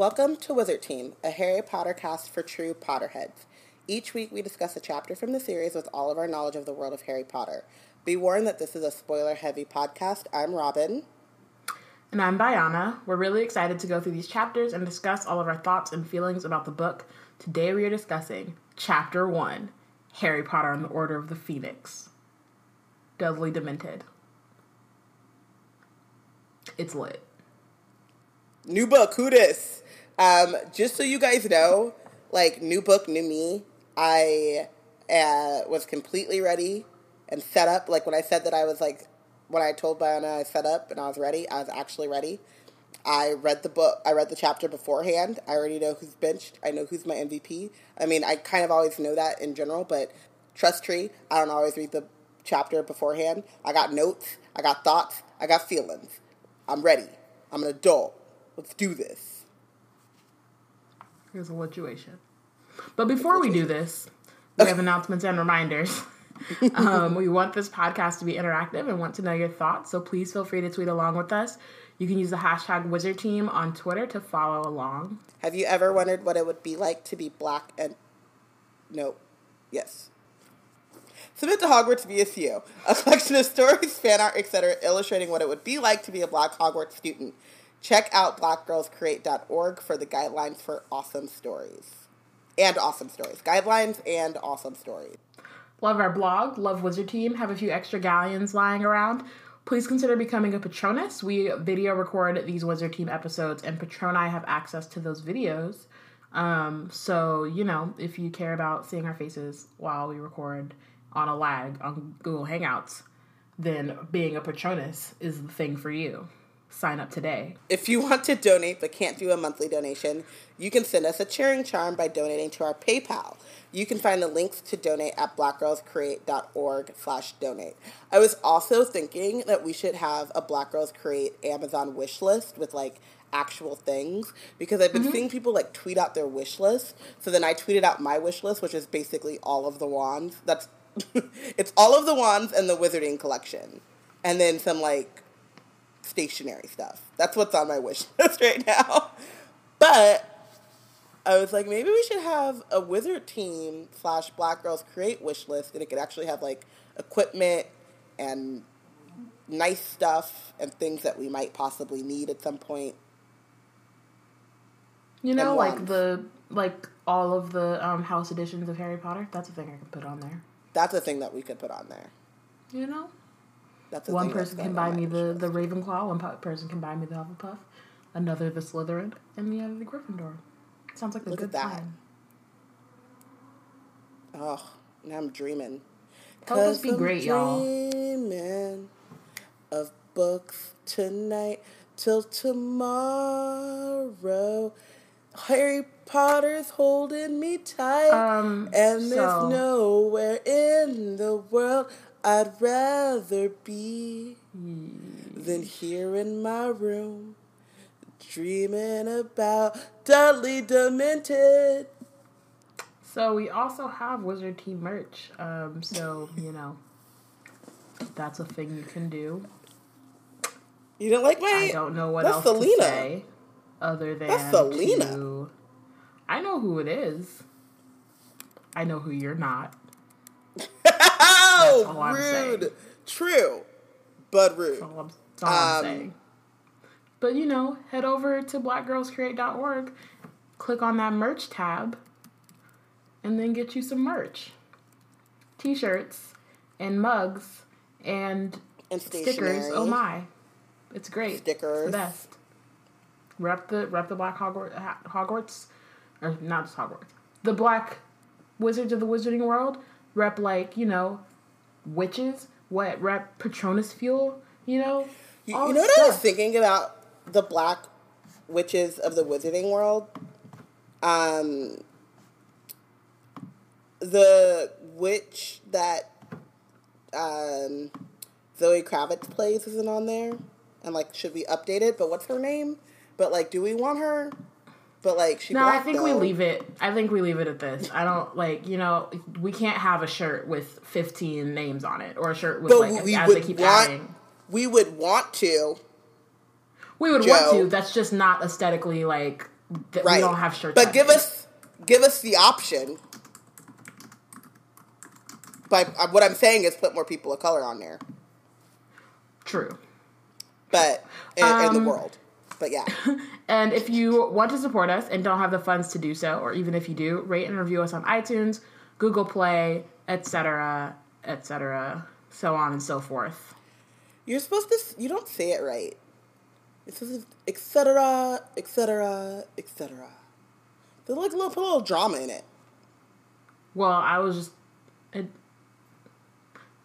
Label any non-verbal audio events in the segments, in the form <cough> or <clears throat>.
Welcome to Wizard Team, a Harry Potter cast for true Potterheads. Each week we discuss a chapter from the series with all of our knowledge of the world of Harry Potter. Be warned that this is a spoiler heavy podcast. I'm Robin. And I'm Diana. We're really excited to go through these chapters and discuss all of our thoughts and feelings about the book. Today we are discussing Chapter 1 Harry Potter and the Order of the Phoenix. Dudley Demented. It's lit. New book, who this? Um, just so you guys know, like new book, new me. I uh, was completely ready and set up. Like when I said that I was like, when I told Diana I set up and I was ready, I was actually ready. I read the book. I read the chapter beforehand. I already know who's benched. I know who's my MVP. I mean, I kind of always know that in general, but trust tree. I don't always read the chapter beforehand. I got notes. I got thoughts. I got feelings. I'm ready. I'm an adult. Let's do this. Here's a situation. But before we do this, we have announcements and reminders. <laughs> um, we want this podcast to be interactive and want to know your thoughts, so please feel free to tweet along with us. You can use the hashtag Wizard Team on Twitter to follow along. Have you ever wondered what it would be like to be black and. No. Yes. Submit to Hogwarts BSU, a collection of stories, fan art, etc., illustrating what it would be like to be a black Hogwarts student. Check out blackgirlscreate.org for the guidelines for awesome stories. And awesome stories. Guidelines and awesome stories. Love our blog, love Wizard Team, have a few extra galleons lying around. Please consider becoming a Patronus. We video record these Wizard Team episodes, and Patroni have access to those videos. Um, so, you know, if you care about seeing our faces while we record on a lag on Google Hangouts, then being a Patronus is the thing for you sign up today. If you want to donate but can't do a monthly donation, you can send us a cheering charm by donating to our PayPal. You can find the links to donate at blackgirlscreate.org slash donate. I was also thinking that we should have a Black Girls Create Amazon wish list with like actual things because I've been mm-hmm. seeing people like tweet out their wish list. So then I tweeted out my wish list, which is basically all of the wands. That's <laughs> it's all of the wands and the wizarding collection. And then some like stationary stuff. That's what's on my wish <laughs> list right now. But I was like, maybe we should have a wizard team slash black girls create wish list, and it could actually have like equipment and nice stuff and things that we might possibly need at some point. You know, like the like all of the um, house editions of Harry Potter. That's a thing I could put on there. That's a thing that we could put on there. You know. That's one person can buy me the, the Ravenclaw, one person can buy me the Hufflepuff, another the Slytherin, and the other the Gryffindor. Sounds like a Look good time. Oh, now I'm dreaming. Help us be I'm great, y'all. Of books tonight till tomorrow. Harry Potter's holding me tight, um, and so. there's nowhere in the world I'd rather be than here in my room dreaming about Dudley Demented. So we also have Wizard Team merch. Um, so you know, that's a thing you can do. You don't like my? I don't know what else Selena. to say other than that's Selena. To, I know who it is. I know who you're not. Oh, rude. True, but rude. That's all I'm, that's all um, I'm saying. But you know, head over to blackgirlscreate.org, click on that merch tab, and then get you some merch. T-shirts and mugs and, and stickers. Oh my. It's great. Stickers. It's the best. Rep the rep the black Hogwarts, Hogwarts or not just Hogwarts. The black Wizards of the Wizarding World rep like, you know, witches, what rep Patronus fuel, you know? You, you know what stuff. I was thinking about the black witches of the wizarding world? Um, the witch that um, Zoe Kravitz plays isn't on there. And like, should we update it? But what's her name? But like, do we want her? But like she No, I think though. we leave it. I think we leave it at this. I don't like, you know, we can't have a shirt with 15 names on it or a shirt with but like we as would they keep want, adding. We would want to. We would Joe. want to. That's just not aesthetically like th- we don't have shirts. But give big. us give us the option. But uh, what I'm saying is put more people of color on there. true. But in, in the Um, world. But yeah. <laughs> And if you want to support us and don't have the funds to do so, or even if you do, rate and review us on iTunes, Google Play, etc., etc., so on and so forth. You're supposed to you don't say it right. It says etc. etc. etc. They like a little put a little drama in it. Well, I was just. It,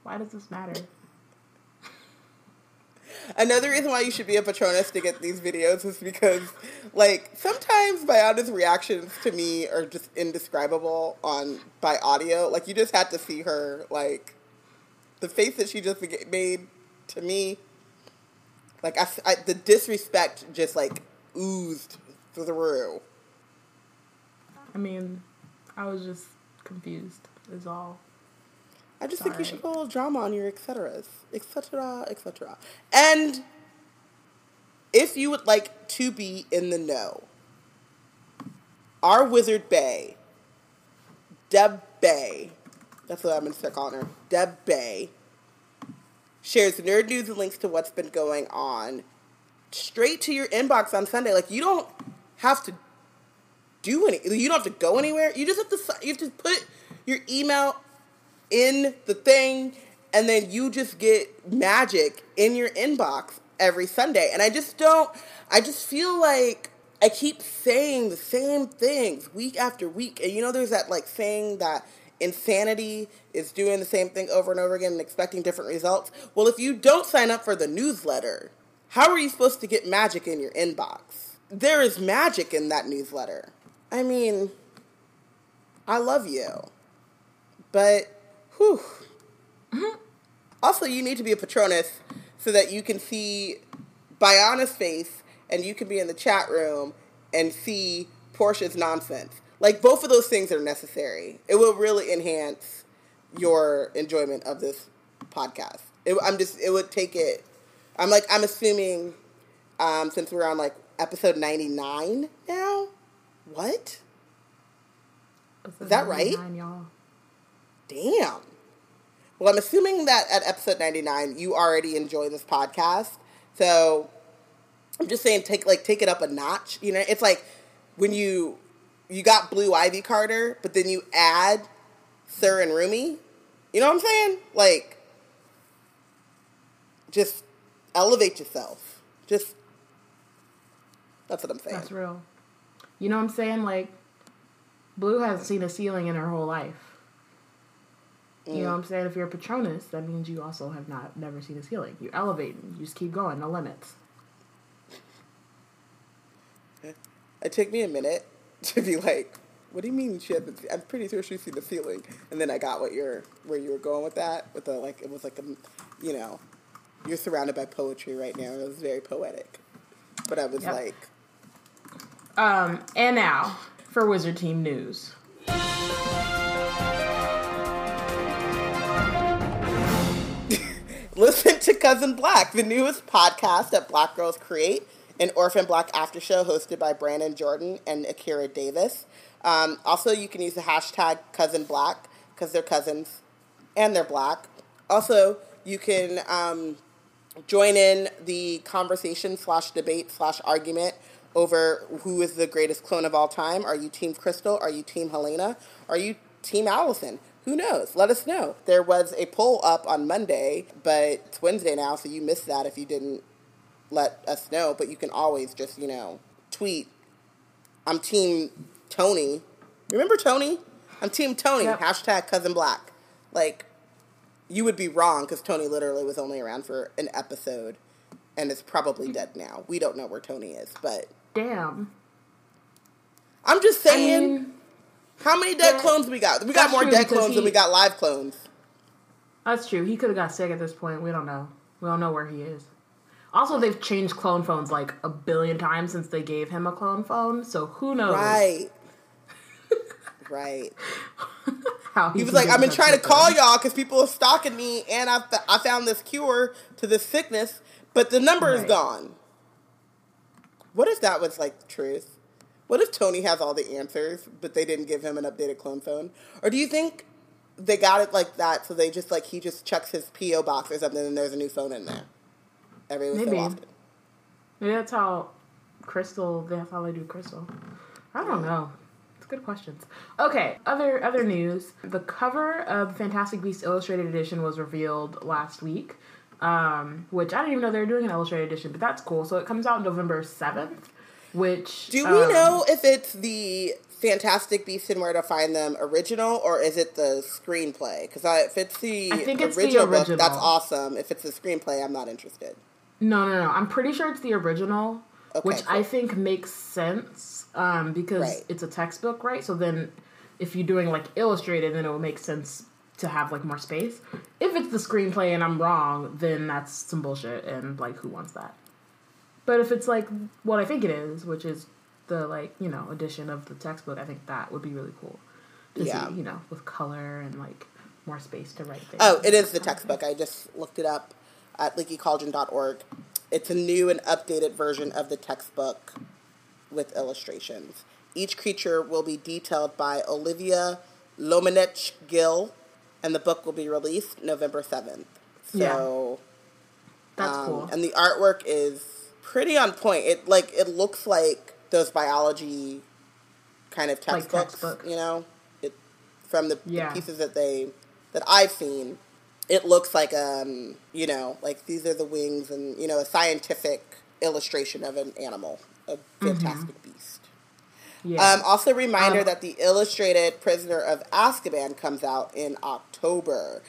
why does this matter? Another reason why you should be a Patronus to get these videos is because, like, sometimes Bayana's reactions to me are just indescribable on by audio. Like, you just had to see her, like, the face that she just made to me. Like, I, I- the disrespect just like oozed through. I mean, I was just confused, is all. I just think you should put a little drama on your et ceteras, et cetera, et cetera. And if you would like to be in the know, our Wizard Bay, Deb Bay, that's what I'm going to start calling her, Deb Bay, shares nerd news and links to what's been going on straight to your inbox on Sunday. Like, you don't have to do any, you don't have to go anywhere. You just have to, you have to put your email in the thing and then you just get magic in your inbox every Sunday. And I just don't I just feel like I keep saying the same things week after week. And you know there's that like saying that insanity is doing the same thing over and over again and expecting different results. Well, if you don't sign up for the newsletter, how are you supposed to get magic in your inbox? There is magic in that newsletter. I mean, I love you. But, whew. Also, you need to be a Patronus so that you can see Biana's face and you can be in the chat room and see Portia's nonsense. Like, both of those things are necessary. It will really enhance your enjoyment of this podcast. It, I'm just, it would take it. I'm like, I'm assuming um, since we're on like episode 99 now. What? Is that right? Y'all. Damn. Well, I'm assuming that at episode 99 you already enjoy this podcast. So I'm just saying take like take it up a notch. You know, it's like when you you got Blue Ivy Carter, but then you add Sir and Rumi. You know what I'm saying? Like just elevate yourself. Just that's what I'm saying. That's real. You know what I'm saying? Like, Blue hasn't seen a ceiling in her whole life. You know what I'm saying? If you're a Patronus, that means you also have not never seen a ceiling. You elevate, you just keep going, no limits. It took me a minute <laughs> to be like, "What do you mean she had?" The, I'm pretty sure she's seen the ceiling, and then I got what you're where you were going with that. With the like, it was like a, you know, you're surrounded by poetry right now. It was very poetic, but I was Yep. like, Um, and now for Wizard Team news. Listen to Cousin Black, the newest podcast that Black Girls Create, an Orphan Black after show hosted by Brandon Jordan and Akira Davis. Um, also, you can use the hashtag Cousin Black because they're cousins and they're black. Also, you can um, join in the conversation slash debate slash argument over who is the greatest clone of all time. Are you Team Krystal? Are you Team Helena? Are you Team Alison? Who knows? Let us know. There was a poll up on Monday, but it's Wednesday now, so you missed that if you didn't let us know. But you can always just, you know, tweet, I'm Team Tony. Remember Tony? I'm Team Tony. Yep. Hashtag Cousin Black. Like, you would be wrong because Tony literally was only around for an episode and is probably dead now. We don't know where Tony is, but Damn. I'm just I saying. mean, how many dead clones we got? We got more dead clones than we got live clones. that's true. He could have got sick at this point. We don't know. We don't know where he is. Also, they've changed clone phones like a billion times since they gave him a clone phone. So who knows Right. <laughs> right. how He was like, I've been trying to call y'all because people are stalking me, and I, f- I found this cure to this sickness, but the number is gone. What if that was like the truth? What if Tony has all the answers, but they didn't give him an updated clone phone? Or do you think they got it like that, so they just like he just checks his PO box or something, and there's a new phone in there every so Maybe. often? Maybe that's how Krystal. That's how they do Krystal. I don't know. It's good questions. Okay, other other news. The cover of Fantastic Beasts Illustrated Edition was revealed last week, um, which I didn't even know they were doing an Illustrated Edition, but that's cool. So it comes out November seventh. Which Do we um, know if it's the Fantastic Beasts and Where to Find Them original, or is it the screenplay? Because if it's the I think it's the original book, that's awesome. If it's the screenplay, I'm not interested. No, no, no. I'm pretty sure it's the original, Okay, which I think makes sense um, because Right. it's a textbook, right? So then, if you're doing like illustrated, then it will make sense to have like more space. If it's the screenplay and I'm wrong, then that's some bullshit, and like, who wants that? But if it's like what I think it is, which is the like you know edition of the textbook, I think that would be really cool. To Yeah. see, you know, with color and like more space to write things. Oh, it is the textbook. I just looked it up at leakycauldron.org. It's a new and updated version of the textbook with illustrations. Each creature will be detailed by Olivia Lomenech Gill, and the book will be released November 7th. So, That's um, cool. and the artwork is pretty on point. It like it looks like those biology kind of Like textbooks, textbook. you know, it from the, the pieces that they that I've seen. It looks like um, you know, like these are the wings and you know, a scientific illustration of an animal, a fantastic beast. yeah. Um, also, reminder Um, that the illustrated Prisoner of Azkaban comes out in October.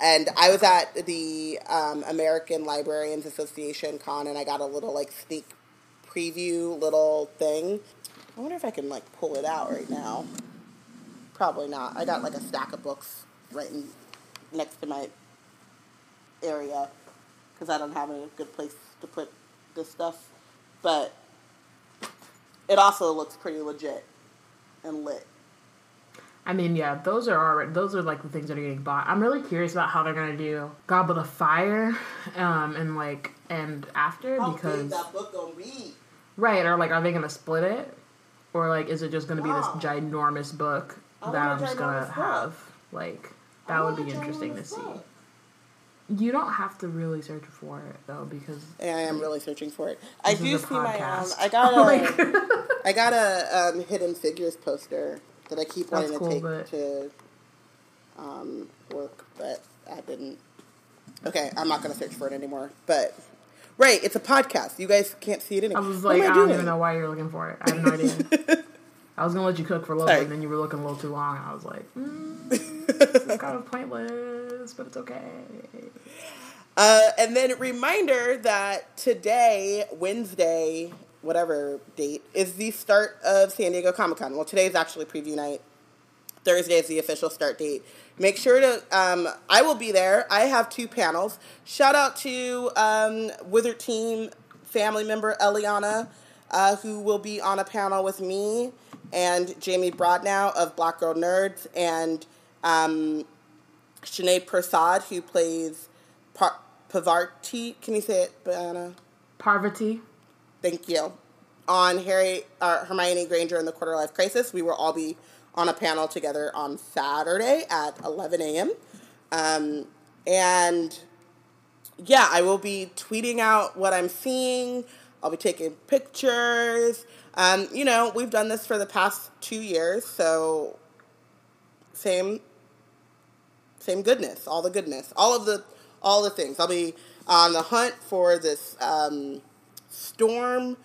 And I was at the um, American Librarians Association con, and I got a little like sneak preview little thing. I wonder if I can like pull it out right now. Probably not. I got like a stack of books right in, next to my area because I don't have a good place to put this stuff. But it also looks pretty legit and lit. I mean, yeah, those are already those are like the things that are getting bought. I'm really curious about how they're gonna do Goblet of Fire, um, and like and after How because that book gonna be? right or like are they gonna split it, or like is it just gonna Wow. be this ginormous book I that I'm just gonna ginormous book. have? Like that would be interesting to see. You don't have to really search for it though because Yeah, I am really searching for it. I do is a see my um. I got <laughs> a Like- <laughs> I got a um, Hidden Figures poster that I keep That's wanting cool, to take but- to um, work, but I didn't. Okay, I'm not gonna search for it anymore. But right, it's a podcast. You guys can't see it anymore. I was like, I, I don't even know why you're looking for it. I have no idea. <laughs> I was gonna let you cook for a little Sorry. bit, and then you were looking a little too long. And I was like, <laughs> mm, this is kind of pointless, but it's okay. Uh, and then reminder that today, Wednesday, whatever date, is the start of San Diego Comic Con. Well, today is actually preview night. Thursday is the official start date. Make sure to, um, I will be there. I have two panels. Shout out to um, Wizard Team family member Eliana, uh, who will be on a panel with me and Jamie Broadnax of Black Girl Nerds and um, Sinead Prasad, who plays Par- Pavarti. Can you say it, Banana? Parvati. Thank you. On Harry, uh, Hermione Granger and the Quarter Life Crisis, we will all be on a panel together on Saturday at 11 a.m. Um, and yeah, I will be tweeting out what I'm seeing. I'll be taking pictures. Um, you know, we've done this for the past two years, so same same goodness, all the goodness, all of the all the things. I'll be on the hunt for this um, storm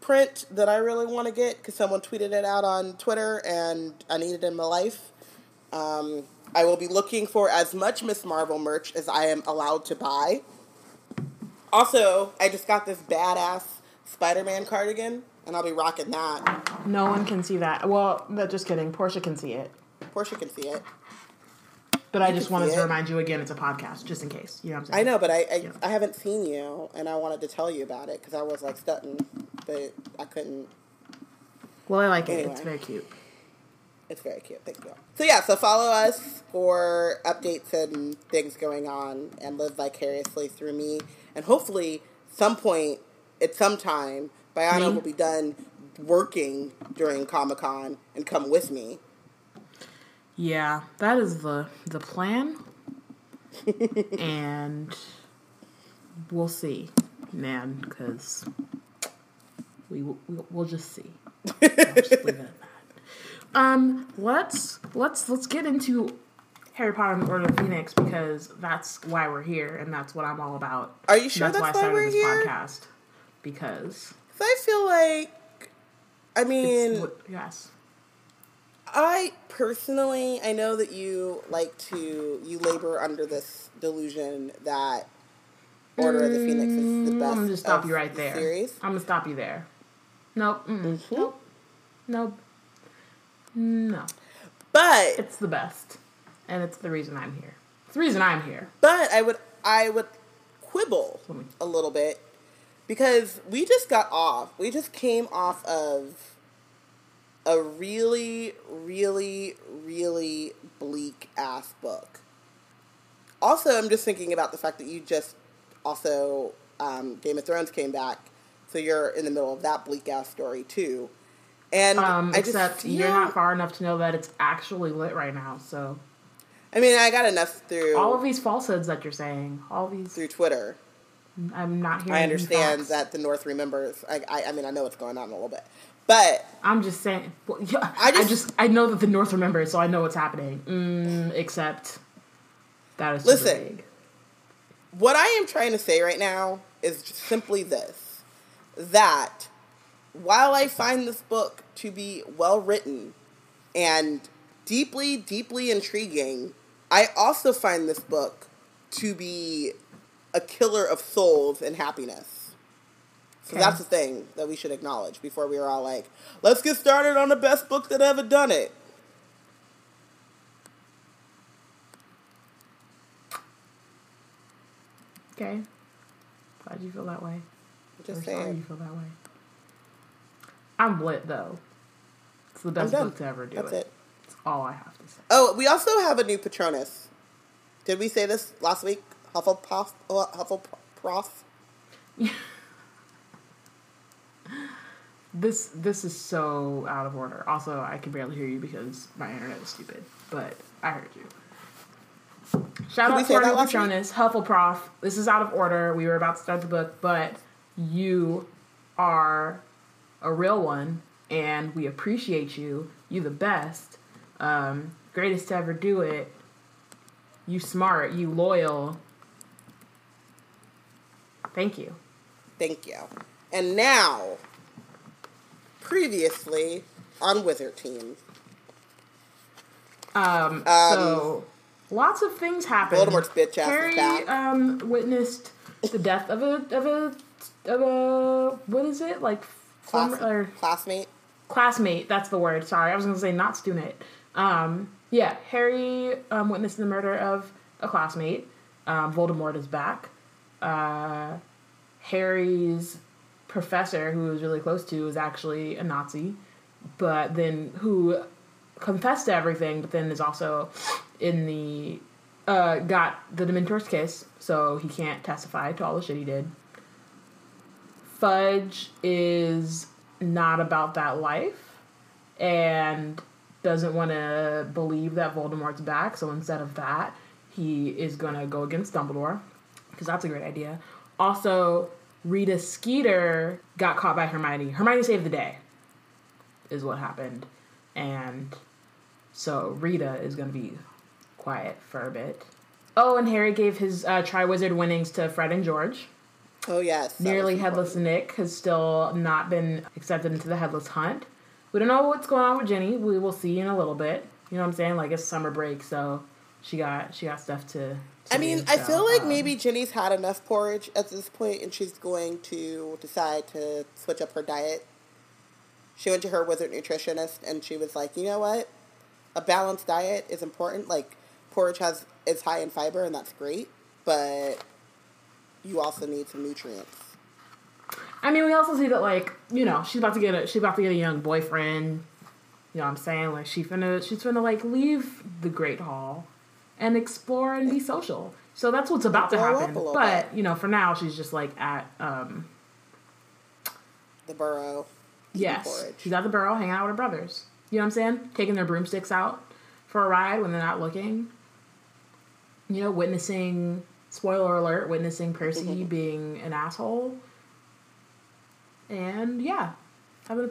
print that I really want to get because someone tweeted it out on Twitter and I need it in my life. Um, I will be looking for as much Miss Marvel merch as I am allowed to buy. Also, I just got this badass Spider-Man cardigan, and I'll be rocking that. No one can see that. Well, no, just kidding. Portia can see it. Portia can see it. But I just wanted to it. remind you again, it's a podcast, just in case. You know what I'm saying? I know, but I I, Yeah. I haven't seen you, and I wanted to tell you about it because I was like stunting, but I couldn't. Well, I like it. It's very cute. It's very cute. Thank you. So yeah, so follow us for updates and things going on, and live vicariously through me, and hopefully, some point at some time, Bayana Me? will be done working during Comic Con and come with me. Yeah, that is the the plan. <laughs> and we'll see, man, because we will we'll just see. I'll just leave it at that. Um, let's let's let's get into Harry Potter and the Order of Phoenix because that's why we're here and that's what I'm all about. Are you sure that's, that's why I started we're this here? podcast because 'Cause I feel like, I mean, yes. I personally, I know that you like to, you labor under this delusion that Order of the Phoenix is the best. I'm gonna stop of you right the there. Series. I'm gonna stop you there. Nope. Mm-mm. Mm-hmm. Nope. Nope. No. But It's the best, and it's the reason I'm here. It's the reason I'm here. But I would I would quibble a little bit because we just got off. We just came off of a really, really, really bleak ass book. Also, I'm just thinking about the fact that you just also um, Game of Thrones came back, so you're in the middle of that bleak ass story too. And Um, I except feel- you're not far enough to know that it's actually lit right now. So I mean, I got enough through all of these falsehoods that you're saying, all these, through Twitter. I'm not hearing. I understand that the North remembers. I, I, I mean, I know what's going on a little bit, but I'm just saying. Well, yeah, I I just- just, I know that the North remembers, so I know what's happening. Mm, except that is Listen. what I am trying to say right now is just simply this: that while I find this book to be well written and deeply, deeply intriguing, I also find this book to be a killer of souls and happiness. So Okay. that's the thing that we should acknowledge before we are all like, let's get started on the best book that ever done it. Okay. Glad you feel that way. Just Or sorry you feel that way. I'm lit though. It's the best book to ever do That's it. it. That's all I have to say. Oh, we also have a new Patronus. Did we say this last week? Hufflepuff. uh, Hufflepuff. <laughs> This this is so out of order. Also, I can barely hear you because my internet is stupid. But I heard you. Shout Did out to new? Patronus, Huffleprof. This is out of order. We were about to start the book, but you are a real one, and we appreciate you. You the best, um, greatest to ever do it. You smart. You loyal. Thank you. Thank you. And now, previously on Wizard Team, Um, so lots of things happened. Voldemort's bitch ass Harry um witnessed the death of a of a of a what is it like class, former or classmate. classmate? That's the word. Sorry, I was gonna say not student. Um, yeah, Harry um, witnessed the murder of a classmate. Um, Voldemort is back. Uh, Harry's professor, who was really close to, is actually a Nazi, but then who confessed to everything, but then is also in the uh, got the Dementor's kiss, so he can't testify to all the shit he did. Fudge is not about that life and doesn't want to believe that Voldemort's back, so instead of that, he is going to go against Dumbledore because that's a great idea. Also, Rita Skeeter got caught by Hermione. Hermione saved the day, is what happened. And so Rita is going to be quiet for a bit. Oh, and Harry gave his uh, Triwizard winnings to Fred and George. Oh yes, Nearly Headless. Nick has still not been accepted into the Headless Hunt. We don't know what's going on with Ginny. We will see in a little bit. You know what I'm saying? Like it's summer break, so she got she got stuff to. To I mean, do, I feel like um, maybe Ginny's had enough porridge at this point, and she's going to decide to switch up her diet. She went to her wizard nutritionist, and she was like, "You know what? A balanced diet is important. Like porridge has is high in fiber, and that's great, but you also need some nutrients." I mean, we also see that like you know she's about to get a she's about to get a young boyfriend. You know what I'm saying? Like she finna she's finna like leave the Great Hall and explore and be social. So that's what's about to happen. But you know, for now she's just like at um The burrow. Yes, porridge. she's at the Burrow hanging out with her brothers. You know what I'm saying? Taking their broomsticks out for a ride when they're not looking. You know, witnessing spoiler alert, witnessing Percy Mm-hmm. being an asshole. And yeah, having a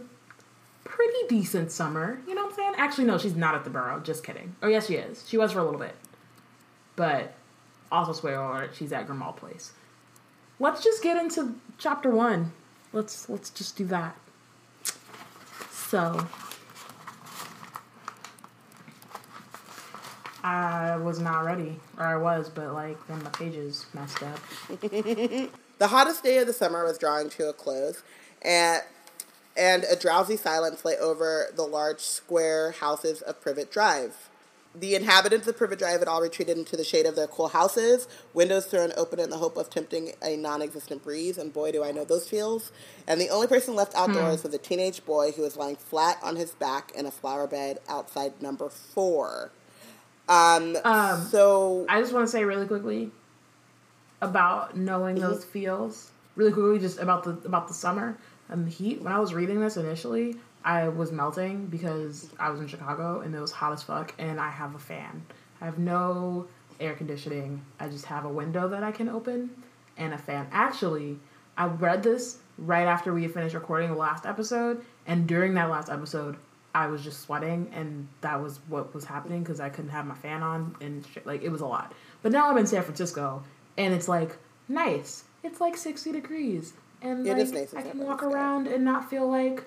pretty decent summer. You know what I'm saying? Actually, no, she's not at the Burrow. Just kidding. Oh yes, she is. She was for a little bit, but also spoiler alert, she's at Grimmauld Place. Let's just get into chapter one. Let's let's just do that. So I was not ready, or I was, but like then my pages messed up. <laughs> The hottest day of the summer was drawing to a close, and and a drowsy silence lay over the large square houses of Privet Drive. The inhabitants of Privet Drive had all retreated into the shade of their cool houses, windows thrown open in the hope of tempting a non-existent breeze, and boy, do I know those feels. And the only person left outdoors was a teenage boy who was lying flat on his back in a flower bed outside number four. Um, Um, so I just want to say really quickly about knowing Mm-hmm. those feels. Really quickly, just about the about the summer and the heat. When I was reading this initially, I was melting because I was in Chicago and it was hot as fuck, and I have a fan. I have no air conditioning. I just have a window that I can open and a fan. Actually, I read this right after we had finished recording the last episode, and during that last episode, I was just sweating, and that was what was happening because I couldn't have my fan on, and shit, like it was a lot. But now I'm in San Francisco, and it's like nice. It's like sixty degrees, and like nice I can walk around and not feel like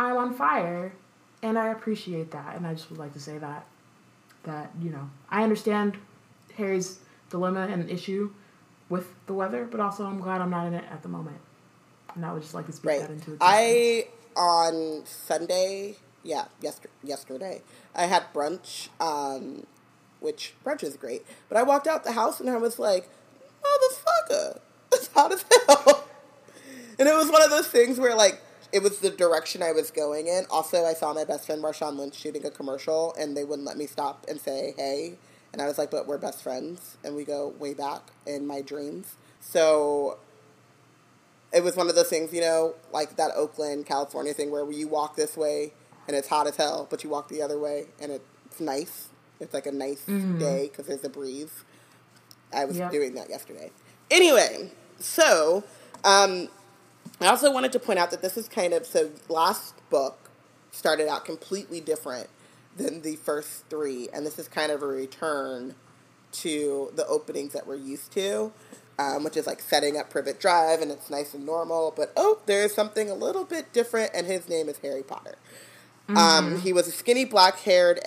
I'm on fire, and I appreciate that. And I just would like to say that that you know I understand Harry's dilemma and issue with the weather, but also I'm glad I'm not in it at the moment. And I would just like to speak Right. that into existence. I on Sunday, yeah, yester- yesterday, I had brunch, um, which brunch is great. But I walked out the house and I was like, "Motherfucker, <laughs> it's hot as hell." <laughs> And it was one of those things where like it was the direction I was going in. Also, I saw my best friend Marshawn Lynch shooting a commercial, and they wouldn't let me stop and say hey. And I was like, "But we're best friends, and we go way back in my dreams." So it was one of those things, you know, like that Oakland, California thing where you walk this way and it's hot as hell, but you walk the other way and it's nice. It's like a nice day because there's a breeze. I was Yep. doing that yesterday. Anyway, so um, I also wanted to point out that this is kind of so last book started out completely different than the first three, and this is kind of a return to the openings that we're used to, um, which is like setting up Privet Drive, and it's nice and normal. But oh, there's something a little bit different, and his name is Harry Potter. Um, he was a skinny, black-haired,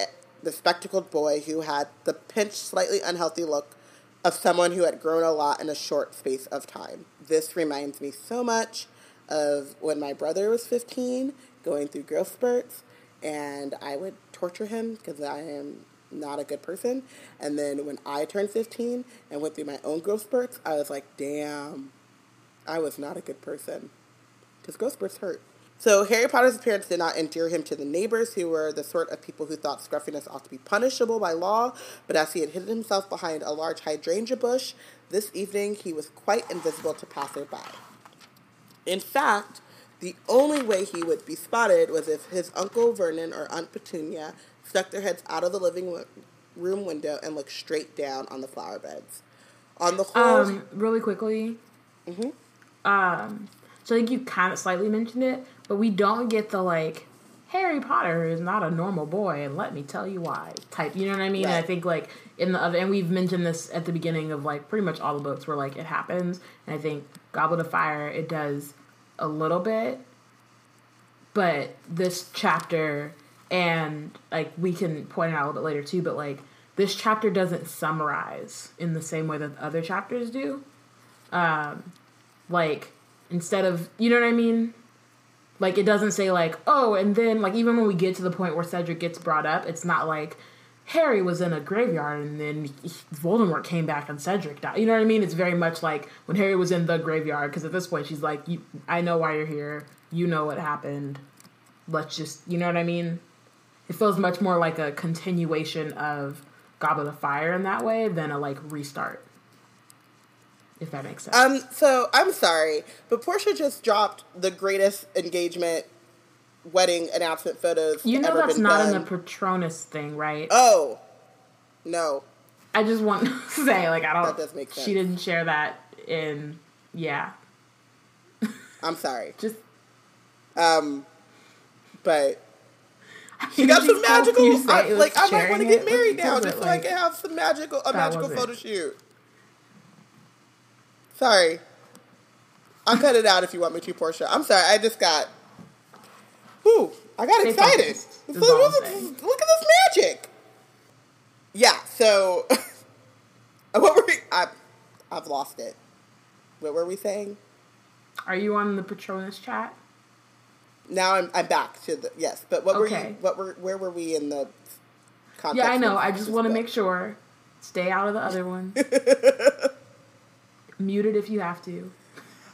bespectacled boy who had the pinched, slightly unhealthy look of someone who had grown a lot in a short space of time. This reminds me so much of when my brother was 15, going through growth spurts, and I would torture him because I am not a good person. And then when I turned 15 and went through my own growth spurts, I was like, damn, I was not a good person. Because growth spurts hurt. So Harry Potter's appearance did not endear him to the neighbors, who were the sort of people who thought scruffiness ought to be punishable by law. But as he had hidden himself behind a large hydrangea bush, this evening he was quite invisible to passersby. In fact, the only way he would be spotted was if his uncle Vernon or Aunt Petunia stuck their heads out of the living room window and looked straight down on the flower beds. On the whole, Um, really quickly. Mhm. Um, so I think you kind of slightly mentioned it, but we don't get the like Harry Potter is not a normal boy, and let me tell you why type. You know what I mean? And I think like in the other, and we've mentioned this at the beginning of like pretty much all the books where like it happens, and I think Goblet of Fire it does a little bit, but this chapter and like we can point it out a little bit later too, but like this chapter doesn't summarize in the same way that other chapters do. Um, like instead of you know what I mean? Like it doesn't say like, oh, and then like even when we get to the point where Cedric gets brought up, it's not like Harry was in a graveyard and then he- Voldemort came back and Cedric died. You know what I mean? It's very much like when Harry was in the graveyard because at this point she's like, I know why you're here. You know what happened. Let's just, you know what I mean? It feels much more like a continuation of Goblet of Fire in that way than a like restart. If that makes sense. Um, so I'm sorry, but Portia just dropped the greatest engagement wedding announcement photos. You know ever that's been not done. in the Patronus thing, right? Oh, no. I just want to <laughs> say, like, I don't. That does make sense. She didn't share that in. Yeah, <laughs> I'm sorry. just. Um, but you got some magical. I, like I might want to get married now just so like- I can have some magical a magical photo shoot. Sorry, I'll cut it out if you want me to, Portia. I'm sorry. I just got. Whew, I got Stay excited. Look, look at this- look at this magic. Yeah. So, <laughs> what were we? I, I've lost it. What were we saying? Are you on the Patronus chat? Now I'm I'm back to the yes. But what were you? What were? Where were we in the? Yeah, I know. I just want to make sure. Stay out of the other one. <laughs> Mute it if you have to.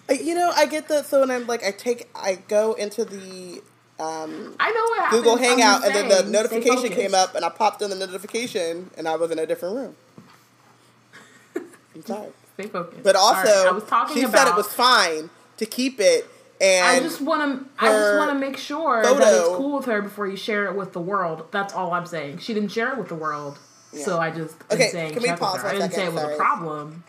Uh, You know, I get that. So when I'm like, I take, I go into the um, I know what. Google Hangout, and then the notification came up, and I popped on the notification, and I was in a different room. I'm sorry, <laughs> Stay focused. but also, right, I was talking she about. said it was fine to keep it, and I just want to. I just want to make sure that it's cool with her before you share it with the world. That's all I'm saying. She didn't share it with the world, so I just Okay, saying can we pause for I didn't say it was Sorry. a problem.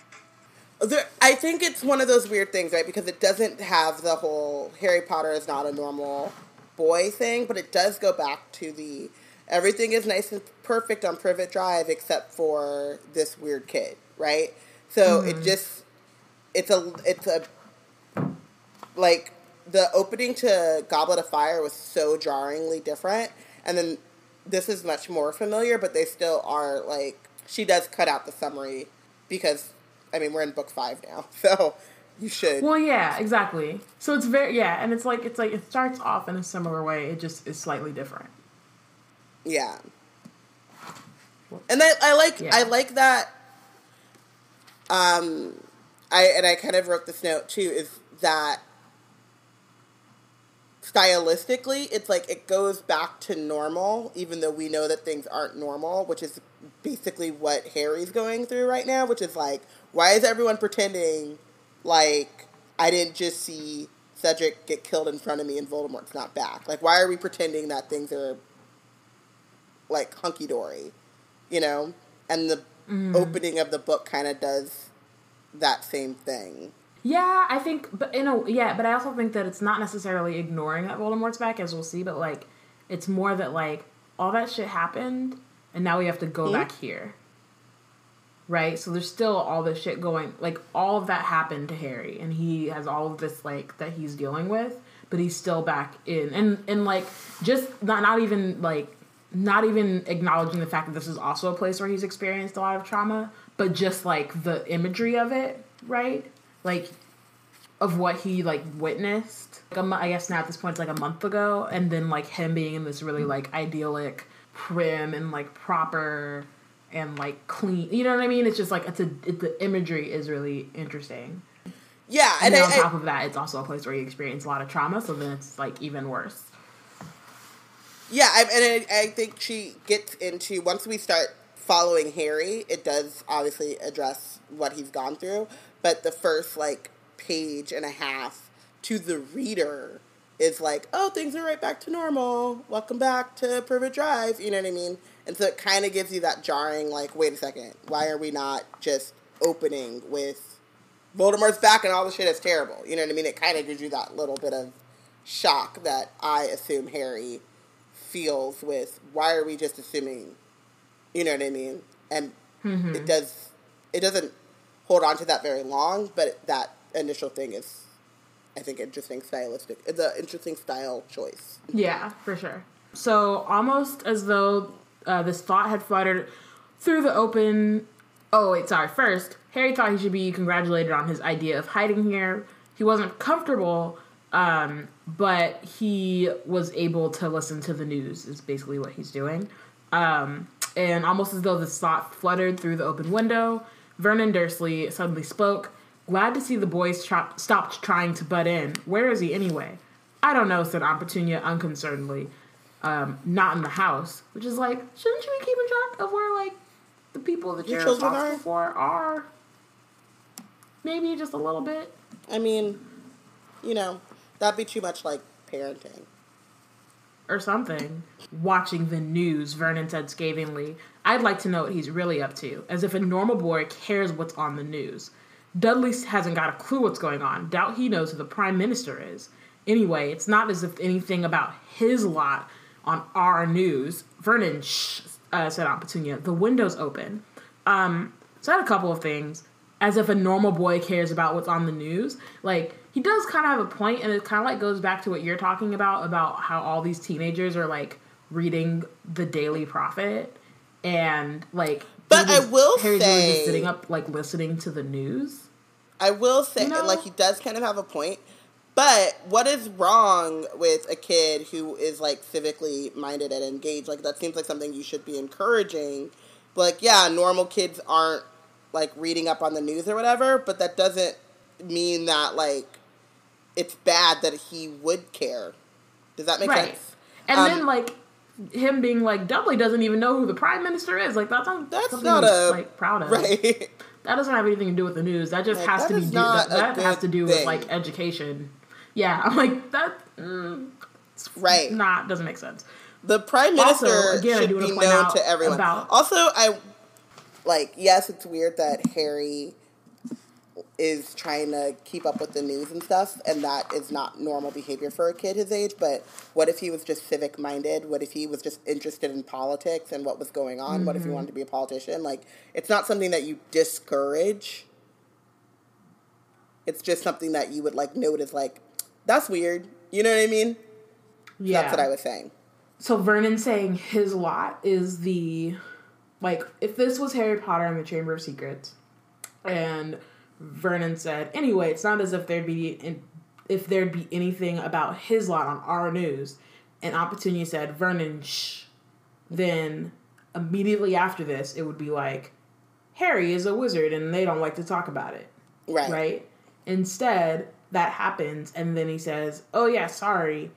There, I think it's one of those weird things, right? Because it doesn't have the whole Harry Potter is not a normal boy thing, but it does go back to the everything is nice and perfect on Privet Drive except for this weird kid, right? So it mm-hmm. just it's a it's a like the opening to Goblet of Fire was so jarringly different, and then this is much more familiar, but they still are like she does cut out the summary because I mean we're in book five now, <laughs> so you should. Well, yeah, exactly. So it's very yeah, and it's like it's like it starts off in a similar way. It just is slightly different. Yeah. And I, I like Yeah. I like that um I and I kind of wrote this note too, is that stylistically it's like it goes back to normal, even though we know that things aren't normal, which is basically what Harry's going through right now, which is like, why is everyone pretending like I didn't just see Cedric get killed in front of me and Voldemort's not back? Like why are we pretending that things are like hunky dory, you know? And the mm. opening of the book kind of does that same thing. Yeah, I think, but you know, yeah, but I also think that it's not necessarily ignoring that Voldemort's back, as we'll see, but like, it's more that like all that shit happened, and now we have to go hmm? back here, right? So there's still all this shit going, like all of that happened to Harry, and he has all of this like that he's dealing with, but he's still back in, and and like just not not even like not even acknowledging the fact that this is also a place where he's experienced a lot of trauma, but just like the imagery of it, right? Like of what he like witnessed. Like, a I guess now at this point it's like a month ago, and then like him being in this really like idyllic, prim and like proper and like clean. You know what I mean? It's just like it's a it, the imagery is really interesting. Yeah, And, and, then I, on I- top of that, it's also a place where you experience a lot of trauma, so then it's like even worse. Yeah, I, and I, I think she gets into once we start following Harry, it does obviously address what he's gone through, but the first like page and a half to the reader is like, oh, things are right back to normal. Welcome back to Privet Drive. You know what I mean? And so it kind of gives you that jarring, like, wait a second, why are we not just opening with Voldemort's back and all the shit is terrible? You know what I mean? It kind of gives you that little bit of shock that I assume Harry feels with why are we just assuming you know what i mean and mm-hmm. it does it doesn't hold on to that very long but that initial thing is i think interesting stylistic it's an interesting style choice Yeah, for sure. So almost as though uh, this thought had fluttered through the open. Oh wait, sorry. First, Harry thought he should be congratulated on his idea of hiding here. He wasn't comfortable, um, but he was able to listen to the news. Is basically what he's doing. Um, and almost as though this thought fluttered through the open window, Vernon Dursley suddenly spoke. Glad to see the boys stopped trying to butt in. Where is he anyway? I don't know, said Petunia unconcernedly. Um, not in the house. Which is like, shouldn't you be keeping track of where, like, the people that you're children responsible are? for are? Maybe just a little bit. i mean you know that'd be too much like parenting or something. Watching the news, Vernon said scathingly. I'd like to know what he's really up to, as if a normal boy cares what's on the news. Dudley hasn't got a clue what's going on. Doubt he knows who the Prime Minister is. Anyway, it's not as if anything about his lot on our news. Vernon, shh, uh, said Aunt Petunia. The window's open. Um, so I had a couple of things. As if a normal boy cares about what's on the news. Like, he does kind of have a point, and it kind of like goes back to what you're talking about about how all these teenagers are like reading the Daily Prophet and like. But I will Harry's say, just sitting up like listening to the news. I will say, You know? like he does kind of have a point. But what is wrong with a kid who is like civically minded and engaged? Like that seems like something you should be encouraging. But like, yeah, normal kids aren't like reading up on the news or whatever. But that doesn't mean that like it's bad that he would care. Does that make Right. sense? And Um, then like him being like Dudley doesn't even know who the prime minister is. Like that's not That's not a like proud of. right. That doesn't have anything to do with the news. That just Like, has that to be do, that, that has to do with like education. Yeah, I'm <laughs> like that. Mm, it's Right. Not doesn't make sense. The prime Also, minister again, I should be point known out to everyone. about- also, I like. Yes, it's weird that Harry is trying to keep up with the news and stuff, and that is not normal behavior for a kid his age. But what if he was just civic minded? What if he was just interested in politics and what was going on? What if Mm-hmm. he wanted to be a politician? Like, it's not something that you discourage. It's just something that you would like note as like, that's weird. You know what I mean? Yeah, That's what I was saying. So Vernon saying his lot is the like if this was Harry Potter and the Chamber of Secrets, and Vernon said anyway, it's not as if there'd be if there'd be anything about his lot on our news, and Petunia said Vernon shh, then immediately after this it would be like Harry is a wizard and they don't like to talk about it Right. right? Instead, that happens, and then he says, "Oh yeah, sorry."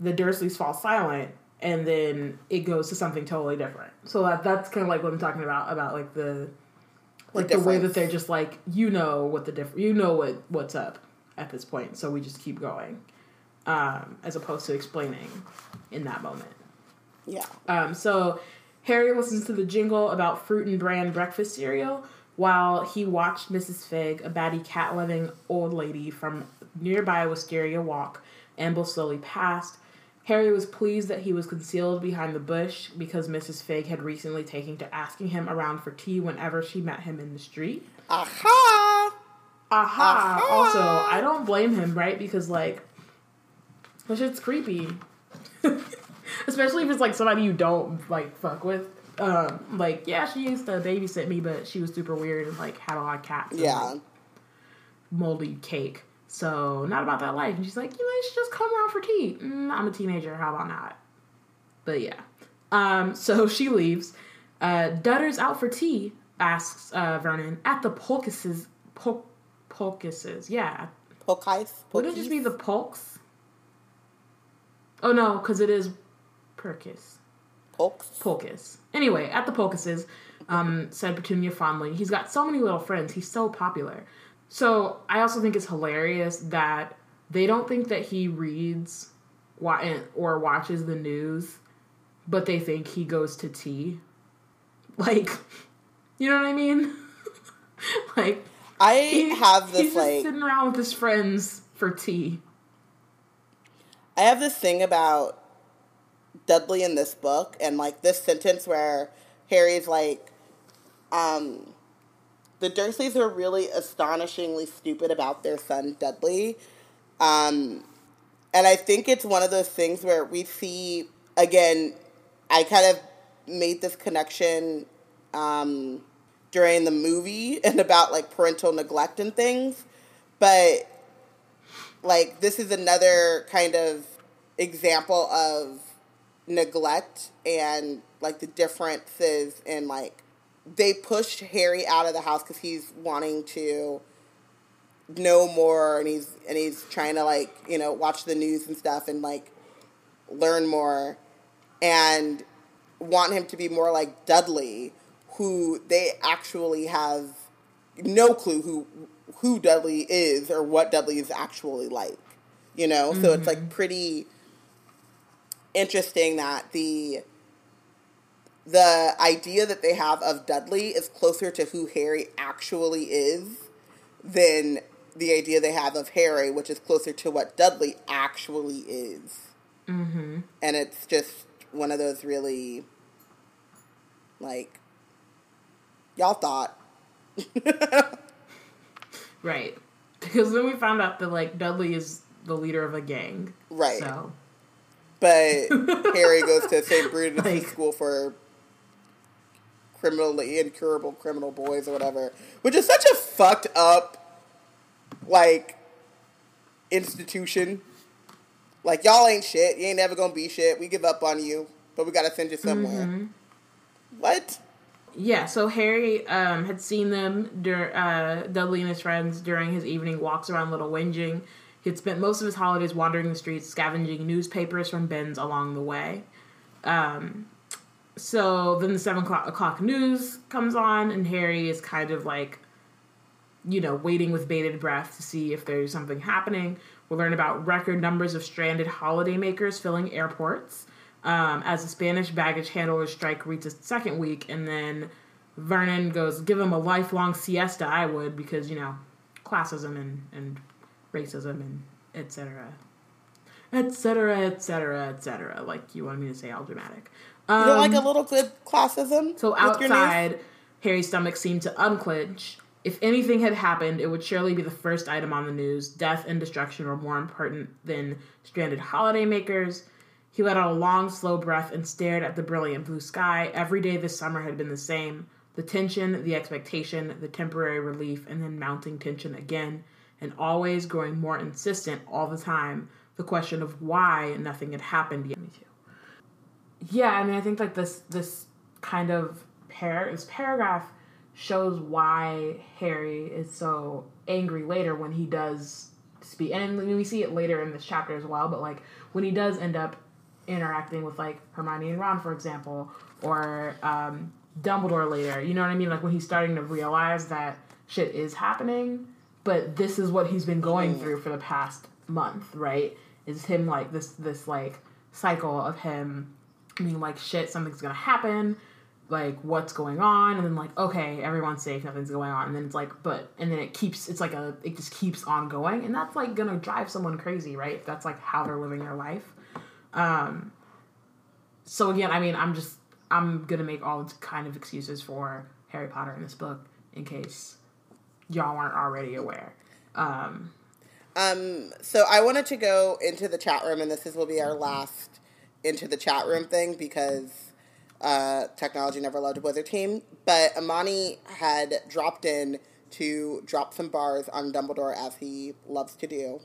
The Dursleys fall silent, and then it goes to something totally different. So that that's kind of like what I'm talking about about like the like the, way that they're just like you know what the diff- you know what what's up at this point, so we just keep going, um, as opposed to explaining in that moment. Yeah. Um, so Harry listens to the jingle about fruit and bran breakfast cereal while he watched Mrs. Fig, a batty cat loving old lady from nearby Wisteria Walk, amble slowly past. Harry was pleased that he was concealed behind the bush because Mrs. Fig had recently taken to asking him around for tea whenever she met him in the street. Aha! Aha! Aha! Also, I don't blame him, right? Because, like, that shit's creepy. <laughs> Especially if it's, like, somebody you don't, like, fuck with. Um, like, yeah, she used to babysit me, but she was super weird and, like, had a lot of cats. and, Yeah. like, moldy cake. So, not about that life. And she's like, you know, you should just come around for tea. Mm, I'm a teenager. How about not? But yeah. Um, so <laughs> she leaves. Uh, Dudders out for tea, asks uh, Vernon, at the Polkuses. Pol- Polkuses, yeah. Pokeyes? Would it just be the Polks? Oh no, because it is Perkis. Pokes? Polkus. Anyway, at the Polkuses, um, said Petunia fondly, he's got so many little friends. He's so popular. So I also think it's hilarious that they don't think that he reads or watches the news, but they think he goes to tea. <laughs> Like, you know what I mean? <laughs> like, I he- have this he's just like sitting around with his friends for tea. I have this thing about Dudley in this book and like this sentence where Harry's like, um, the Dursleys are really astonishingly stupid about their son Dudley. Um, and I think it's one of those things where we see, again, I kind of made this connection um, during the movie <laughs> and about like parental neglect and things. But like this is another kind of example of neglect and like the differences in like they pushed Harry out of the house because he's wanting to know more and he's and he's trying to like you know watch the news and stuff and like learn more and want him to be more like Dudley who they actually have no clue who who Dudley is or what Dudley is actually like you know? So it's like mm-hmm. pretty interesting that the the idea that they have of Dudley is closer to who Harry actually is than the idea they have of Harry, which is closer to what Dudley actually is. Mm-hmm. And it's just one of those really, like, y'all thought. <laughs> right. Because then we found out that, like, Dudley is the leader of a gang. Right. So. But <laughs> Harry goes to St. Brutus like, school for criminally incurable criminal boys or whatever, which is such a fucked up, like, institution. Like, y'all ain't shit. You ain't never gonna be shit. We give up on you, but we gotta send you somewhere. Mm-hmm. What? Yeah, so Harry um, had seen them, dur- uh, Dudley and his friends, during his evening walks around Little Whinging. He had spent most of his holidays wandering the streets, scavenging newspapers from bins along the way. Um, so then the seven o'clock news comes on, and Harry is kind of like, you know, waiting with bated breath to see if there's something happening. We'll learn about record numbers of stranded holidaymakers filling airports um, as the Spanish baggage handlers strike reaches its second week, and then Vernon goes, "Give him a lifelong siesta." I would because you know, classism and and racism and etc. etc. etc. etc. Like you wanted me to say all dramatic. Um, you don't like a um, little good classism? So outside, Harry's stomach seemed to unclench. If anything had happened, it would surely be the first item on the news. Death and destruction were more important than stranded holidaymakers. He let out a long, slow breath and stared at the brilliant blue sky. Every day this summer had been the same the tension, the expectation, the temporary relief, and then mounting tension again, and always growing more insistent all the time the question of why nothing had happened yet. Yeah, I mean, I think like this this kind of par this paragraph shows why Harry is so angry later when he does speak, and we see it later in this chapter as well. But like when he does end up interacting with like Hermione and Ron, for example, or um, Dumbledore later, you know what I mean? Like when he's starting to realize that shit is happening, but this is what he's been going mm. through for the past month, right? Is him like this this like cycle of him being like, shit, something's gonna happen. Like, what's going on? And then like, okay, everyone's safe, nothing's going on. And then it's like, but and then it keeps. It's like a. It just keeps on going, and that's like gonna drive someone crazy, right? If that's like how they're living their life. Um. So again, I mean, I'm just I'm gonna make all kind of excuses for Harry Potter in this book in case y'all aren't already aware. Um, um, so I wanted to go into the chat room, and this is, will be our last into the chat room thing because uh, technology never loved a Wizard team. But Amani had dropped in to drop some bars on Dumbledore as he loves to do,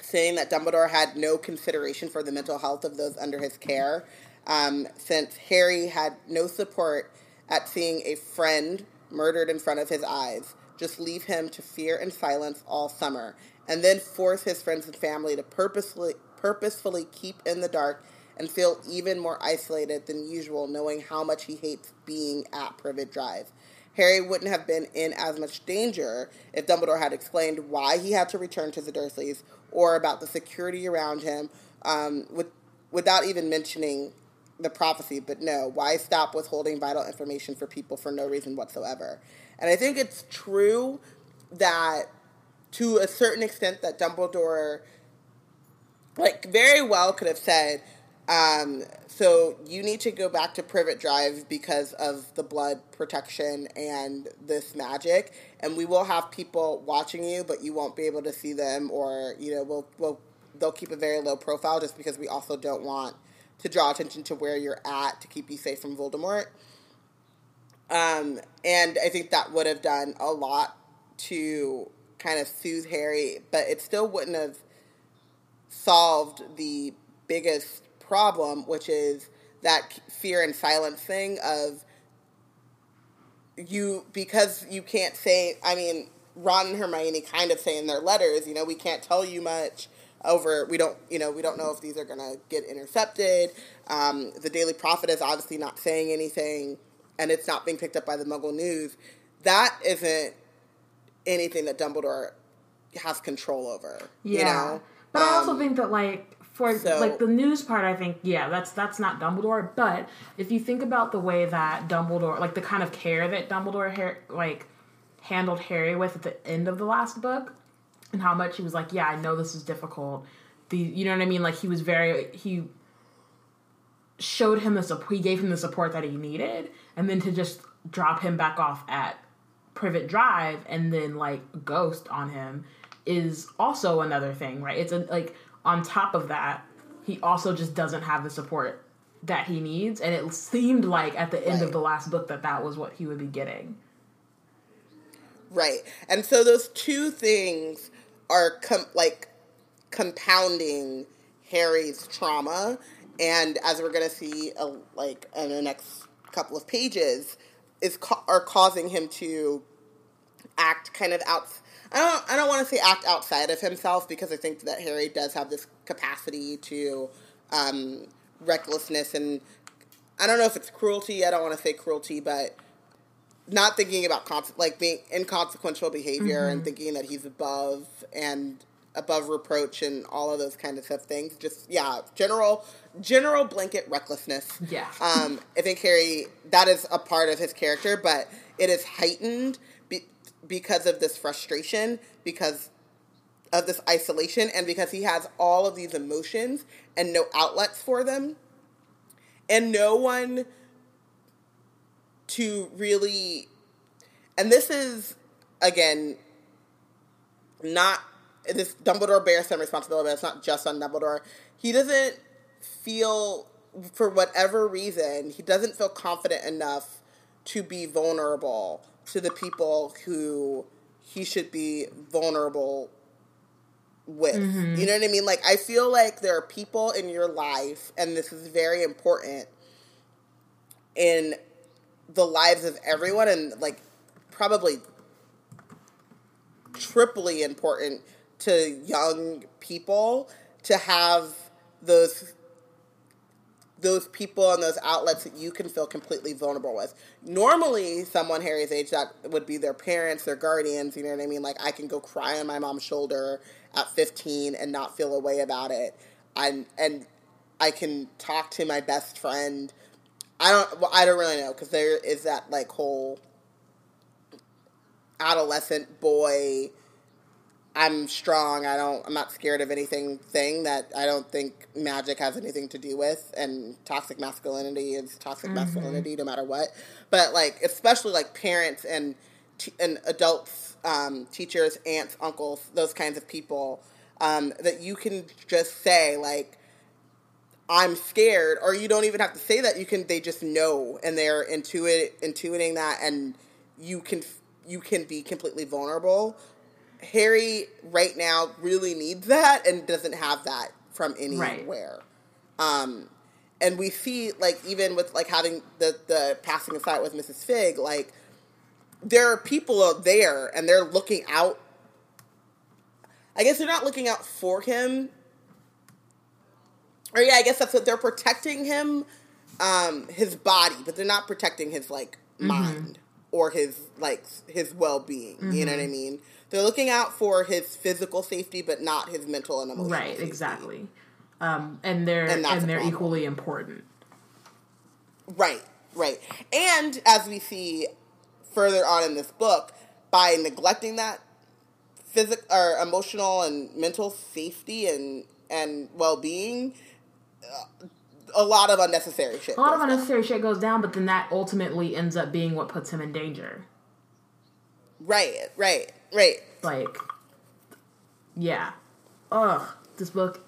saying that Dumbledore had no consideration for the mental health of those under his care, um, since Harry had no support at seeing a friend murdered in front of his eyes. Just leave him to fear and silence all summer, and then force his friends and family to purposely purposefully keep in the dark and feel even more isolated than usual, knowing how much he hates being at Privet Drive. Harry wouldn't have been in as much danger if Dumbledore had explained why he had to return to the Dursleys or about the security around him, um, with, without even mentioning the prophecy. But no, why stop withholding vital information for people for no reason whatsoever? And I think it's true that, to a certain extent, that Dumbledore like very well could have said, um, so you need to go back to Privet Drive because of the blood protection and this magic, and we will have people watching you, but you won't be able to see them, or you know, we'll we'll they'll keep a very low profile just because we also don't want to draw attention to where you're at to keep you safe from Voldemort. Um, and I think that would have done a lot to kind of soothe Harry, but it still wouldn't have solved the biggest problem, which is that fear and silence thing of you because you can't say. I mean, Ron and Hermione kind of say in their letters, you know, we can't tell you much over. We don't, you know, we don't know if these are gonna get intercepted. Um, the Daily Prophet is obviously not saying anything, and it's not being picked up by the Muggle News. That isn't anything that Dumbledore has control over. Yeah. You know? But um, I also um, think that like for So- like the news part i think yeah that's that's not dumbledore. But if you think about the way that dumbledore like the kind of care that dumbledore like handled harry with at the end of the last book and how much he was like yeah i know this is difficult. The you know what i mean? Like he was very he showed him the support he gave him the support that he needed and then to just drop him back off at privet drive and then like ghost on him is also another thing right? It's a, like on top of that he also just doesn't have the support that he needs and it seemed like at the end of the last book that that was what he would be getting. Right. And so those two things are com- like compounding Harry's trauma and as we're going to see uh, like in the next couple of pages is ca- are causing him to act kind of out I don't I don't want to say act outside of himself because I think that Harry does have this capacity to um, recklessness and I don't know if it's cruelty. I don't want to say cruelty, but not thinking about conse- like being inconsequential behavior and thinking that he's above and above reproach and all of those kind of stuff things. Just yeah, general general blanket recklessness. Yeah. Um, I think Harry that is a part of his character, but it is heightened because of this frustration, because of this isolation, and because he has all of these emotions and no outlets for them, and no one to really and this is again not this Dumbledore bears some responsibility, but it's not just on Dumbledore. He doesn't feel for whatever reason, he doesn't feel confident enough to be vulnerable to the people who he should be vulnerable with. Mm-hmm. You know what I mean? Like I feel like there are people in your life and this is very important in the lives of everyone and like probably triply important to young people to have those those people and those outlets that you can feel completely vulnerable with. Normally, someone Harry's age that would be their parents, their guardians, you know what I mean? Like I can go cry on my mom's shoulder at 15 and not feel a way about it. And and I can talk to my best friend. I don't well, I don't really know cuz there is that like whole adolescent boy I'm strong. I don't. I'm not scared of anything. Thing that I don't think magic has anything to do with, and toxic masculinity is toxic masculinity, no matter what. But like, especially like parents and t- and adults, um, teachers, aunts, uncles, those kinds of people, um, that you can just say like, I'm scared, or you don't even have to say that. You can. They just know, and they're intuit intuiting that, and you can you can be completely vulnerable. Harry right now really needs that and doesn't have that from anywhere. Um, and we see like even with like having the the passing aside with Mrs. Fig, like there are people out there and they're looking out. I guess they're not looking out for him. Or yeah, I guess that's what they're protecting him, um, his body, but they're not protecting his like mind or his like his well being. You know what I mean? They're looking out for his physical safety, but not his mental and emotional. right safety. exactly um, and they're And and, they're problem. equally important Right, right. And as we see further on in this book, by neglecting that physical or emotional and mental safety and and well being, uh, a lot of unnecessary shit. a lot of goes down. unnecessary shit goes down but then that ultimately ends up being what puts him in danger Right, right, right. like yeah ugh this book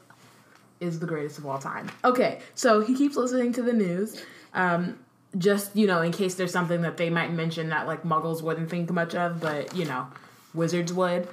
is the greatest of all time okay so he keeps listening to the news um just you know in case there's something that they might mention that like muggles wouldn't think much of but you know wizards would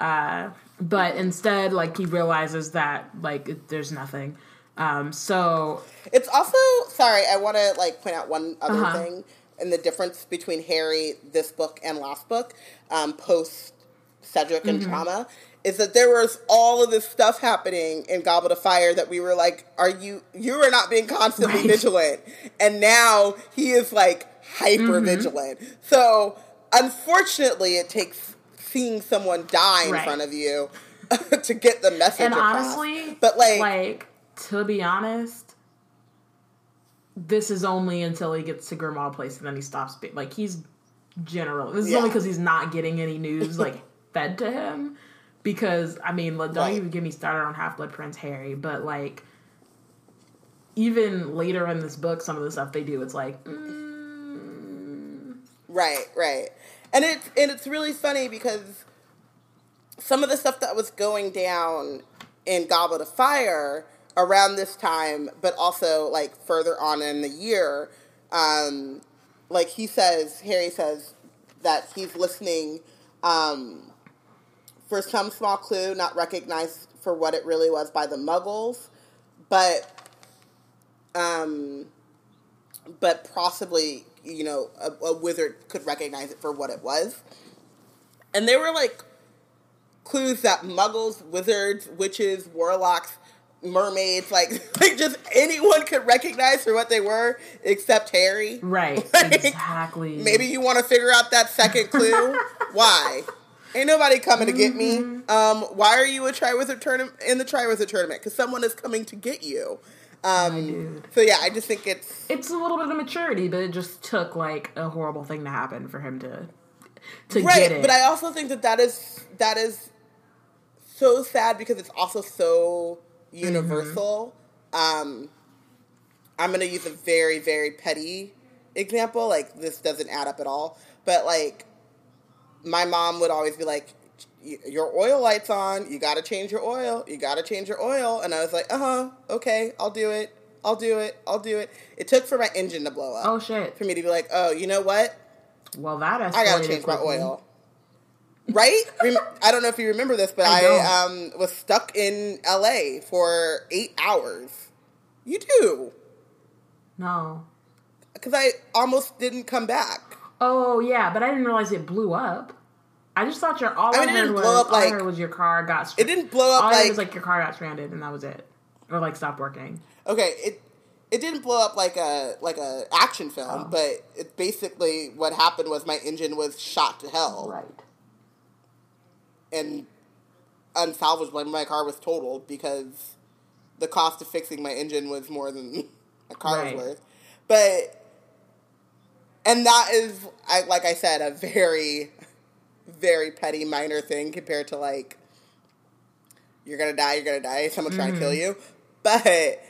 uh but instead like he realizes that like it, there's nothing um so It's also sorry. I want to like point out one other Uh-huh. thing and the difference between Harry this book and last book, um, post Cedric and Mm-hmm. trauma, is that there was all of this stuff happening in Goblet of Fire that we were like, "Are you? You are not being constantly Right. vigilant," and now he is like hyper Mm-hmm. vigilant. So unfortunately, it takes seeing someone die in Right. front of you <laughs> to get the message. and across. honestly but like, like to be honest, this is only until he gets to Grimmauld Place and then he stops. Be- like he's general. This is Yeah. only because he's not getting any news like <laughs> fed to him. Because I mean, like, don't Right. even get me started on Half Blood Prince Harry, but like even later in this book, some of the stuff they do, it's like, mm, Right, right. And it's and it's really funny because some of the stuff that was going down in Goblet of Fire around this time, but also like further on in the year, um, like he says, Harry says that he's listening um, for some small clue, not recognized for what it really was by the Muggles, but um, but possibly, you know, a, a wizard could recognize it for what it was. And they were like clues that muggles, wizards, witches, warlocks, mermaids, like, <laughs> like just anyone could recognize for what they were except Harry. right, <laughs> Like, exactly. Maybe you want to figure out that second clue. <laughs> why? Ain't nobody coming to get me. Mm-hmm. Um, why are you a Triwizard tournament in the Triwizard tournament? Because someone is coming to get you. Um, so yeah, I just think it's it's a little bit of maturity, but it just took like a horrible thing to happen for him to to right. get it. But I also think that that is that is so sad because it's also so universal. Um, I'm gonna use a very very petty example. Like this doesn't add up at all, but like my mom would always be like. Your oil light's on. You got to change your oil. You got to change your oil. And I was like, uh huh, okay, I'll do it. I'll do it. I'll do it. It took for my engine to blow up. oh shit! For me to be like, oh, you know what? Well, that I gotta change my oil. Right? I don't know if you remember this, but I I, um, was stuck in LA for eight hours. You do. No. Because I almost didn't come back. Oh yeah, but I didn't realize it blew up. I just thought your all I, I mean, it heard didn't was blow up all I like- heard was your car got. It didn't blow up All I like, was like your car got stranded, and that was it, or like stopped working. okay, it it didn't blow up like a like a action film, Oh. but it basically what happened was my engine was shot to hell Right. And unsalvageable. My car was totaled because the cost of fixing my engine was more than <laughs> my car Right. was worth. But and that is, I like I said, a very, very petty minor thing compared to like you're gonna die, you're gonna die, someone's trying to kill mm-hmm. you. But it,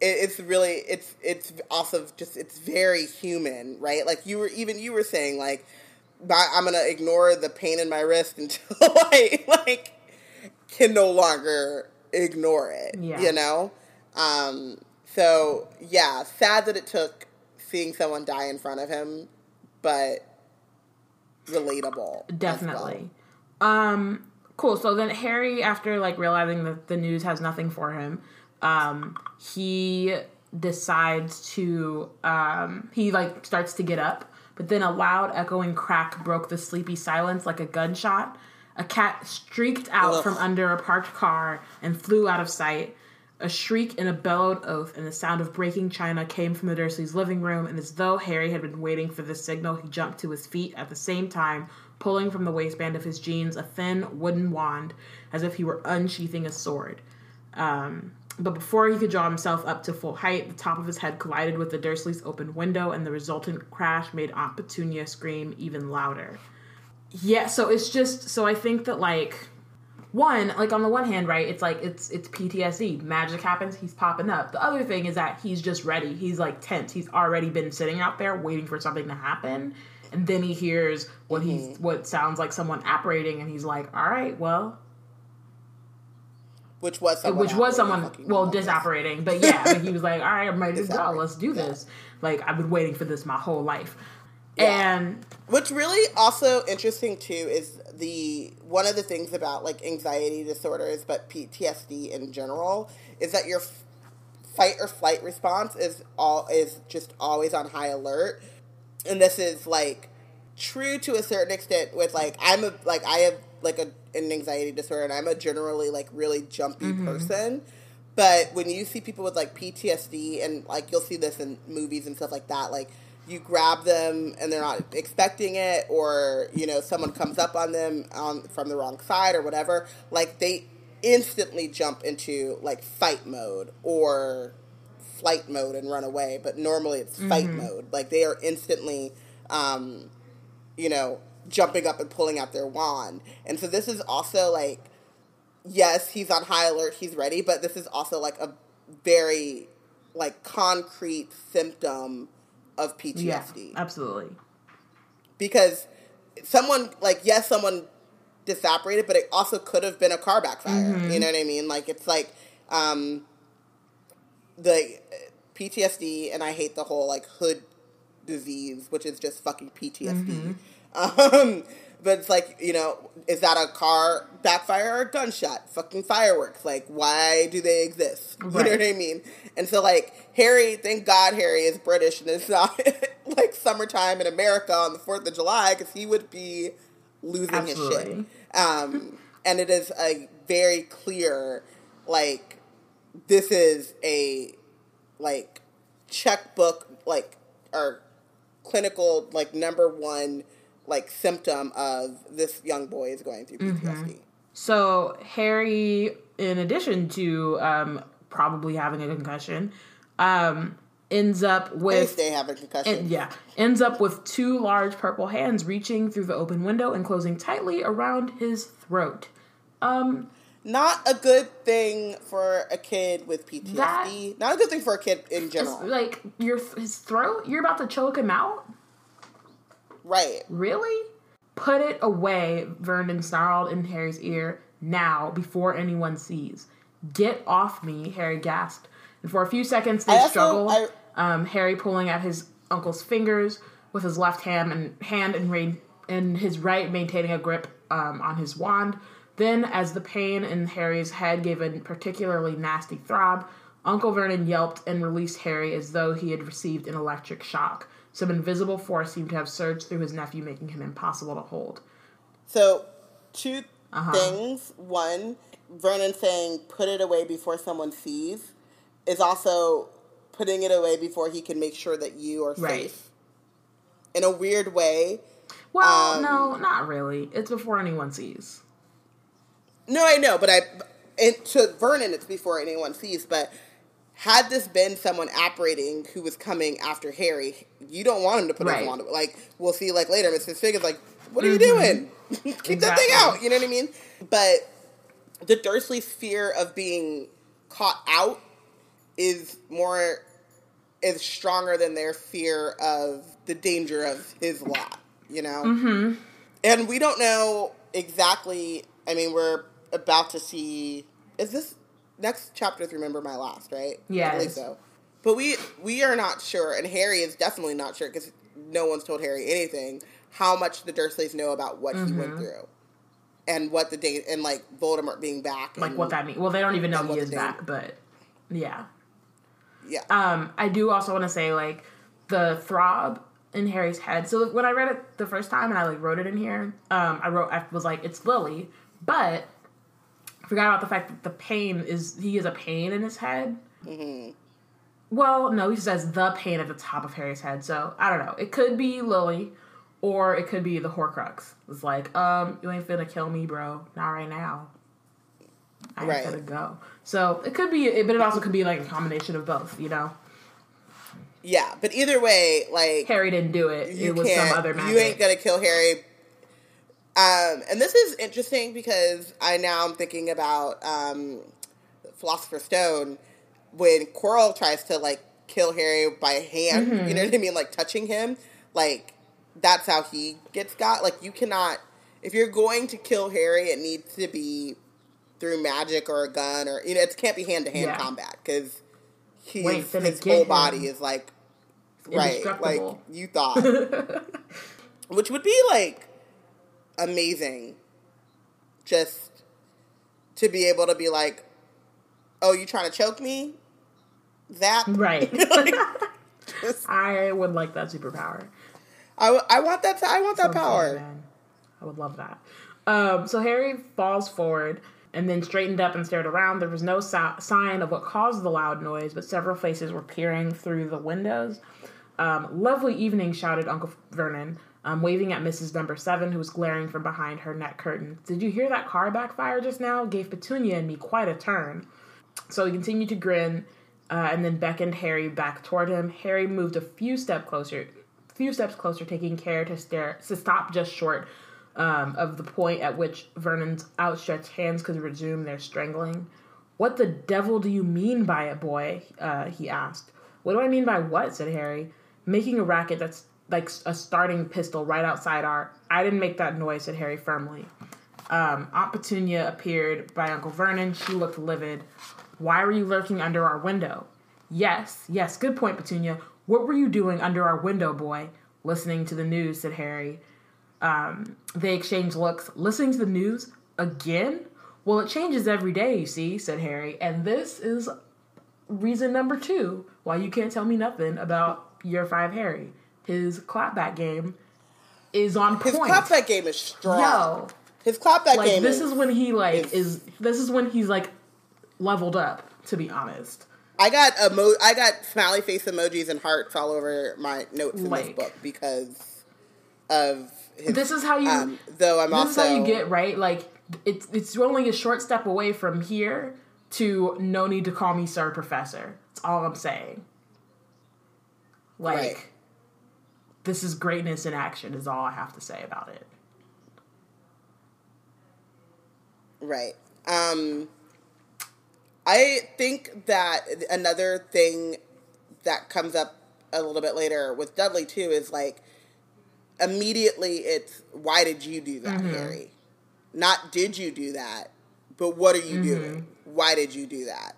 it's really, it's it's also just it's very human, right? Like you were even you were saying like. My- I'm gonna ignore the pain in my wrist <laughs> until I like can no longer ignore it. Yeah. You know? Um, so yeah, sad that it took seeing someone die in front of him, but relatable. Definitely. Um, cool. So then Harry, after like realizing that the news has nothing for him, um, he decides to um, he like starts to get up, but then a loud echoing crack broke the sleepy silence like a gunshot. A cat streaked out Ugh. from under a parked car and flew out of sight. A shriek and a bellowed oath and the sound of breaking china came from the Dursleys' living room, and as though Harry had been waiting for the signal, he jumped to his feet at the same time, pulling from the waistband of his jeans a thin wooden wand, as if he were unsheathing a sword. Um, but before he could draw himself up to full height, the top of his head collided with the Dursleys' open window, and the resultant crash made Aunt Petunia scream even louder. Yeah, so it's just so I think that like one, like on the one hand, right, it's like it's it's PTSD. Magic happens, he's popping up. The other thing is that he's just ready. He's like tense. He's already been sitting out there waiting for something to happen. And then he hears what he's mm-hmm. what sounds like someone apparating and he's like, All right, well Which was someone which was someone well numbers. disapparating, but yeah, but he was like, All right, I'm ready to go, let's do yeah. this. Like I've been waiting for this my whole life. Yeah. And What's really also interesting too is the one of the things about like anxiety disorders, but PTSD in general, is that your fight or flight response is all is just always on high alert, and this is like true to a certain extent. With like I'm a like I have like a an anxiety disorder, and I'm a generally like really jumpy person. But when you see people with like PTSD, and like you'll see this in movies and stuff like that, like you grab them and they're not expecting it, or you know someone comes up on them on from the wrong side or whatever, like they instantly jump into like fight mode or flight mode and run away, but normally it's fight Mm-hmm. mode. Like they are instantly, um, you know, jumping up and pulling out their wand. And so this is also like, yes, he's on high alert, he's ready, but this is also like a very like concrete symptom of Yeah, PTSD absolutely. because someone like yes someone disapparated but it also could have been a car backfire. Mm-hmm. You know what i mean? Like it's like um the uh, ptsd and i hate the whole like hood disease which is just fucking ptsd mm-hmm. Um but it's like you know is that a car backfire or a gunshot? Fucking fireworks. Like why do they exist? <laughs> You know what i mean? And so like harry thank god harry is british and it's not <laughs> like summertime in america on the 4th of july because he would be losing his shit. Um and it is a very clear like this is a like checkbook like or clinical like number one like symptom of this young boy is going through PTSD. So Harry, in addition to um, probably having a concussion, um, ends up If with they have a concussion. and, yeah ends up with two large purple hands reaching through the open window and closing tightly around his throat. Um, Not a good thing for a kid with PTSD. Not a good thing for a kid in general. like your his throat. You're about to choke him out. Right. Really? Put it away, Vernon snarled in Harry's ear, now, before anyone sees. Get off me, Harry gasped. And for a few seconds they I also- struggled, I- um, Harry pulling at his uncle's fingers with his left hand and hand and, ra- and his right maintaining a grip um, on his wand. Then, as the pain in Harry's head gave a particularly nasty throb, Uncle Vernon yelped and released Harry as though he had received an electric shock. Some invisible force seemed to have surged through his nephew, making him impossible to hold. So, 2 Uh-huh. things. One, Vernon saying put it away before someone sees is also putting it away before he can make sure that you are Right. safe. In a weird way. Well, Um, no, not really. It's before anyone sees. No, I know, but I and to Vernon it's before anyone sees, but had this been someone apparating who was coming after Harry, you don't want him to put Right. his wand. Like we'll see like later, Mrs. Fig is like, What are you doing? <laughs> Keep that thing out, you know what I mean? But the Dursley's fear of being caught out is more is stronger than their fear of the danger of his lot, you know? Mm-hmm. And we don't know exactly. I mean, we're about to see. Is this next chapter? is Remember my last, right? Yeah, I believe so. But we we are not sure, and Harry is definitely not sure because no one's told Harry anything. How much the Dursleys know about what he Mm-hmm. went through, and what the date and like Voldemort being back, Like and, what that means. Well, they don't even know he is back, but yeah. Yeah, Um, I do also want to say like the throb in Harry's head. So when I read it the first time and I like wrote it in here, um, I wrote I was like it's Lily, but forgot about the fact that the pain is he is a pain in his head. Well, no, he says the pain at the top of Harry's head. So I don't know. It could be Lily, or it could be the Horcrux. It's like, um, you ain't finna kill me, bro. Not right now. I ain't Right. finna go. So it could be, but it also could be like a combination of both. You know, yeah. But either way, like Harry didn't do it. you it was some other magic. You ain't gonna kill Harry. Um, and this is interesting because I now I'm thinking about um, Philosopher's Stone when Quirrell tries to like kill Harry by hand. Mm-hmm. You know what I mean? Like touching him. Like that's how he gets got. Like you cannot. If you're going to kill Harry, it needs to be through magic or a gun or you know it can't be hand to hand combat because his his whole body is like right like you thought <laughs> which would be like amazing just to be able to be like oh you trying to choke me that <laughs> Right. <laughs> Just- I would like that superpower. I, w- I want that I want that Sounds power like. I would love that. Um, so Harry falls forward and then straightened up and stared around. There was no so- sign of what caused the loud noise, but several faces were peering through the windows. Um, Lovely evening, shouted Uncle Vernon. Um, waving at Mrs. Number Seven, who was glaring from behind her net curtain. Did you hear that car backfire just now? Gave Petunia and me quite a turn. So he continued to grin, uh, and then beckoned Harry back toward him. Harry moved a few steps closer, few steps closer, taking care to stare to stop just short um, of the point at which Vernon's outstretched hands could resume their strangling. What the devil do you mean by it, boy? Uh, he asked. What do I mean by what? said Harry. Making a racket that's like a starting pistol right outside our. I didn't make that noise, said Harry firmly. Um, Aunt Petunia appeared by Uncle Vernon. She looked livid. Why were you lurking under our window? Yes, yes, good point, Petunia. What were you doing under our window, boy? Listening to the news, said Harry. Um, they exchanged looks. Listening to the news? Again? Well, it changes every day, you see, said Harry. And this is reason number two why you can't tell me nothing about year five Harry. His clapback game is on point. His clapback game is strong. Yo, His clapback like game this is, is when he like is- is this is when he's like leveled up. To be honest, I got emo- I got smiley face emojis and hearts all over my notes in this book because of his. this is how you. um, though I'm this also is how you get right. Like it's it's only a short step away from here to no need to call me sir professor. That's all I'm saying. Like Right. This is greatness in action. Is all I have to say about it. Right. Um, I think that another thing that comes up a little bit later with Dudley too is like immediately it's why did you do that, Harry? Not did you do that, but what are you doing? Why did you do that?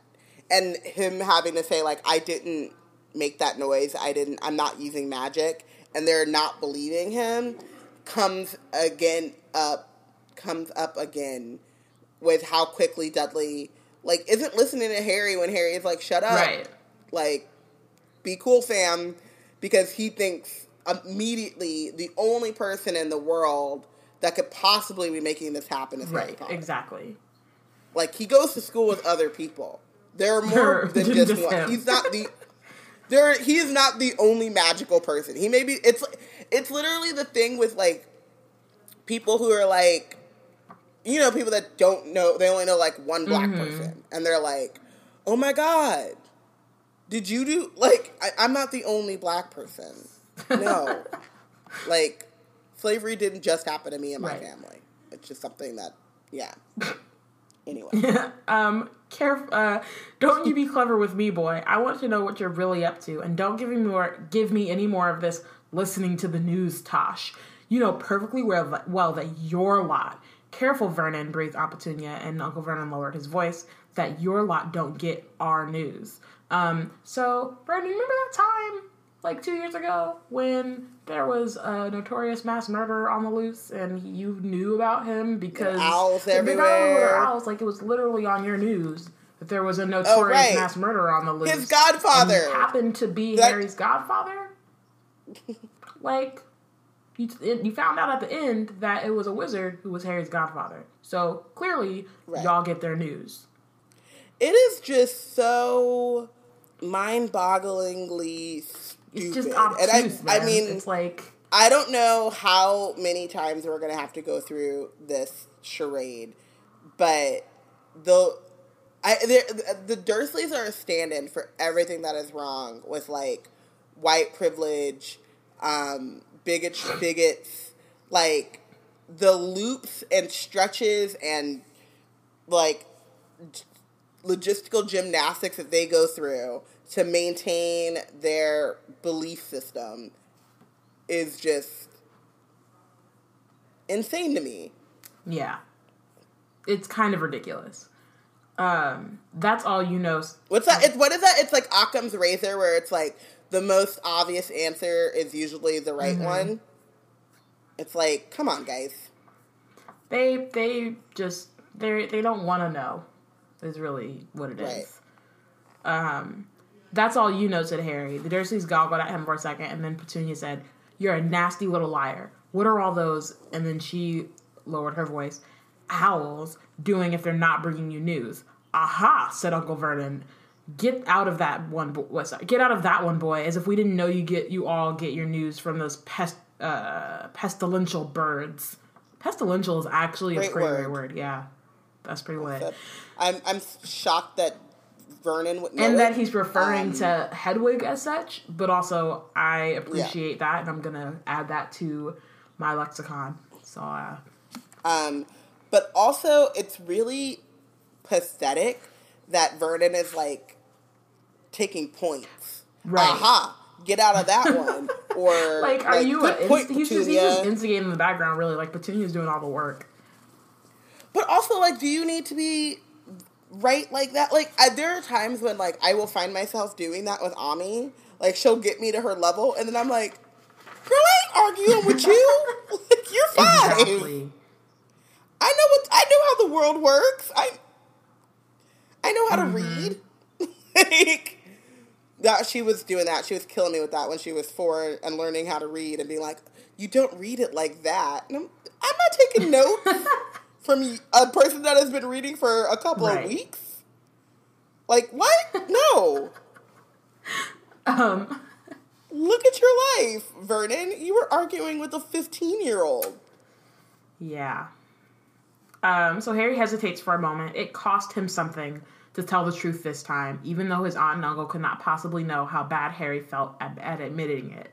And him having to say like I didn't make that noise. I didn't. I'm not using magic, and they're not believing him. Comes again up. Comes up again with how quickly Dudley like isn't listening to Harry when Harry is like, "Shut up, Right. like, be cool, fam," because he thinks immediately the only person in the world that could possibly be making this happen is Right. Potter. Exactly. Like he goes to school with other people. There are more <laughs> than just, Just one. him. He's not the there. He is not the only magical person. He may be. It's it's literally the thing with like people who are like, you know, people that don't know. They only know like one black Mm-hmm. person, and they're like, oh my god, did you do like? I, I'm not the only black person. No, <laughs> like slavery didn't just happen to me and my Right. family. It's just something that, yeah. <laughs> Anyway. <laughs> um, uh, don't you be clever with me, boy. I want to know what you're really up to, and don't give me more. Give me any more of this listening to the news, Tosh. You know perfectly well that, well that your lot. Careful, Vernon, breathed Petunia, and Uncle Vernon lowered his voice. That your lot don't get our news. Um, so Vernon, remember that time like two years ago when there was a notorious mass murderer on the loose and you knew about him because owls everywhere. owls, like it was literally on your news that there was a oh, notorious right. mass murderer on the loose. His godfather. happened to be That- Harry's godfather. <laughs> like you, you found out at the end that it was a wizard who was Harry's godfather. So clearly, Right. y'all get their news. It is just so mind-bogglingly. It's just and obtuse, I, I man. mean, it's like I don't know how many times we're gonna have to go through this charade, but the I the, Dursleys are a stand-in for everything that is wrong with like white privilege, um, bigots, bigots, like the loops and stretches and like logistical gymnastics that they go through to maintain their belief system is just insane to me. yeah, it's kind of ridiculous. Um, that's all you know. What's that? It's what is that? It's like Occam's razor, where it's like the most obvious answer is usually the right Mm-hmm. one. It's like, come on, guys. They they just they they don't want to know. Is really what it is. Right. Um, that's all you know, said Harry. The Dursleys goggled at him for a second, and then Petunia said, "You're a nasty little liar. What are all those?" And then she lowered her voice. Owls doing if they're not bringing you news. Aha! said Uncle Vernon. Get out of that one. Bo- what's that? Get out of that one, boy. As if we didn't know you get you all get your news from those pest uh, pestilential birds. Pestilential is actually Great a pretty word. word. Yeah, that's pretty lit. That- I'm I'm shocked that Vernon would know and it. that he's referring Um, to Hedwig as such, but also I appreciate that, and I'm gonna add that to my lexicon. So uh, Um, but also, it's really pathetic that Vernon is like taking points. Right. Aha! Get out of that one. <laughs> Or like, are you? A, point, he's, just, he's just instigating in the background, really. Like Petunia's doing all the work. But also, like, do you need to be right like that? Like, I, there are times when like I will find myself doing that with Ami. Like, she'll get me to her level, and then I'm like, "Girl, I ain't arguing with you. <laughs> like, you're fine. Exactly. I know what I know how the world works. I I know how to Mm-hmm. read. <laughs> like that she was doing that. She was killing me with that when she was four and learning how to read and being like, "You don't read it like that." And I'm, I'm not taking <laughs> notes from a person that has been reading for a couple Right. of weeks. Like what? No. <laughs> Um, Look at your life, Vernon. You were arguing with a 15 year old. yeah. Um, so Harry hesitates for a moment. It cost him something to tell the truth this time, even though his aunt and uncle could not possibly know how bad Harry felt at, at admitting it.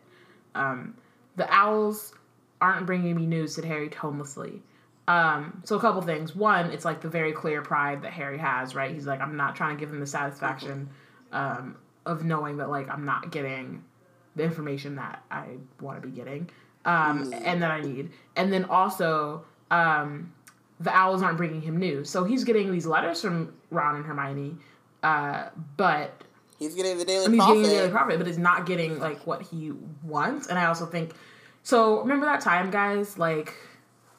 Um, the owls aren't bringing me news, said Harry tonelessly. Um, so a couple things. One, it's like the very clear pride that Harry has, right? He's like, I'm not trying to give him the satisfaction um, of knowing that like I'm not getting the information that I want to be getting um, and that I need. And then also, um, the owls aren't bringing him news, so he's getting these letters from Ron and Hermione, uh, but He's getting the Daily I mean, he's getting the Daily Prophet, but he's not getting like what he wants. And I also think so. Remember that time, guys, like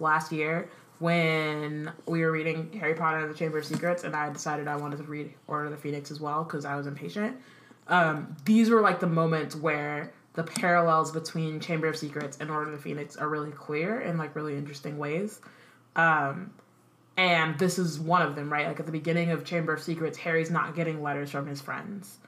last year when we were reading Harry Potter and the Chamber of Secrets, and I decided I wanted to read Order of the Phoenix as well because I was impatient. Um, these were like the moments where the parallels between Chamber of Secrets and Order of the Phoenix are really clear in like really interesting ways. Um, and this is one of them, right? Like at the beginning of Chamber of Secrets, Harry's not getting letters from his friends,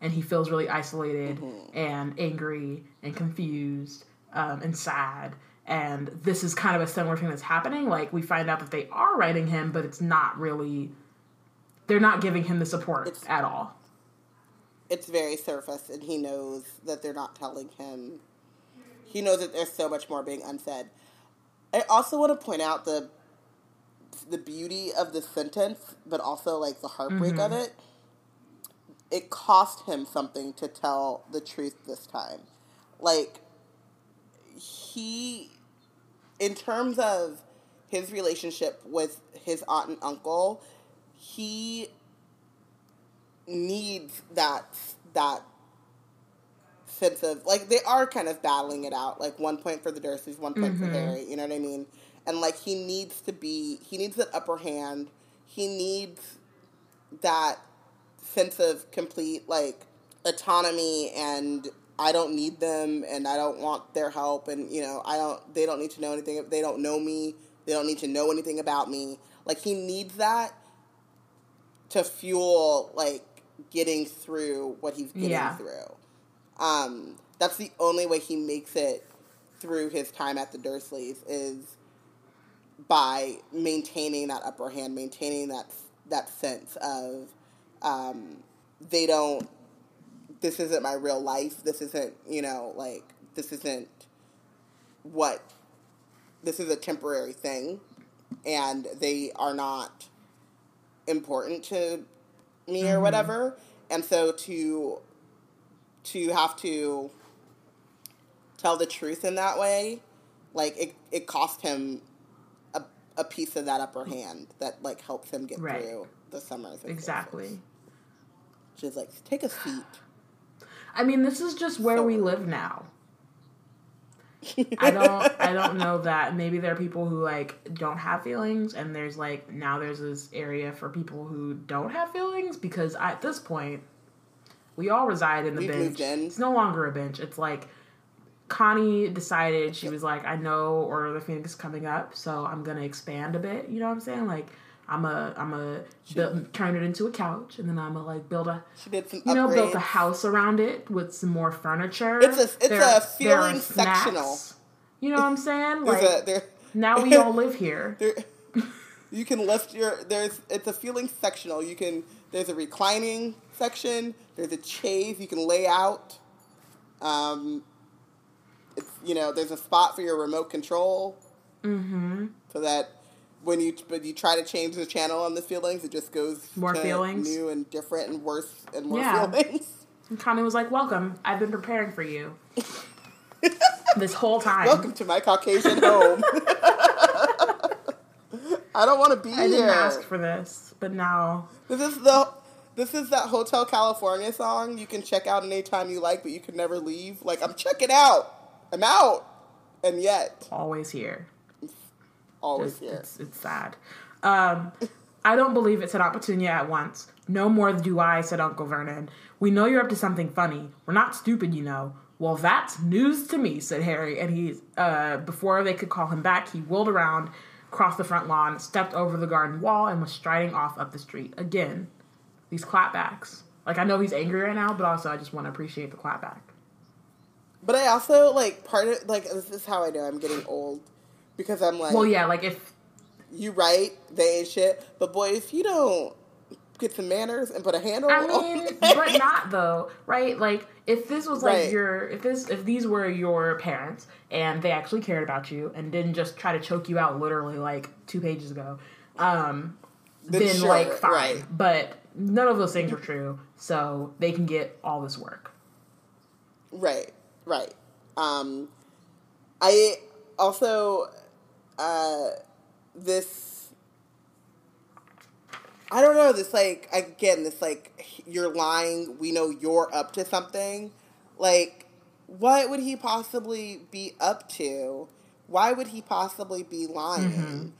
and he feels really isolated and angry and confused um, and sad. And this is kind of a similar thing that's happening. Like we find out that they are writing him, but it's not really. They're not giving him the support It's- at all. it's very surface and he knows that they're not telling him he knows that there's so much more being unsaid i also want to point out the the beauty of the sentence but also like the heartbreak of mm-hmm. it it cost him something to tell the truth this time like he in terms of his relationship with his aunt and uncle he needs that that sense of like they are kind of battling it out. Like one point for the Dursleys, one point for mm-hmm. Harry. You know what I mean? And like he needs to be, he needs that upper hand. He needs that sense of complete like autonomy and I don't need them and I don't want their help and you know I don't they don't need to know anything they don't know me they don't need to know anything about me like he needs that to fuel like getting through what he's getting Yeah. through. Um, that's the only way he makes it through his time at the Dursleys is by maintaining that upper hand, maintaining that that sense of um, they don't. This isn't my real life. This isn't you know like this isn't what. This is a temporary thing, and they are not important to me or mm-hmm. whatever. And so to to have to tell the truth in that way, like it, it cost him a, a piece of that upper hand that like helps him get Right. through the summers. Exactly. She's like, take a seat. I mean, this is just where So- we live now. I don't <laughs> I don't know that maybe there are people who like don't have feelings and there's like now there's this area for people who don't have feelings because at this point we all reside in the We've bench. It's no longer a bench. It's like Connie decided she was like, I know Order of the Phoenix is coming up, so I'm gonna expand a bit. You know what I'm saying? Like I'm a I'm a build, turn it into a couch, and then I'm a like build a She did some you know, built a house around it with some more furniture. It's a- it's There- a feeling sectional. You know what I'm saying? Like a, there, now we <laughs> all live here. there, you can lift your there's it's a feeling sectional. You can there's a reclining section. There's a chaise you can lay out. Um, it's you know there's a spot for your remote control. Mm-hmm. So that when you but you try to change the channel on the feelings, it just goes More feelings? new and different and worse and more Yeah. feelings. <laughs> And Connie was like, "Welcome. I've been preparing for you <laughs> this whole time. Welcome to my Caucasian home. <laughs> I don't want to be here. I didn't ask for this, but now This is the this is that Hotel California song you can check out anytime you like, but you can never leave. Like I'm checking out. I'm out. And yet, always here. Always It's, it's, it's sad. Um, I don't believe it, said Aunt Petunia at once. No more do I, said Uncle Vernon. We know you're up to something funny. We're not stupid, you know. Well, that's news to me, said Harry. And he, uh, before they could call him back, he whirled around, crossed the front lawn, stepped over the garden wall, and was striding off up the street. Again, these clapbacks. Like, I know he's angry right now, but also I just want to appreciate the clapback. But I also like part of like this is how I know I'm getting old because I'm like, Well, yeah, like if you right, they ain't shit. But boy, if you don't get some manners and put a handle I on, mean, but not though, right? Like if this was like Right. your if this if these were your parents and they actually cared about you and didn't just try to choke you out literally like two pages ago, um, Then then, sure, like fine. right. But none of those things are true, so they can get all this work. Right, right. Um, I also uh, this. I don't know. This like again. This like you're lying. We know you're up to something. Like, what would he possibly be up to? Why would he possibly be lying?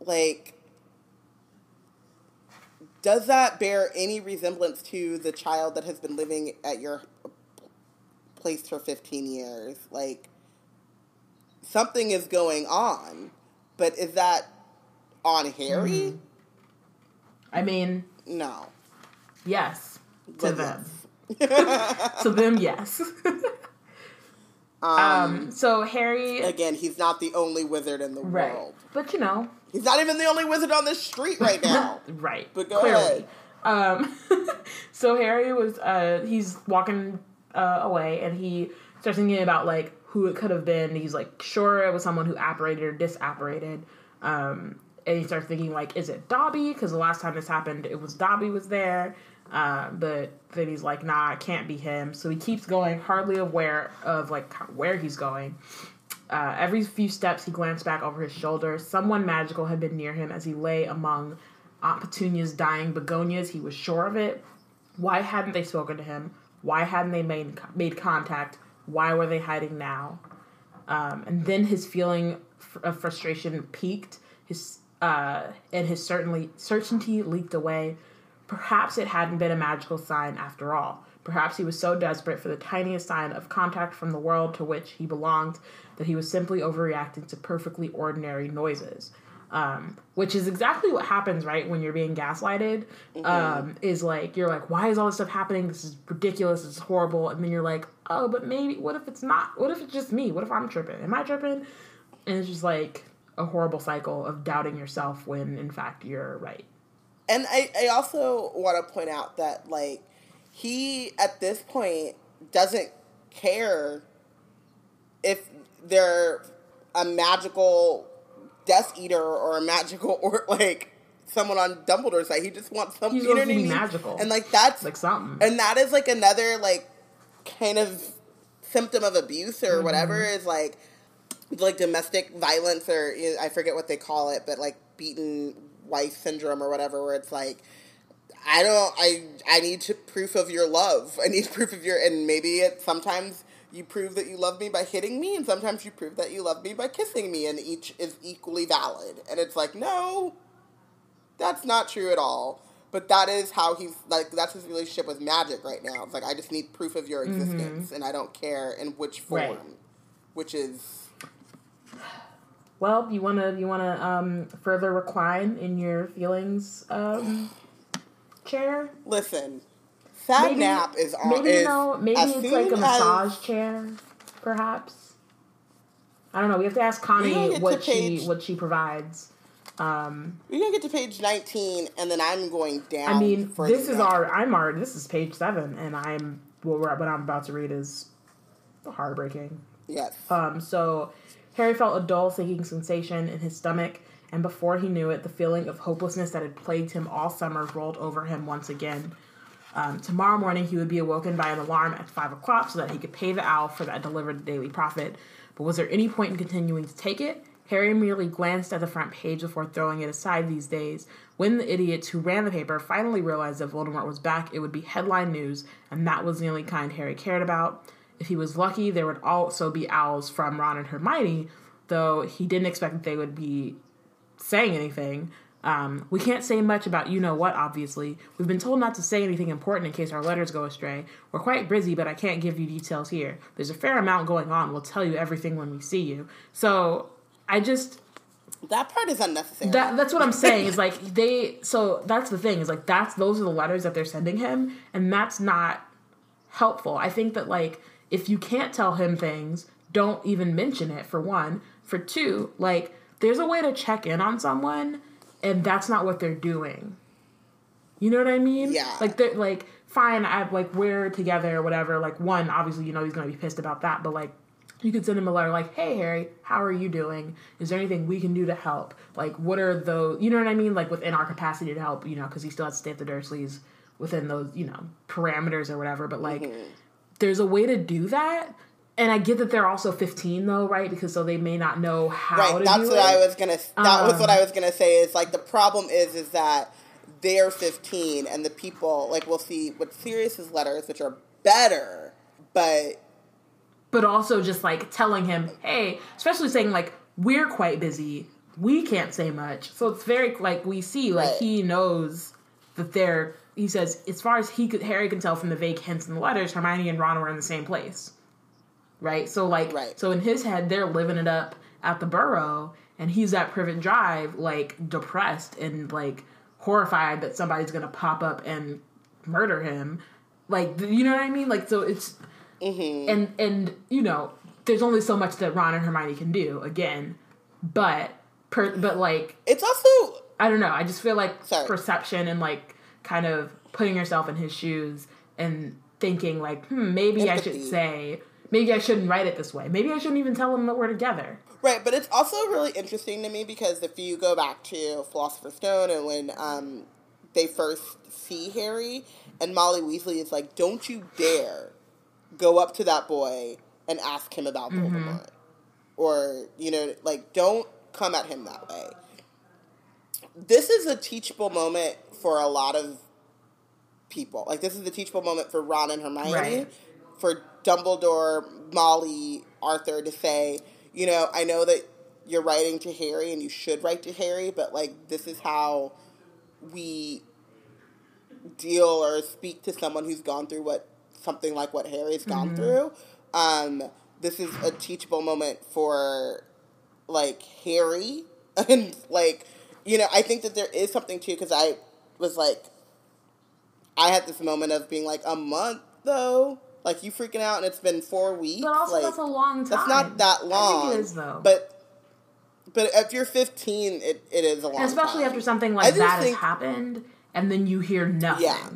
Like, does that bear any resemblance to the child that has been living at your place for 15 years? Like, something is going on, but is that on Harry? I mean, No. yes to them. <laughs> to them, yes. <laughs> um, So Harry, Again, he's not the only wizard in the right? world. But you know, He's not even the only wizard on the street right <laughs> now. right. But go clearly. Um, so Harry was uh, he's walking uh, away and he starts thinking about like who it could have been. He's like sure it was someone who apparated or disapparated. Um, and he starts thinking like, is it Dobby? Because the last time this happened, it was Dobby was there. Uh, but then he's like, nah, it can't be him. So he keeps going, hardly aware of like where he's going. Uh, every few steps, he glanced back over his shoulder. Someone magical had been near him as he lay among Aunt Petunia's dying begonias. He was sure of it. Why hadn't they spoken to him? Why hadn't they made made contact? Why were they hiding now? Um, and then his feeling of frustration peaked. His uh, and his certainly certainty leaked away. Perhaps it hadn't been a magical sign after all. Perhaps he was so desperate for the tiniest sign of contact from the world to which he belonged that he was simply overreacting to perfectly ordinary noises. Um, which is exactly what happens, right, when you're being gaslighted. Um, is like, you're like, why is all this stuff happening? This is ridiculous. This is horrible. And then you're like, oh, but maybe, what if it's not? What if it's just me? What if I'm tripping? Am I tripping? And it's just like a horrible cycle of doubting yourself when, in fact, you're right. And I, I also want to point out that, like, he, at this point, doesn't care if they're a magical Death Eater or a magical, <laughs> or, like, someone on Dumbledore's side. He just wants something. You know to I be mean? magical. And, like, that's, Like something. and that is, like, another, like, kind of symptom of abuse or mm-hmm. whatever is, like, like domestic violence or you know, I forget what they call it, but like beaten wife syndrome or whatever, where it's like, I don't, I, I need to proof of your love. <laughs> I need proof of your, and maybe it sometimes you prove that you love me by hitting me, and sometimes you prove that you love me by kissing me, and each is equally valid. And it's like, no, that's not true at all. But that is how he's like. That's his relationship with magic right now. It's like I just need proof of your existence, and I don't care in which form, Right. which is Well, you wanna you wanna um, further recline in your feelings um, chair? Listen, Sad Maybe- Nap is on. Maybe is, you know, maybe it's like a as- massage chair, perhaps. I don't know. We have to ask Connie what page- she what she provides. Um, We're gonna get to page nineteen, and then I'm going down. I mean, this is down. our. I'm already. This is page seven, and I'm what we're what I'm about to read is heartbreaking. yes. Um, so Harry felt a dull sinking sensation in his stomach, and before he knew it, the feeling of hopelessness that had plagued him all summer rolled over him once again. Um, tomorrow morning, he would be awoken by an alarm at five o'clock so that he could pay the owl for that delivered Daily Prophet. But was there any point in continuing to take it? Harry merely glanced at the front page before throwing it aside these days. When the idiots who ran the paper finally realized that Voldemort was back, it would be headline news, and that was the only kind Harry cared about. If he was lucky, there would also be owls from Ron and Hermione, though he didn't expect that they would be saying anything. Um, we can't say much about you know what, obviously. We've been told not to say anything important in case our letters go astray. We're quite busy, but I can't give you details here. There's a fair amount going on. We'll tell you everything when we see you. So I just that part is unnecessary. that that's what I'm saying is like <laughs> they so that's the thing is like that's those are the letters that they're sending him and that's not helpful. I think that like if you can't tell him things, don't even mention it for one. For two, like there's a way to check in on someone and that's not what they're doing. You know what I mean? Yeah. Like they're like fine, I like we're together or whatever. Like one, obviously you know he's gonna be pissed about that, but like you could send him a letter like, "Hey Harry, how are you doing? Is there anything we can do to help? Like, what are those? You know what I mean? Like within our capacity to help, you know, because he still has to stay at the Dursleys within those, you know, parameters or whatever. But like, mm-hmm. there's a way to do that. And I get that they're also 15 though, right? Because so they may not know how right. to That's do what it. I was gonna. That was Um, what I was gonna say. Is like the problem is is that they're 15, and the people like we'll see with Sirius's letters, which are better, but but also just like telling him, hey, especially saying like we're quite busy, we can't say much. So it's very like we see like Right. he knows that they're. He says as far as he could, Harry can tell from the vague hints in the letters, Hermione and Ron were in the same place, right? So like, Right. so in his head, they're living it up at the Burrow, and he's at Privet Drive, like depressed and like horrified that somebody's gonna pop up and murder him. Like, you know what I mean? Like, so it's and and you know there's only so much that Ron and Hermione can do again, but per, but like it's also I don't know. I just feel like Sorry. perception and like kind of putting yourself in his shoes and thinking like, hmm, maybe I should say, maybe I shouldn't write it this way. Maybe I shouldn't even tell them that we're together. Right, but it's also really interesting to me because if you go back to Philosopher's Stone and when um, they first see Harry and Molly Weasley is like, "Don't you dare go up to that boy and ask him about Voldemort," or you know, like, don't come at him that way. This is a teachable moment for a lot of people. Like, this is a teachable moment for Ron and Hermione Right. for Dumbledore, Molly, Arthur to say, you know, I know that you're writing to Harry and you should write to Harry, but like this is how we deal or speak to someone who's gone through what something like what Harry's gone through. Um, this is a teachable moment for like Harry <laughs> and like you know I think that there is something too because I was like I had this moment of being like a month though like you freaking out and it's been four weeks But also, like, that's a long time. that's not that long I think it is though. but but if you're 15 it, it is a long And especially time. after something like that think- has happened, and then you hear nothing. yeah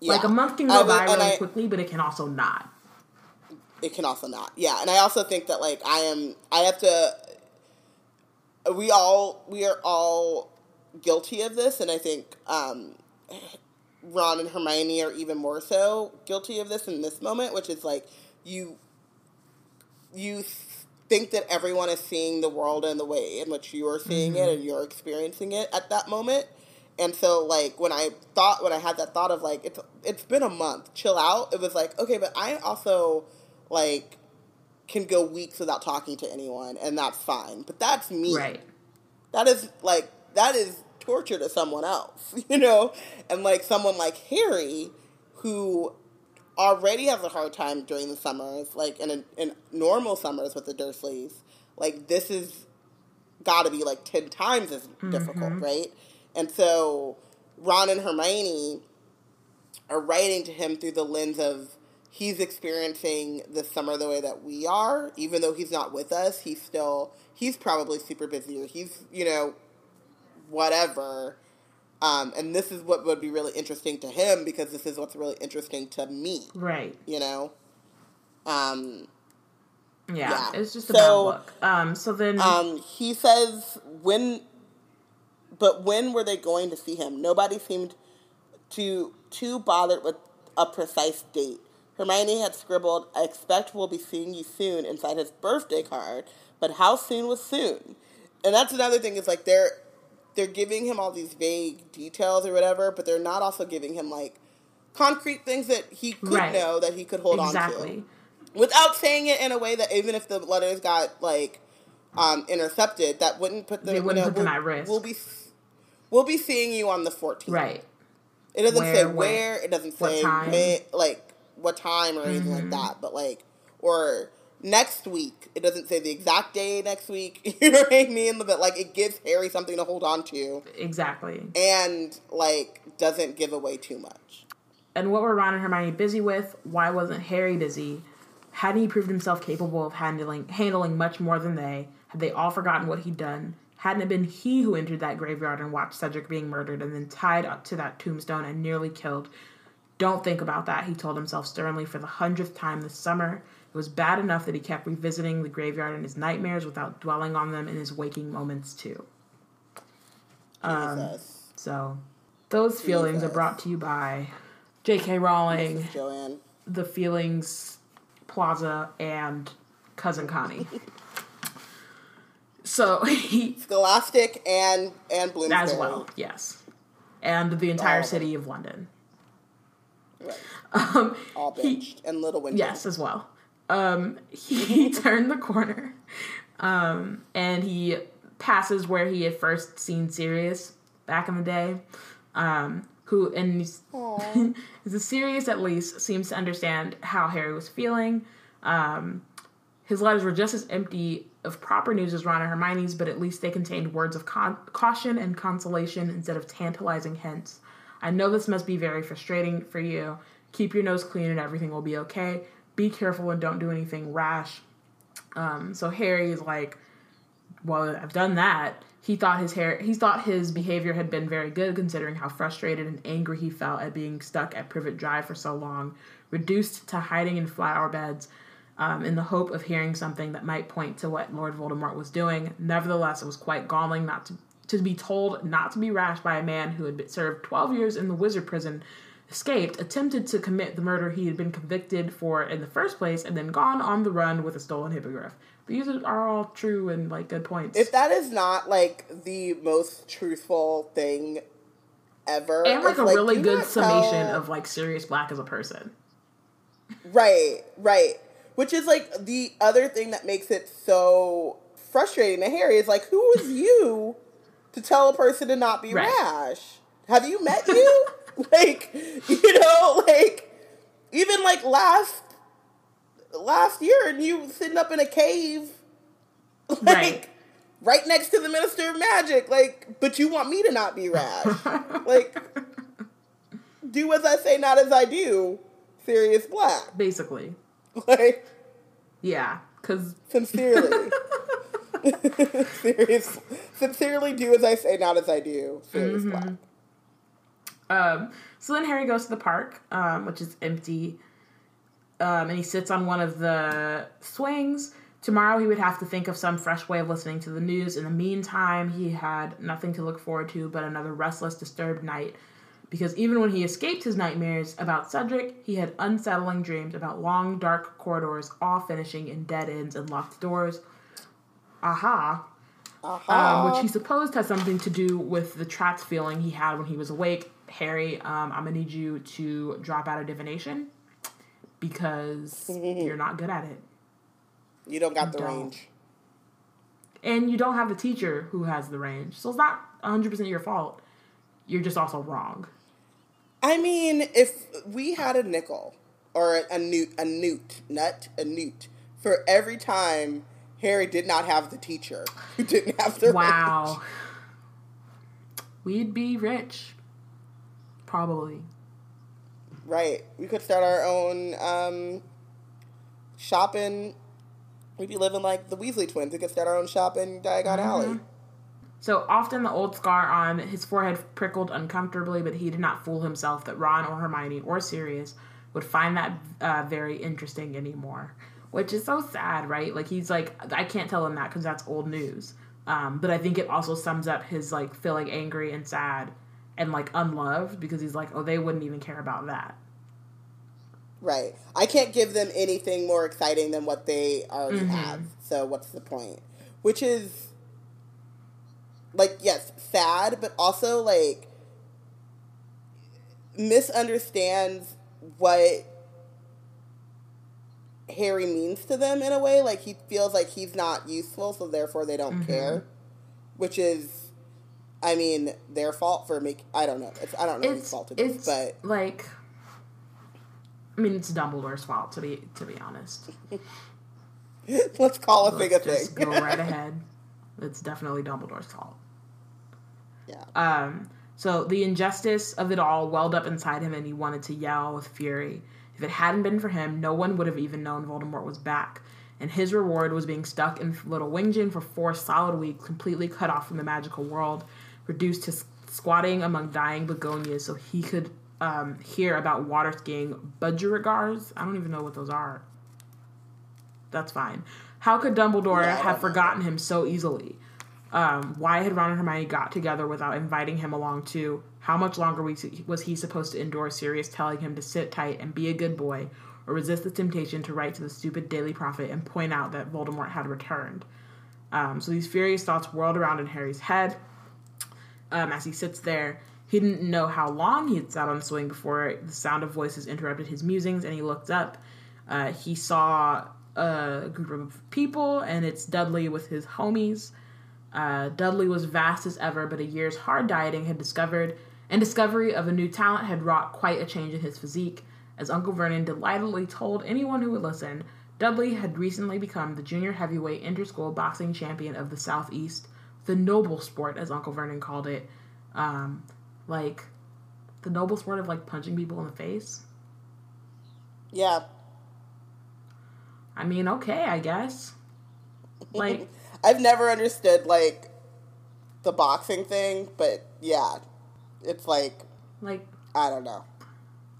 yeah Like a month can go was- by really I- quickly, but it can also not. it can also not. Yeah, and I also think that like I am I have to we all we are all guilty of this and I think um Ron and Hermione are even more so guilty of this in this moment, which is like you you think that everyone is seeing the world in the way in which you are seeing it mm-hmm. and you're experiencing it at that moment. And so like when I thought when I had that thought of like it's it's been a month, chill out, it was like, okay, but I also like can go weeks without talking to anyone and that's fine. But that's me. Right. That is like that is torture to someone else, <laughs> you know? And like someone like Harry who already has a hard time during the summers, like in, in normal summers with the Dursleys, like this is got to be like 10 times as mm-hmm. difficult, right? And so Ron and Hermione are writing to him through the lens of he's experiencing the summer the way that we are, even though he's not with us, he's still he's probably super busy or he's, you know, whatever. Um, and this is what would be really interesting to him because this is what's really interesting to me. Right. You know? Um, yeah, Yeah. it's just a So- bad look. Um, so then, um, he says when, but when were they going to see him? Nobody seemed to too bothered with a precise date. Hermione had scribbled, "I expect we'll be seeing you soon" inside his birthday card, but how soon was soon? And that's another thing. Is like they're they're giving him all these vague details or whatever, but they're not also giving him like concrete things that he could Right. know that he could hold on to without saying it in a way that even if the letters got like um, intercepted, that wouldn't put them. They wouldn't you know, put them we'll, at risk. We'll be we'll be seeing you on the 14th. Right. It doesn't Where, say where. It doesn't say time. Mm-hmm. like what time or anything like that. But like or next week. It doesn't say the exact day next week. <laughs> You know what I mean? But like it gives Harry something to hold on to, Exactly. and like doesn't give away too much. And what were Ron and Hermione busy with? Why wasn't Harry busy? Hadn't he proved himself capable of handling handling much more than they? Had they all forgotten what he'd done? Hadn't it been he who entered that graveyard and watched Cedric being murdered and then tied up to that tombstone and nearly killed? Don't think about that, he told himself sternly for the hundredth time this summer. It was bad enough that he kept revisiting the graveyard in his nightmares without dwelling on them in his waking moments, too. Um, Jesus, So, those feelings are brought to you by J.K. Rowling, Joanne. The Feelings Plaza, and Cousin Connie. <laughs> so, <laughs> he, Scholastic and and Bloomsbury as well, yes. And the entire All city of London. Right. Um, All he- and Little Whinging. Yes, as well. Um, <laughs> he turned the corner, um, and he passes where he had first seen Sirius back in the day. Um, who and <laughs> the Sirius at least seems to understand how Harry was feeling. Um, his letters were just as empty of proper news as Ron and Hermione's, but at least they contained words of con- caution and consolation instead of tantalizing hints. I know this must be very frustrating for you. Keep your nose clean and everything will be okay. Be careful and don't do anything rash. Um, so Harry is like, well, I've done that. He thought his hair, he thought his behavior had been very good considering how frustrated and angry he felt at being stuck at Privet Drive for so long, reduced to hiding in flower beds, um, in the hope of hearing something that might point to what Lord Voldemort was doing. Nevertheless, it was quite galling not to to be told not to be rash by a man who had served twelve years in the wizard prison, escaped, attempted to commit the murder he had been convicted for in the first place, and then gone on the run with a stolen hippogriff. These are all true and like good points. If that is not like the most truthful thing ever, and like a really good summation tell- of like Sirius Black as a person. Right, right. Which is like the other thing that makes it so frustrating to Harry is like, who is <laughs> you to tell a person to not be Right. rash? Have you met you? <laughs> <laughs> like, you know, like even like last last year and you sitting up in a cave <laughs> like Right. right next to the Minister of Magic, like, but you want me to not be rash. <laughs> like do as I say, not as I do. Sirius Black. Basically, Like, yeah, because sincerely. Serious, sincerely do as I say, not as I do. Sirius Mm-hmm. Black. Um, so then Harry goes to the park, um, which is empty, um, and he sits on one of the swings. Tomorrow he would have to think of some fresh way of listening to the news. In the meantime, he had nothing to look forward to but another restless, disturbed night. Because even when he escaped his nightmares about Cedric, he had unsettling dreams about long, dark corridors, all finishing in dead ends and locked doors. Aha Aha. um, which he supposed had something to do with the trapped feeling he had when he was awake. Harry, um, I'm gonna need you to drop out of divination because <laughs> you're not good at it, you don't got the don't. range. and you don't have the teacher who has the range, so it's not 100 percent your fault. You're just also wrong. I mean, if we had a nickel or a, a newt, a newt, nut, a newt for every time Harry did not have the teacher who didn't have the range. Wow, we'd be rich, probably. Right. We could start our own um, shopping. We'd be living like the Weasley twins. We could start our own shopping in Diagon Mm-hmm. Alley. So often the old scar on his forehead prickled uncomfortably, but he did not fool himself that Ron or Hermione or Sirius would find that uh, very interesting anymore. Which is so sad, right? Like he's like, I can't tell him that because that's old news. Um, but I think it also sums up his like feeling angry and sad and like unloved because he's like, oh, they wouldn't even care about that. Right. I can't give them anything more exciting than what they already Mm-hmm. have. So what's the point? Which is like yes, sad, but also like misunderstands what Harry means to them in a way. Like he feels like he's not useful, so therefore they don't care. Which is I mean, their fault for make I don't know. It's I don't know whose It's fault it is, it's but like, I mean, it's Dumbledore's fault to be to be honest. <laughs> let's call a thing a Let's thing. just go right <laughs> ahead. It's definitely Dumbledore's fault. yeah. Um, so the injustice of it all welled up inside him, and he wanted to yell with fury. If it hadn't been for him, no one would have even known Voldemort was back. And his reward was being stuck in Little Whinging for four solid weeks, completely cut off from the magical world, reduced to squatting among dying begonias so he could um, hear about water skiing budgerigars. I don't even know what those are. That's fine. How could Dumbledore Yeah, have know. forgotten him so easily? Um, why had Ron and Hermione got together without inviting him along too? How much longer was he, was he supposed to endure Sirius telling him to sit tight and be a good boy, or resist the temptation to write to the stupid Daily Prophet and point out that Voldemort had returned? Um, so these furious thoughts whirled around in Harry's head um, as he sits there. He didn't know how long he had sat on the swing before the sound of voices interrupted his musings, and he looked up. Uh, he saw a group of people, and it's Dudley with his homies. Uh, Dudley was vast as ever, but a year's hard dieting had discovered, and discovery of a new talent had wrought quite a change in his physique. As Uncle Vernon delightedly told anyone who would listen, Dudley had recently become the junior heavyweight interschool boxing champion of the Southeast, the noble sport, as Uncle Vernon called it. Um, like, the noble sport of like punching people in the face. Yeah. I mean, okay, I guess. Like, <laughs> I've never understood like the boxing thing, but yeah, it's like like, I don't know.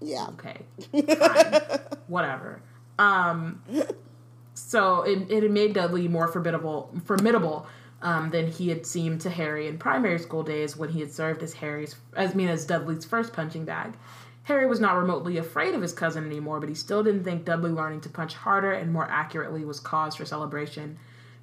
Yeah, okay, <laughs> whatever. Um, so it, it made Dudley more formidable, formidable um, than he had seemed to Harry in primary school days when he had served as Harry's, as mean, as Dudley's first punching bag. Harry was not remotely afraid of his cousin anymore, but he still didn't think Dudley learning to punch harder and more accurately was cause for celebration.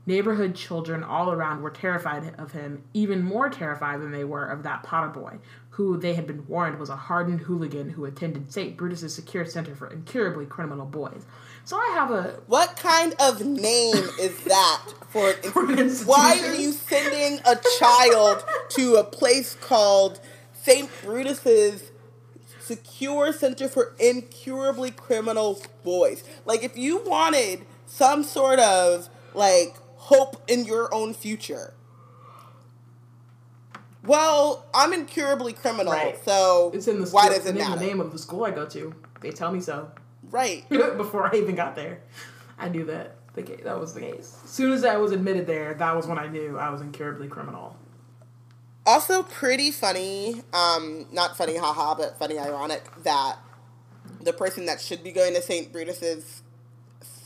Neighborhood children all around were terrified of him, even more terrified than they were of that Potter boy, who they had been warned was a hardened hooligan who attended St. Brutus's secure center for incurably criminal boys. So I have a what kind of name is that for? <laughs> An, For <laughs> why are you sending a child to a place called St. Brutus's Secure Center for Incurably Criminal Boys? Like, if you wanted some sort of like hope in your own future. Well, I'm incurably criminal, Right. so it's in the why does it in matter? the name of the school I go to. They tell me so. Right. <laughs> before I even got there. I knew that the case, that was the case. As soon as I was admitted there, that was when I knew I was incurably criminal. Also, pretty funny, um, not funny, haha, but funny, ironic, that the person that should be going to St. Brutus's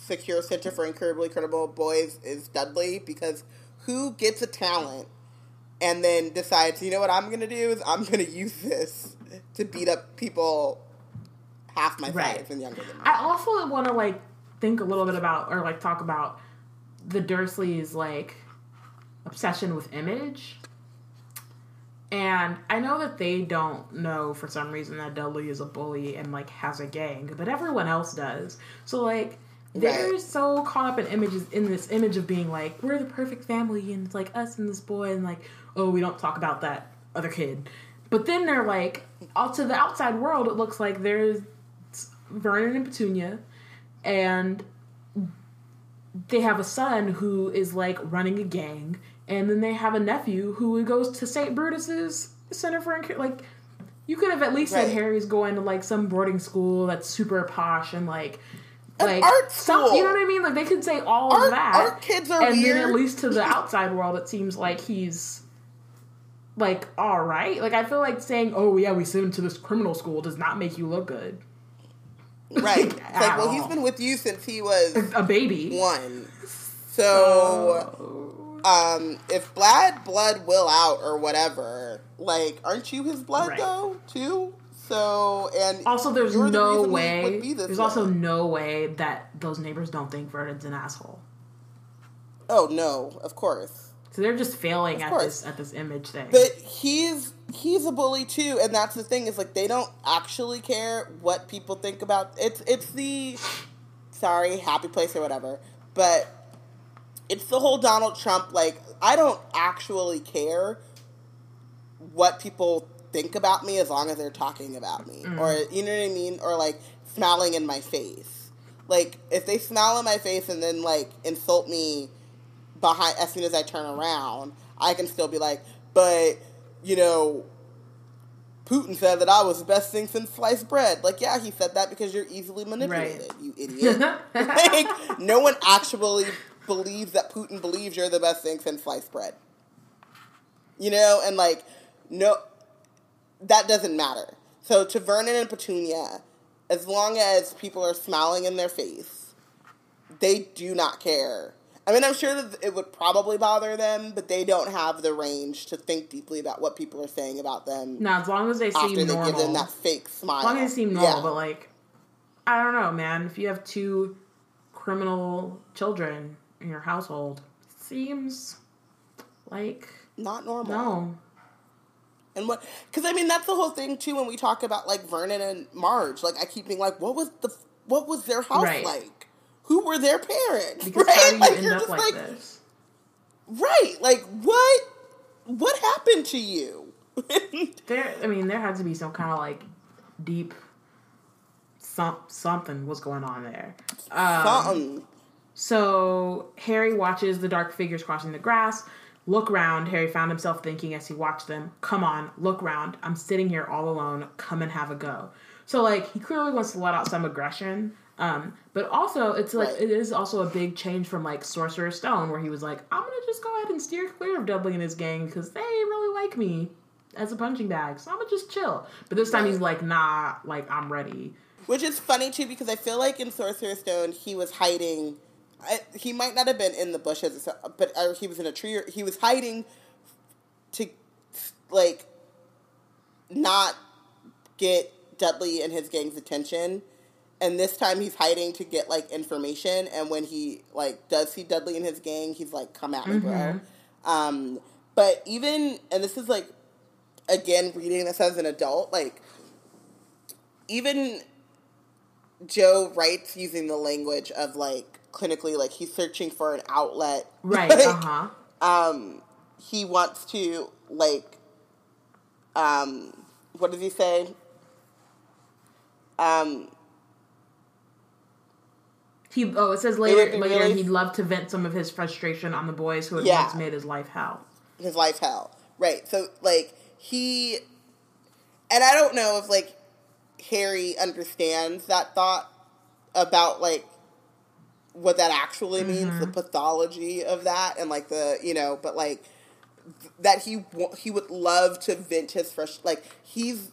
Secure Center for Incurably Credible Boys is Dudley, because who gets a talent and then decides, you know what I'm going to do is I'm going <laughs> to use this to beat up people half my Right. size and younger than me. I also want to like think a little bit about or like talk about the Dursleys like obsession with image. And I know that they don't know for some reason that Dudley is a bully and like has a gang, but everyone else does. So like they're Right. so caught up in images in this image of being like we're the perfect family and it's like us and this boy and like oh we don't talk about that other kid. But then they're like out to the outside world it looks like there's Vernon and Petunia and they have a son who is like running a gang, and then they have a nephew who goes to St. Brutus's Center for like. You could have at least said Harry's going to like some boarding school that's super posh and like like art some- school. you know what I mean? Like they could say all Art- of that. art kids are and weird. then at least to the <laughs> outside world, it seems like he's like all right. Like I feel like saying, "Oh yeah, we sent him to this criminal school" does not make you look good. Right. <laughs> It's At like, well, he's been with you since he was A baby. one. So, um, if Blood Blood will out or whatever, like, aren't you his blood Right. though too? So, and Also, there's you're the no way. would be this There's way. also no way that those neighbors don't think Vernon's an asshole. oh no, of course. So they're just failing at course. this at this image thing. But he's he's a bully too, and that's the thing is like they don't actually care what people think about it's it's the sorry happy place or whatever, but it's the whole Donald Trump like I don't actually care what people think about me as long as they're talking about me mm. or you know what I mean or like smiling in my face. Like if they smile in my face and then like insult me behind as soon as I turn around, I can still be like, but you know, Putin said that I was the best thing since sliced bread. Like, yeah, he said that because you're easily manipulated, you <laughs> idiot. like, no one actually believes that Putin believes you're the best thing since sliced bread. You know, and like, no, that doesn't matter. So to Vernon and Petunia, as long as people are smiling in their face, they do not care. I mean, I'm sure that it would probably bother them, but they don't have the range to think deeply about what people are saying about them no, as long as they seem they normal. give them that fake smile. as long as they seem normal, Yeah. but like, I don't know, man. If you have two criminal children in your household, it seems like not normal. no. And what? Because I mean, that's the whole thing too. When we talk about like Vernon and Marge, like I keep being like, what was the what was their house Right. like? Who were their parents? Because <laughs> right? how do you like end you're up just like, like, this? right? Like what? What happened to you? <laughs> There, I mean, there had to be some kind of like deep some, something was going on there. Um, Something. So Harry watches the dark figures crossing the grass. Look round. Harry found himself thinking as he watched them, "Come on, look round. I'm sitting here all alone. Come and have a go." So like he clearly wants to let out some aggression. Um, but also it's like it is also a big change from like Sorcerer's Stone, where he was like, "I'm gonna just go ahead and steer clear of Dudley and his gang because they really like me as a punching bag, so I'm gonna just chill." But this time he's like, "Nah, like I'm ready." Which is funny too because I feel like in Sorcerer's Stone he was hiding. I, he might not have been in the bushes, but or he was in a tree. Or, he was hiding to like not get Dudley and his gang's attention. And this time he's hiding to get like information. And when he like does see Dudley and his gang, he's like, "Come at me, bro." Um, but even and this is like again reading this as an adult, like even Jo writes using the language of like clinically, like he's searching for an outlet. Right. <laughs> Like, Uh huh. Um, he wants to like, um, what does he say? Um, He oh, it says later be later really- he'd love to vent some of his frustration on the boys who had Yeah. once made his life hell. his life hell. Right. So like he and I don't know if like Harry understands that thought about like what that actually means, the pathology of that and like the, you know, but like th- that he wa- he would love to vent his frustration like he's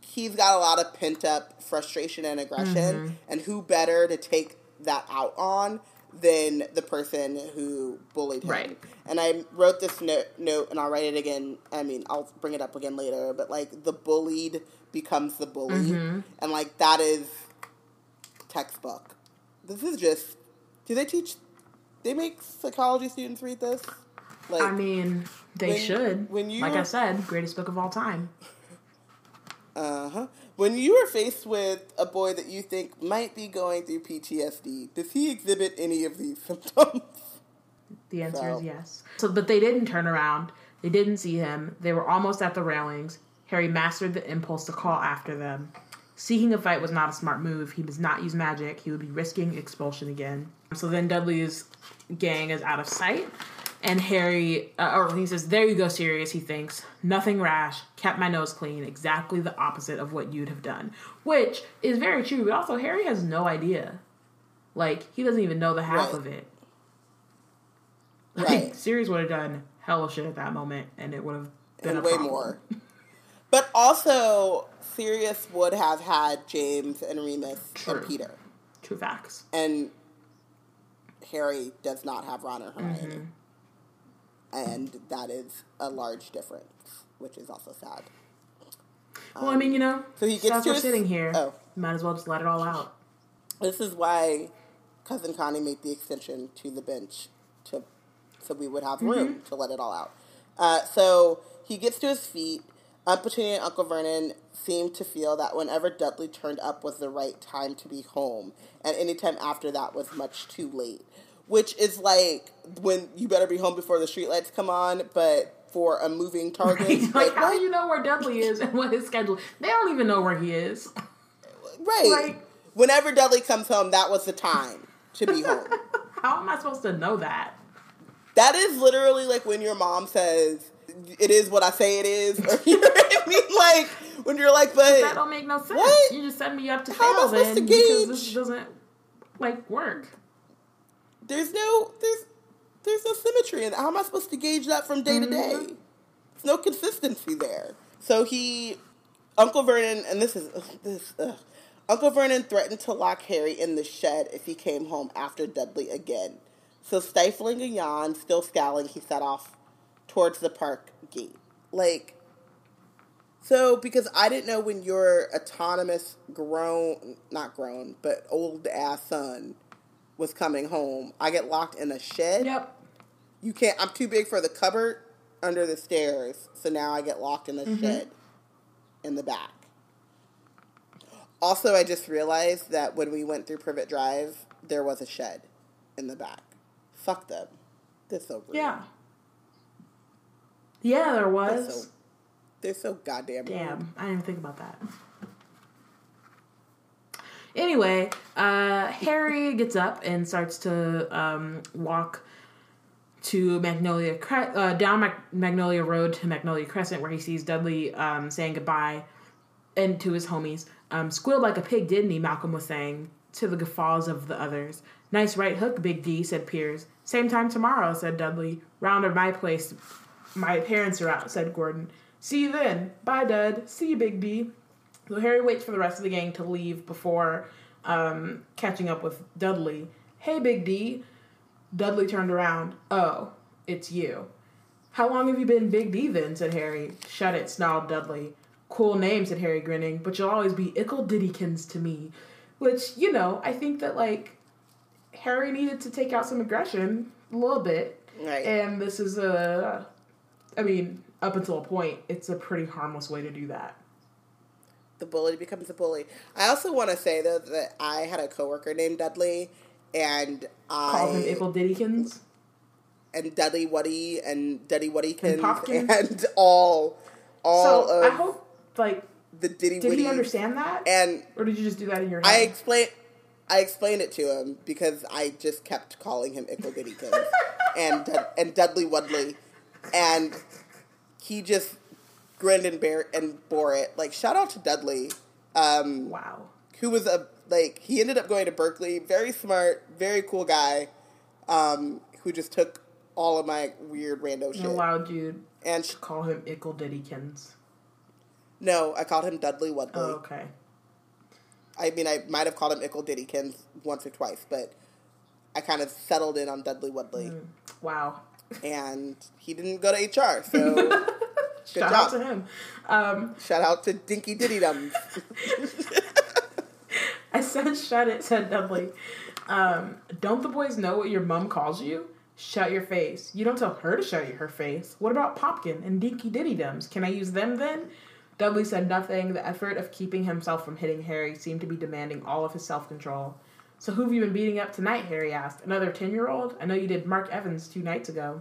he's got a lot of pent up frustration and aggression and who better to take that out on than the person who bullied him Right. and I wrote this note, note, and I'll write it again. I mean, I'll bring it up again later. But like, the bullied becomes the bully, Mm-hmm. and like that is textbook. This is just. Do they teach? They make psychology students read this. Like, I mean, they when- should. when you like I said, greatest book of all time. <laughs> uh huh. When you are faced with a boy that you think might be going through PTSD, does he exhibit any of these <laughs> symptoms? The answer So- is yes. So, but they didn't turn around. They didn't see him. They were almost at the railings. Harry mastered the impulse to call after them. Seeking a fight was not a smart move. He does not use magic. He would be risking expulsion again. So then Dudley's gang is out of sight. And Harry, uh, or he says, "There you go, Sirius." He thinks nothing rash, kept my nose clean, exactly the opposite of what you'd have done, which is very true. But also, Harry has no idea. Like he doesn't even know the half Right. of it. Like, Right. <laughs> Sirius would have done hella shit at that moment, and it would have been and a way problem. more. <laughs> But also, Sirius would have had James and Remus True. and Peter, True facts. and Harry does not have Ron or Hermione, Mm-hmm. and that is a large difference, which is also sad. well, I mean, you know, so he gets to sitting here, oh. might as well just let it all out. This is why cousin Connie made the extension to the bench to so we would have room to let it all out. Uh, so he gets to his feet. Aunt Petunia and Uncle Vernon seemed to feel that whenever Dudley turned up was the right time to be home, and any time after that was much too late. Which is like when you better be home before the streetlights come on, but for a moving <laughs> target, like, like, how do you know where Dudley is and what his schedule? They don't even know where he is. right? like- Whenever Dudley comes home, that was the time to be home. <laughs> How am I supposed to know that? That is literally like when your mom says, "It is what I say it is," or <laughs> you know what I mean? Like when you're like, but That "But don't make no sense. What? You just set me up to How am I fail supposed then to because this doesn't like work. there's no there's there's no symmetry in it. How am I supposed to gauge that from day to day? Mm-hmm. There's no consistency there." So he, Uncle Vernon, and this is ugh, this. Ugh. Uncle Vernon threatened to lock Harry in the shed if he came home after Dudley again. So, stifling a yawn, still scowling, he set off towards the park gate. Like, so because I didn't know when your autonomous grown, not grown, but old ass son was coming home, I get locked in a shed. Yep. You can't, I'm too big for the cupboard under the stairs. So now I get locked in a Mm-hmm. shed in the back. Also, I just realized that when we went through Privet Drive, there was a shed in the back. Fuck them. They're so rude. Yeah. Yeah, there They're was. so, they're so goddamn rude. Damn, I didn't even think about that. Anyway, uh, Harry <laughs> gets up and starts to um, walk to Magnolia Cre- uh, down Mag- Magnolia Road to Magnolia Crescent, where he sees Dudley um, saying goodbye and to his homies. Um, Squealed like a pig, didn't he? Malcolm was saying to the guffaws of the others. Nice right hook, Big D, said Piers. Same time tomorrow, said Dudley. Round at my place. My parents are out, said Gordon. See you then. Bye, Dud. See you, Big D. So Harry waits for the rest of the gang to leave before um, catching up with Dudley. Hey, Big D. Dudley turned around. Oh, it's you. How long have you been Big D then? said Harry. Shut it, snarled Dudley. Cool name, said Harry, grinning, but you'll always be Ickle Diddykins to me. Which, you know, I think that, like, Harry needed to take out some aggression a little bit. Right. And this is a, I mean, up until a point, it's a pretty harmless way to do that. the bully becomes a bully. I also want to say though that I had a coworker named Dudley, and I. Call him Ickle Diddykins. and Dudley Woody and Duddy Woodykins And <laughs> and all all So of I hope, like, the Diddy did he understand that? And or did you just do that in your head? I explained I explained it to him because I just kept calling him Ickle Diddykins <laughs> and and Dudley Woodley, and he just grinned and bear and bore it. Like shout out to Dudley. Um, wow. who was a like he ended up going to Berkeley. Very smart, very cool guy, um, who just took all of my weird rando shit. allowed you And to call him Ickle Diddykins. no, I called him Dudley Woodley. Oh, okay. I mean, I might have called him Ickle Diddykins once or twice, but I kind of settled in on Dudley Woodley, Mm. Wow. And he didn't go to HR. So <laughs> good Shout job. out to him. Um, Shout out to Dinky Diddy Dums. <laughs> <laughs> I said, shut it, said Dudley. Um, don't the boys know what your mom calls you? Shut your face. You don't tell her to shut her face. What about Popkin and Dinky Diddy Dums? Can I use them then? Dudley said nothing. The effort of keeping himself from hitting Harry seemed to be demanding all of his self control. So who have you been beating up tonight? Harry asked. Another 10 year old? I know you did Mark Evans two nights ago.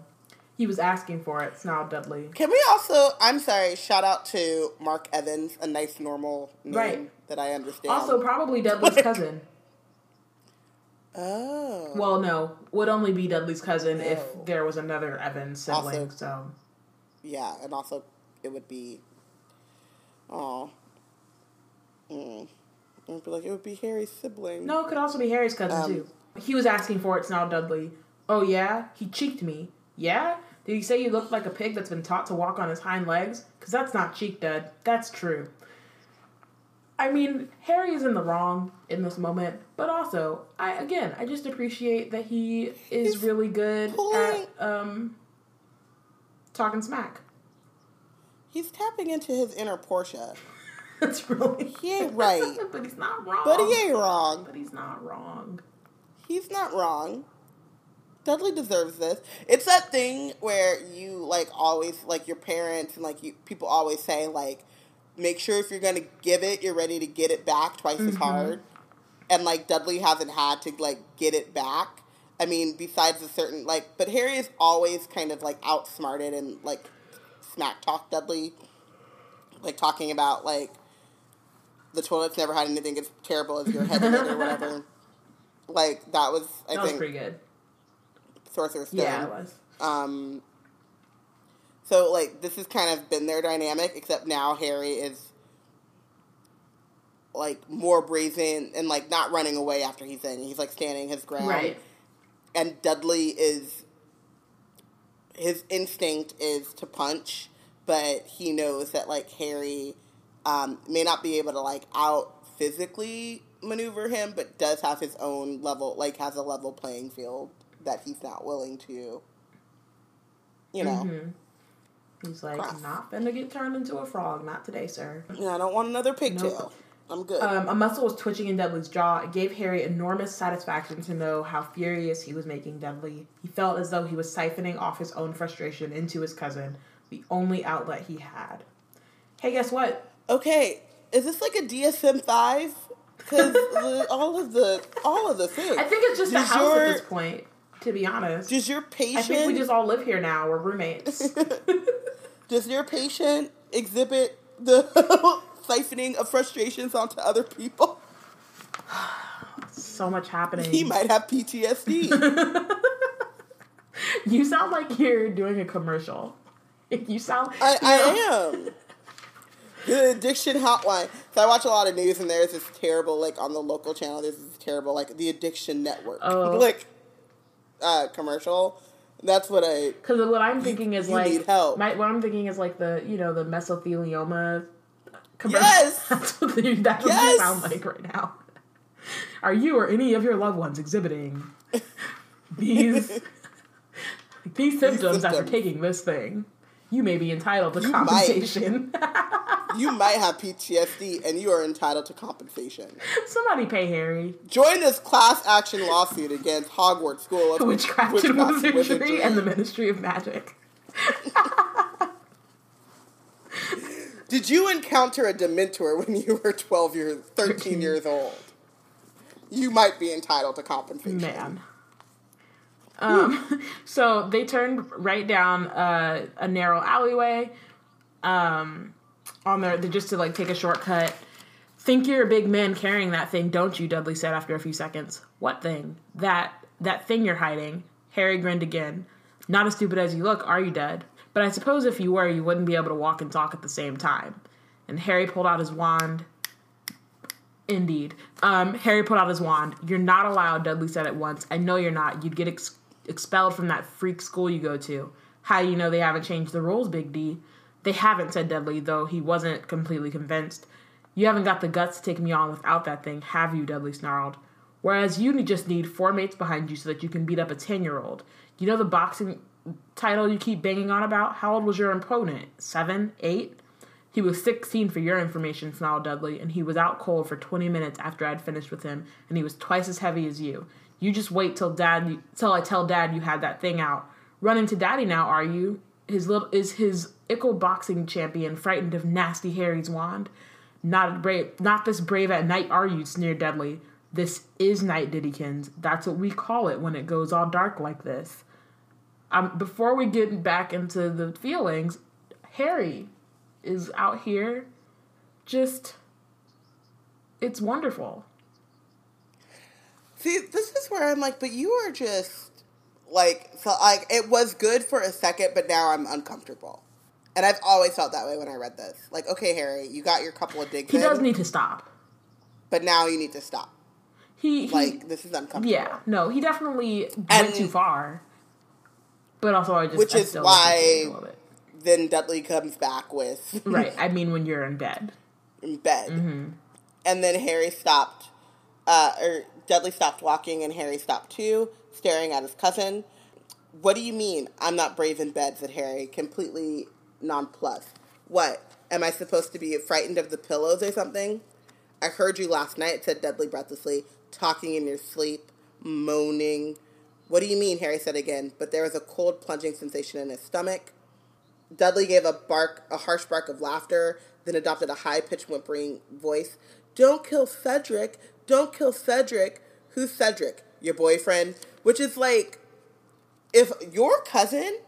He was asking for it, snarled Dudley. Can we also? I'm sorry. Shout out to Mark Evans, a nice normal name Right. that I understand. Also, probably Dudley's <laughs> cousin. Oh. Well, no, would only be Dudley's cousin if there was another Evans sibling. Also- so Yeah, and also it would be. Oh. Mm. It would be like it would be Harry's sibling. no, it could also be Harry's cousin Um, too. He was asking for it. It's now Dudley. Oh yeah, he cheeked me. Yeah. Did he say you looked like a pig that's been taught to walk on his hind legs? Because that's not cheek, Dud. That's true. I mean, Harry is in the wrong in this moment, but also, I again, I just appreciate that he is He's really good pulling- at um talking smack. He's tapping into his inner Portia. That's really He ain't right. <laughs> but he's not wrong. But he ain't wrong. But he's not wrong. He's not wrong. Dudley deserves this. It's that thing where you like always like your parents and like you people always say like make sure if you're gonna give it, you're ready to get it back twice as mm-hmm. hard. And like Dudley hasn't had to like get it back. I mean, besides a certain like, but Harry is always kind of like outsmarted and like smack talk Dudley, like talking about like the toilet's never had anything as terrible as your head or whatever. <laughs> Like that was, I That was think, pretty good. Sorcerer's Stone. Yeah, it was. Um, so like this has kind of been their dynamic, except now Harry is like more brazen and like not running away after he's in. He's like standing his ground. Right. And Dudley is his instinct is to punch, but he knows that like Harry um, may not be able to like out physically maneuver him, but does have his own level, like has a level playing field that he's not willing to, you know. Mhm. He's like, Cross. not finna get turned into a frog. Not today, sir. Yeah, I don't want another pigtail. Nope. I'm good. Um, a muscle was twitching in Dudley's jaw. It gave Harry enormous satisfaction to know how furious he was making Dudley. He felt as though he was siphoning off his own frustration into his cousin, the only outlet he had. Hey, guess what? Okay, is this like a DSM five? Because all of the all of the things. I think it's just a house your- at this point, to be honest. Does your patient I think we just all live here now. We're roommates. <laughs> <laughs> does your patient exhibit the <laughs> siphoning of frustrations onto other people? so much happening. He might have PTSD. You sound like you're doing a commercial. You sound. I, you know- I am. The addiction hotline. So I watch a lot of news, and there's this terrible, like on the local channel, there's this terrible, like the addiction network, Oh. <laughs> like uh, commercial. That's what I. Because what I'm thinking is you like need help. My, what I'm thinking is like the you know the mesothelioma. Commercial. Yes! <laughs> that's what, the, that's what Yes! you sound like right now. Are you or any of your loved ones exhibiting <laughs> these these symptoms after symptoms. taking this thing? You may be entitled to You compensation. You might have PTSD, and you are entitled to compensation. Somebody pay Harry. Join this class action lawsuit against Hogwarts School of Witchcraft and wizardry and the Ministry of Magic. Did you encounter a Dementor when you were 12 years, 13 years old? You might be entitled to compensation. Man. Um, so they turned right down uh, a narrow alleyway. Um, on their just to like take a shortcut. Think you're a big man carrying that thing, don't you? Dudley said after a few seconds. What thing? That that thing you're hiding. Harry grinned again. Not as stupid as you look, are you, Dud? But I suppose if you were, you wouldn't be able to walk and talk at the same time. And Harry pulled out his wand. Indeed. Um, Harry pulled out his wand. You're not allowed, Dudley said at once. I know you're not. You'd get ex- expelled from that freak school you go to. How you know they haven't changed the rules, Big D? They haven't, said Dudley, though he wasn't completely convinced. You haven't got the guts to take me on without that thing, have you? Dudley snarled. Whereas you just need four mates behind you so that you can beat up a 10 year old. You know the boxing title you keep banging on about? How old was your opponent? Seven? Eight? He was 16 for your information, snarled Dudley, and he was out cold for 20 minutes after I'd finished with him, and he was twice as heavy as you. You just wait till dad till I tell dad you had that thing out. Running to daddy now, are you? His little is his ickle boxing champion frightened of nasty Harry's wand? Not brave not this brave at night, are you? sneered Dudley. This is night, Diddykins. That's what we call it when it goes all dark like this. Um, before we get back into the feelings, Harry is out here just it's wonderful See, this is where I'm like, but you are just like so like it was good for a second, but now I'm uncomfortable. And I've always felt that way when I read this. Like, okay, Harry, you got your couple of digs. He in, does need to stop. but now you need to stop. He, he Like, this is uncomfortable. yeah, no, he definitely And- went too far. But also, I just Which I is why- disagree a little bit. Then Dudley comes back with <laughs> right. I mean, when you're in bed, in bed, Mm-hmm. and then Harry stopped, uh, or Dudley stopped walking, and Harry stopped too, staring at his cousin. What do you mean? I'm not brave in bed," said Harry, completely nonplussed. What? Am I supposed to be frightened of the pillows or something? I heard you last night," said Dudley breathlessly, talking in your sleep, moaning. What do you mean? Harry said again, but there was a cold plunging sensation in his stomach. Dudley gave a bark, a harsh bark of laughter, then adopted a high pitched whimpering voice. Don't kill Cedric! Don't kill Cedric! Who's Cedric? Your boyfriend? Which is like, if your cousin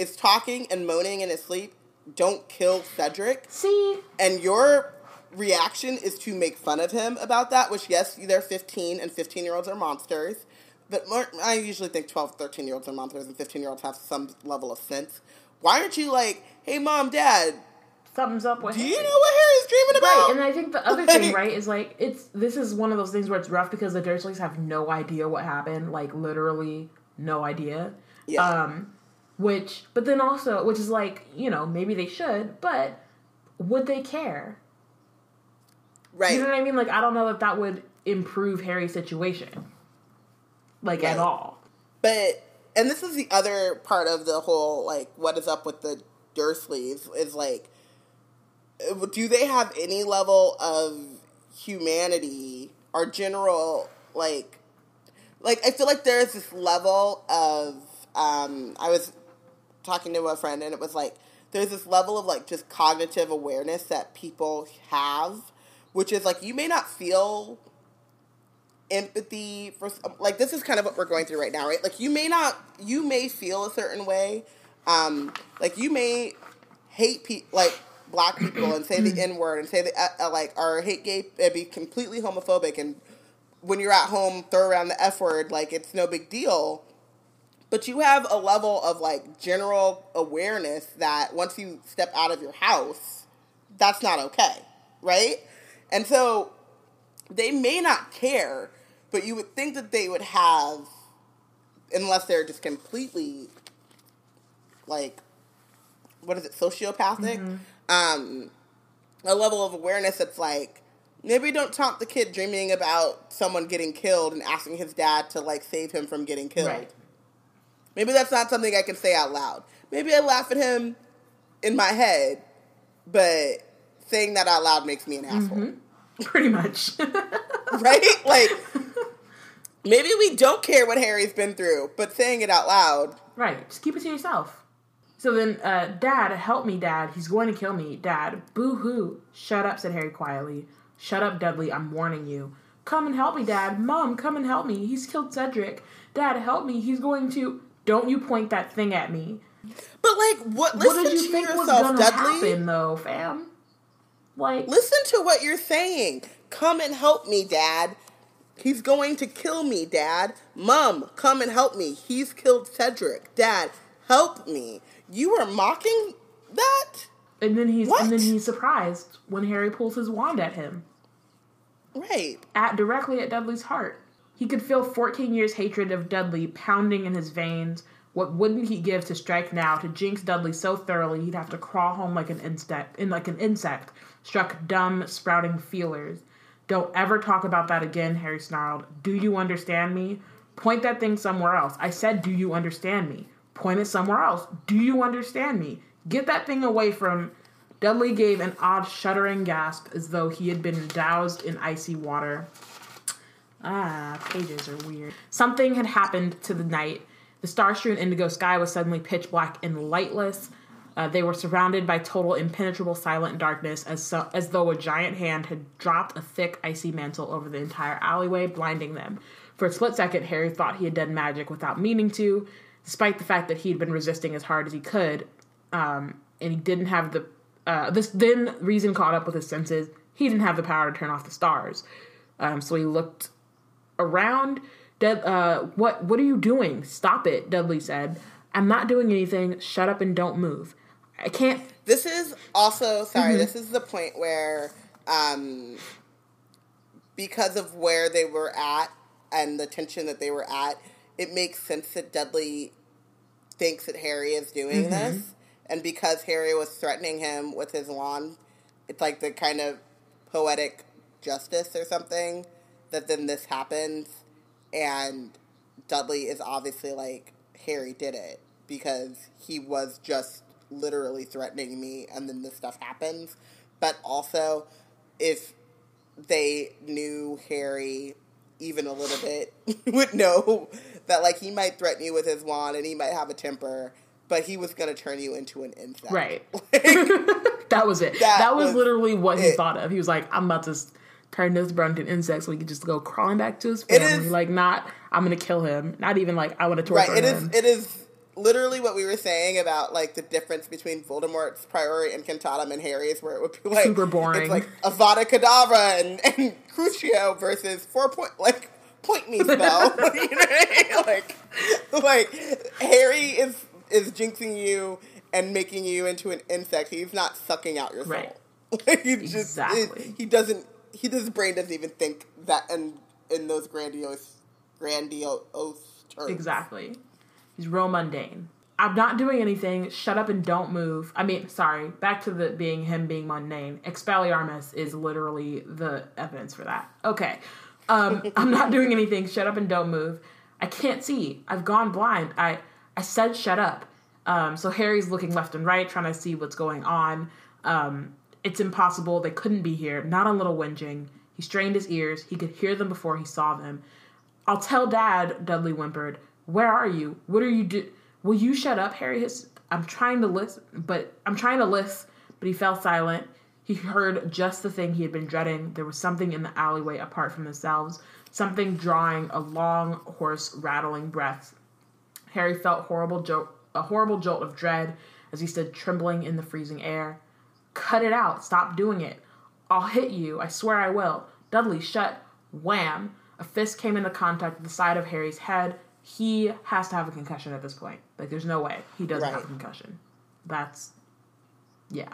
is talking and moaning in his sleep, don't kill Cedric, see, and your reaction is to make fun of him about that, which, yes, they're 15 and 15 year olds are monsters. But more, I usually think 12, 13 year olds are monsters and 15 year olds have some level of sense. Why aren't you like, hey, mom, dad, something's up with do you know what Harry's dreaming about? Right, and I think the other thing, <laughs> right, is like it's this is one of those things where it's rough because the Dursleys have no idea what happened, like literally no idea. Yeah. Um, which, but then also, which is like you know maybe they should, but would they care? right. You know what I mean? Like I don't know if that would improve Harry's situation, like at all. But and this is the other part of the whole like what is up with the Dursleys is like do they have any level of humanity or general like like I feel like there's this level of um I was talking to a friend and it was like there's this level of like just cognitive awareness that people have which is like you may not feel empathy for like this is kind of what we're going through right now right? Like you may not you may feel a certain way um like you may hate pe- like black people and say the <clears throat> n word and say the uh, uh, like or hate gay and be completely homophobic and when you're at home throw around the f word like it's no big deal but you have a level of like general awareness that once you step out of your house that's not okay right and so they may not care, but you would think that they would have, unless they're just completely, like, what is it, sociopathic? Um, a level of awareness that's like, maybe don't taunt the kid dreaming about someone getting killed and asking his dad to, like, save him from getting killed. Right. Maybe that's not something I can say out loud. Maybe I laugh at him in my head, but saying that out loud makes me an asshole. Pretty much. <laughs> right? Like, maybe we don't care what Harry's been through, but saying it out loud, Right. Just keep it to yourself. So then, uh, Dad, help me, Dad. He's going to kill me. Dad, boo hoo. Shut up, said Harry quietly. Shut up, Dudley. I'm warning you. Come and help me, Dad. Mom, come and help me. He's killed Cedric. Dad, help me. He's going to. Don't you point that thing at me. but like, what? what Listen did you to think was yourself, gonna Dudley. happen, though, fam? Like, Listen to what you're saying. Come and help me, Dad. He's going to kill me, Dad. Mom, come and help me. He's killed Cedric. Dad, help me. You are mocking that? and then he's What? and then he's surprised when Harry pulls his wand at him. Right. at directly at Dudley's heart. He could feel 14 years' hatred of Dudley pounding in his veins. What wouldn't he give to strike now to jinx Dudley so thoroughly he'd have to crawl home like an insect, in like an insect, struck dumb, sprouting feelers. Don't ever talk about that again, Harry snarled. Do you understand me? Point that thing somewhere else. I said, do you understand me? Point it somewhere else. Do you understand me? Get that thing away from. Dudley gave an odd shuddering gasp as though he had been doused in icy water. Ah, pages are weird. Something had happened to the night. The star strewn indigo sky was suddenly pitch black and lightless. Uh, they were surrounded by total impenetrable silent darkness, as, so, as though a giant hand had dropped a thick, icy mantle over the entire alleyway, blinding them. For a split second, Harry thought he had done magic without meaning to, despite the fact that he had been resisting as hard as he could, um, and he didn't have the. Uh, this then reason caught up with his senses. He didn't have the power to turn off the stars, um, so he looked around. Dud- uh, what what are you doing? Stop it, Dudley said. I'm not doing anything. Shut up and don't move. I can't. This is also sorry. This is the point where, um, because of where they were at and the tension that they were at, it makes sense that Dudley thinks that Harry is doing this, and because Harry was threatening him with his wand, it's like the kind of poetic justice or something that then this happens, and Dudley is obviously like Harry did it because he was just literally threatening me, and then this stuff happens. But also, if they knew Harry even a little bit, <laughs> would know that like he might threaten you with his wand and he might have a temper, but he was gonna turn you into an insect. Right. <laughs> Like, <laughs> That was it. That, That was, was literally what he thought of. He was like, I'm about to turn this bro into an insect so he could just go crawling back to his family. is- like, not, I'm going to kill him. Not even like, I want to torture him right. It is. him. It is literally what we were saying about like the difference between Voldemort's Priori Incantatem and Harry's, where it would be like Super boring. It's like Avada Kedavra and and Crucio versus four point like point me <laughs> spell. <laughs> you know what I mean? Like like Harry is is jinxing you and making you into an insect. He's not sucking out your soul. Right. <laughs> Like, he just Exactly. he doesn't. He his brain doesn't even think that in in those grandiose grandiose terms. Exactly. He's real mundane. I'm not doing anything. Shut up and don't move. I mean, sorry. Back to the being him being mundane. Expelliarmus is literally the evidence for that. Okay. Um, <laughs> I'm not doing anything. Shut up and don't move. I can't see. I've gone blind. I I said shut up. Um, so Harry's looking left and right, trying to see what's going on. Um, it's impossible. They couldn't be here. Not a Little Whinging. He strained his ears. He could hear them before he saw them. I'll tell Dad, Dudley whimpered. Where are you? What are you do? Will you shut up, Harry? His- I'm trying to listen, but I'm trying to list, but he fell silent. He heard just the thing he had been dreading. There was something in the alleyway apart from themselves, something drawing a long, hoarse, rattling breath. Harry felt horrible jolt, a horrible jolt of dread as he stood trembling in the freezing air. Cut it out. Stop doing it. I'll hit you. I swear I will. Dudley, shut. Wham! A fist came into contact with the side of Harry's head. He has to have a concussion at this point. Like, there's no way he doesn't have a concussion. That's, yeah.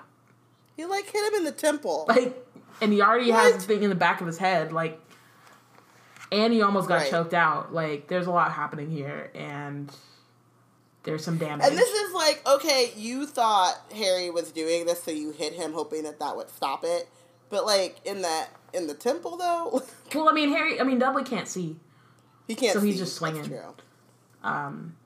He like hit him in the temple. Like, and he already has What? the thing in the back of his head. Like, and he almost got Right. choked out. Like, there's a lot happening here, and there's some damage. And this is like, okay, you thought Harry was doing this, so you hit him, hoping that that would stop it. But like in that in the temple, though, <laughs> well, I mean, Harry. I mean, Dudley can't see. he can't. So he's just swinging. True. Um,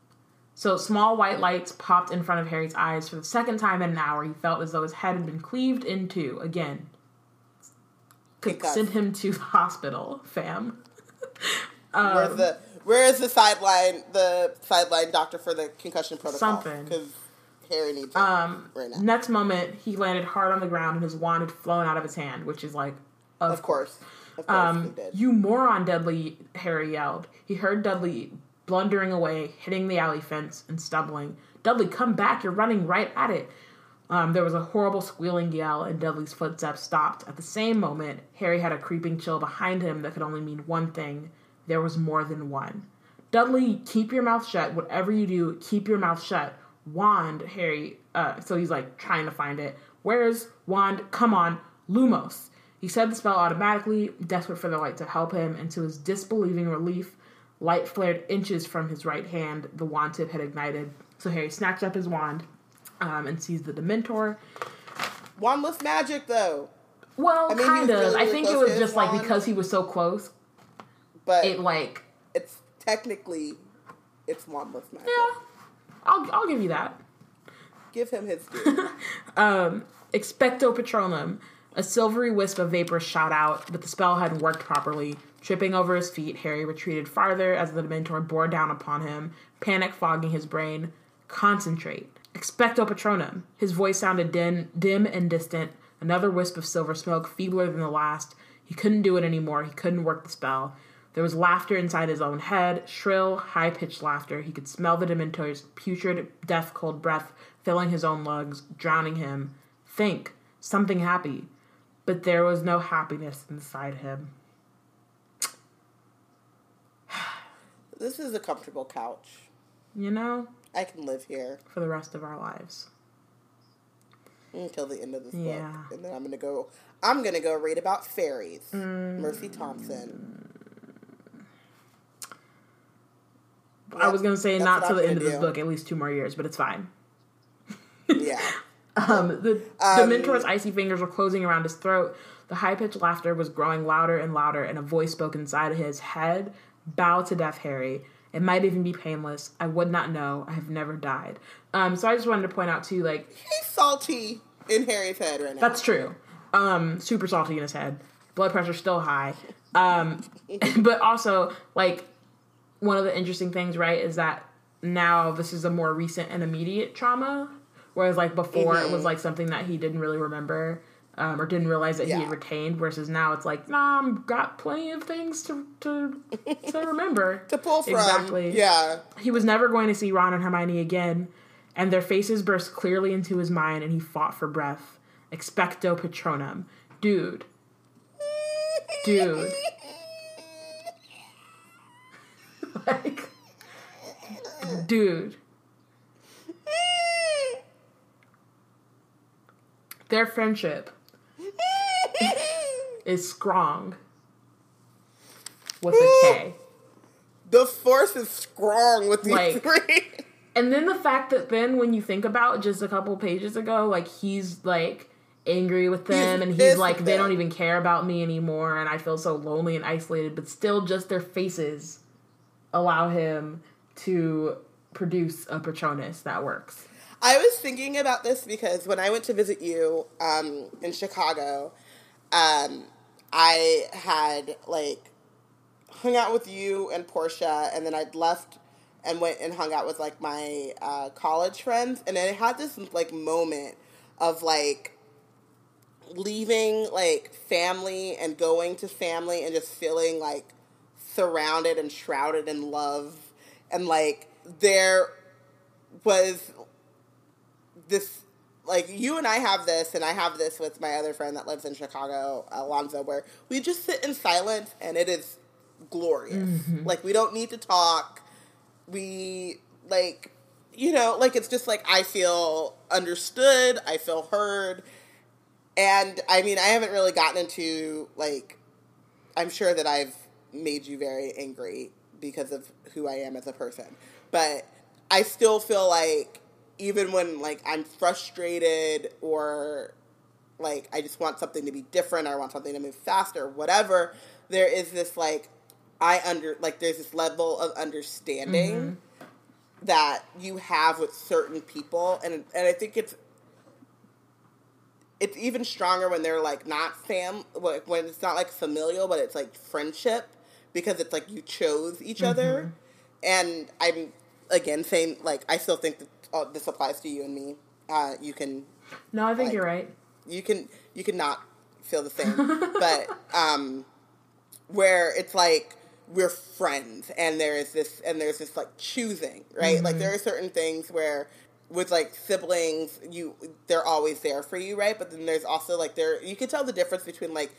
so small white lights popped in front of Harry's eyes for the second time in an hour. He felt as though his head had been cleaved in two again. Could send him to the hospital, fam. <laughs> Where's um, the where is the sideline the sideline doctor for the concussion protocol? Something. because Harry needs Um, right now. Next moment, he landed hard on the ground and his wand had flown out of his hand, which is like, of, Of course, of course Um, he did. you moron, Dudley, Harry yelled. He heard Dudley blundering away, hitting the alley fence and stumbling. Dudley, come back, you're running right at it. Um, there was a horrible squealing yell, and Dudley's footsteps stopped. At the same moment, Harry had a creeping chill behind him that could only mean one thing there was more than one. Dudley, keep your mouth shut. Whatever you do, keep your mouth shut. Wand, Harry. Uh, so he's like trying to find it. Where's Wand? Come on, Lumos. He said the spell automatically, desperate for the light to help him, and to his disbelieving relief, light flared inches from his right hand. The wand tip had ignited. So Harry snatched up his wand um, and seized the Dementor. Wandless magic, though, Well, I mean, kind of. really, I think it was just like because he was so close, but it like it's technically it's wandless magic. yeah. I'll I'll give you that. Give him his due. <laughs> Um, Expecto Patronum. A silvery wisp of vapor shot out, but the spell hadn't worked properly. Tripping over his feet, Harry retreated farther as the Dementor bore down upon him, panic fogging his brain. Concentrate. Expecto Patronum. His voice sounded dim, dim and distant. Another wisp of silver smoke, feebler than the last. He couldn't do it anymore. He couldn't work the spell. There was laughter inside his own head, shrill, high pitched laughter. He could smell the Dementor's putrid, death cold breath filling his own lungs, drowning him. Think, something happy. But there was no happiness inside him. <sighs> this is a comfortable couch. You know, I can live here for the rest of our lives. until the end of this Yeah. book, and then I'm gonna go. I'm gonna go read about fairies. Mm. Mercy Thompson. I was gonna say not till the end of this book, at least two more years, but it's fine. Yeah. <laughs> Um, the Um, Dementor's icy fingers were closing around his throat. The high pitched laughter was growing louder and louder, and a voice spoke inside of his head Bow to death, Harry. It might even be painless. I would not know. I have never died. Um, so I just wanted to point out, too, like, He's salty in Harry's head right now. that's true. Um, super salty in his head. Blood pressure still high. Um, <laughs> but also, like, one of the interesting things, right, is that now this is a more recent and immediate trauma, whereas like before it Mm-hmm. was like something that he didn't really remember um, or didn't realize that he had retained. Versus now it's like, nah, I'm got plenty of things to to to <laughs> remember. to pull from. Exactly. Yeah. He was never going to see Ron and Hermione again, and their faces burst clearly into his mind, and he fought for breath. Expecto Patronum, dude. <laughs> Dude. Like, dude. Their friendship is strong with a K. The force is strong with these Like- three. And then the fact that then when you think about just a couple pages ago, like he's like angry with them He's and he's like they don't even care about me anymore and I feel so lonely and isolated, but still just their faces allow him to produce a Patronus that works. I was thinking about this because when I went to visit you um, in Chicago, um, I had like hung out with you and Portia, and then I'd left and went and hung out with like my uh, college friends, and then I had this like moment of like leaving like family and going to family and just feeling like surrounded and shrouded in love and like there was this like you and I have this and I have this with my other friend that lives in Chicago, Alonzo, where we just sit in silence and it is glorious. Mm-hmm. Like we don't need to talk. We like you know, like it's just like I feel understood, I feel heard. And I mean, I haven't really gotten into like I'm sure that I've made you very angry because of who I am as a person. But I still feel like even when like I'm frustrated or like I just want something to be different or I want something to move faster, whatever, there is this like I under like there's this level of understanding mm-hmm. that you have with certain people. And and I think it's it's even stronger when they're like not fam like when it's not like familial but it's like friendship because it's like you chose each other. And i'm again saying like i still think that this applies to you and me. Uh, you can No, I think Like- you're right. you can you can not feel the same. <laughs> But um where it's like we're friends and there is this and there's this like choosing right? Like there are certain things where with like siblings you they're always there for you right? But then there's also like there you can tell the difference between like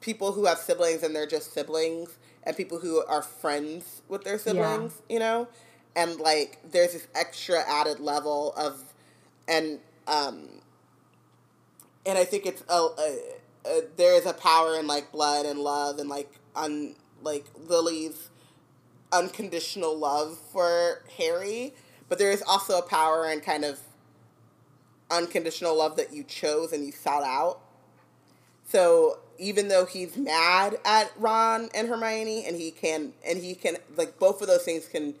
people who have siblings and they're just siblings and people who are friends with their siblings you know and like there's this extra added level of and um and I think it's a, a, a there is a power in like blood and love and like un like Lily's unconditional love for Harry, but there is also a power in kind of unconditional love that you chose and you sought out. So even though he's mad at Ron and Hermione, and he can and he can like both of those things can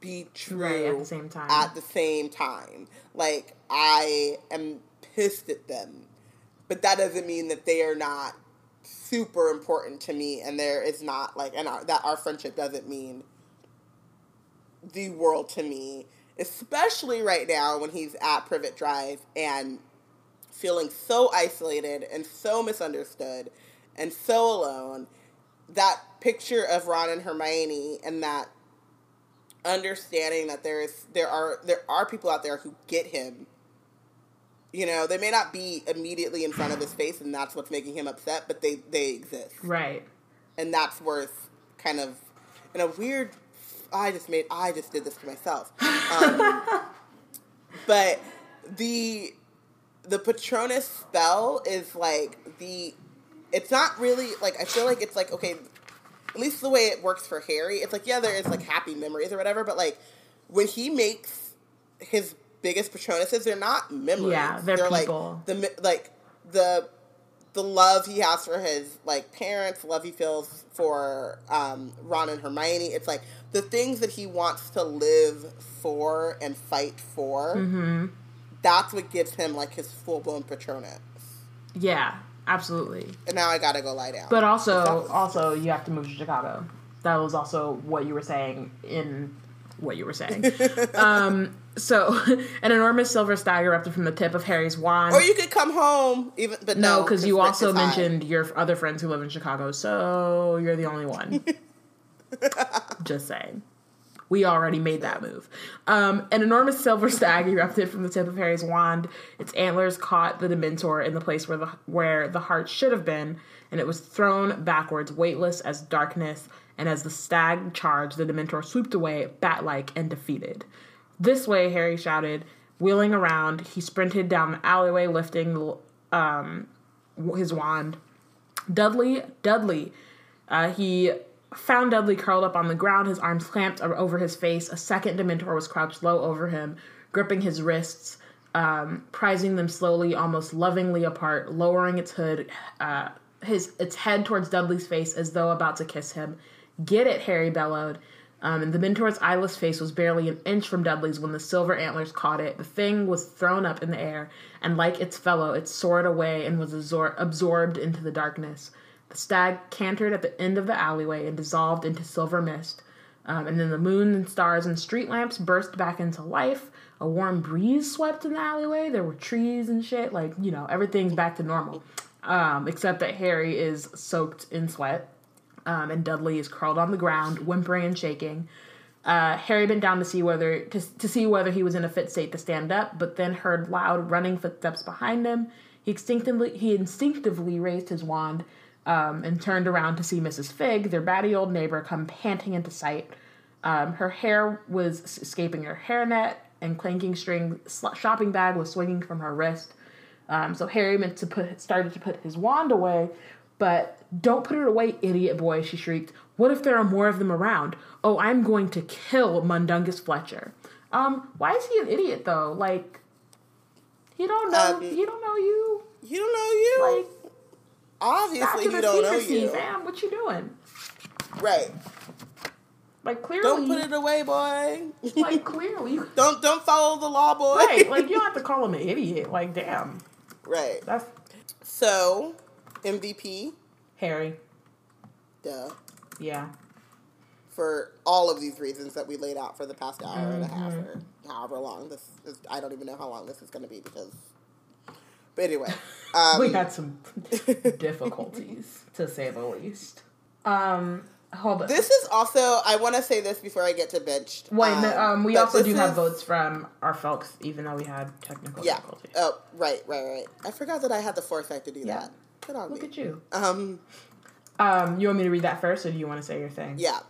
be true Right, at the same time. At the same time, like I am pissed at them, but that doesn't mean that they are not super important to me, and there is not like and our, that our friendship doesn't mean the world to me, especially right now when he's at Privet Drive and feeling so isolated and so misunderstood and so alone. That picture of Ron and Hermione and that understanding that there is there are there are people out there who get him. You know, they may not be immediately in front of his face and that's what's making him upset, but they they exist Right. and that's worth kind of in a weird I just made I just did this to myself. Um, <laughs> but the the Patronus spell is like the it's not really like I feel like it's like okay, at least the way it works for Harry, it's like yeah, there is like happy memories or whatever, but like when he makes his biggest Patronuses, they're not memories. Yeah, they're people. like the like the the love he has for his like parents, love he feels for um, Ron and Hermione. It's like the things that he wants to live for and fight for. Mm-hmm. That's what gives him like his full blown Patronus. Yeah, absolutely. And now I gotta go lie down. But also, also you have to move to Chicago. That was also what you were saying in what you were saying. <laughs> um, so, <laughs> an enormous silver stag erupted from the tip of Harry's wand. or you could come home, even but no, no, because you also high. mentioned your other friends who live in Chicago, so you're the only one. <laughs> Just saying. We already made that move. Um, an enormous silver <laughs> stag erupted from the tip of Harry's wand. Its antlers caught the Dementor in the place where the where the heart should have been, and it was thrown backwards, weightless as darkness. And as the stag charged, the Dementor swooped away, bat-like and defeated. This way, Harry shouted. Wheeling around, he sprinted down the alleyway, lifting um, his wand. Dudley, Dudley. Uh, he found Dudley curled up on the ground, his arms clamped over his face. A second Dementor was crouched low over him, gripping his wrists, um, prizing them slowly, almost lovingly apart, lowering its hood, uh, his its head towards Dudley's face as though about to kiss him. Get it, Harry bellowed. Um, and the Dementor's eyeless face was barely an inch from Dudley's when the silver antlers caught it. The thing was thrown up in the air, and like its fellow, it soared away and was absor- absorbed into the darkness. The stag cantered at the end of the alleyway and dissolved into silver mist. Um, and then the moon and stars and street lamps burst back into life. A warm breeze swept in the alleyway. There were trees and shit. Like, you know, everything's back to normal. Um, except that Harry is soaked in sweat. Um, and Dudley is curled on the ground, whimpering and shaking. Uh, Harry bent down to see whether to, to see whether he was in a fit state to stand up, but then heard loud running footsteps behind him. He instinctively he instinctively raised his wand um, and turned around to see Mrs. Fig, their batty old neighbor, come panting into sight. Um, her hair was escaping her hairnet, and clanking string sl- shopping bag was swinging from her wrist. Um, so Harry meant to put started to put his wand away, but don't put it away, idiot boy! She shrieked. What if there are more of them around? Oh, I'm going to kill Mundungus Fletcher. Um, why is he an idiot though? Like, he don't know. Um, he don't know you. You don't know you. Like, Obviously, you don't know you. fam. What you doing? Right. Like clearly, Don't put it away, boy. like <laughs> clearly, don't don't follow the law, boy. right? Like you don't have to <laughs> call him an idiot. Like, damn, right. that's So, MVP, Harry. duh, Yeah, for all of these reasons that we laid out for the past hour and a half Mm-hmm. or however long this is. I don't even know how long this is going to be because. But anyway, <laughs> um, we had some <laughs> difficulties to say the least. Um, hold on. this is also. I want to say this before I get to benched. Wait, no, um, we also do have votes from our folks, even though we had technical Yeah. difficulties. Oh, right, right, right. I forgot that I had the foresight to do Yeah. that. Good on Look me. at you. Um, Um, you want me to read that first, or do you want to say your thing? yeah.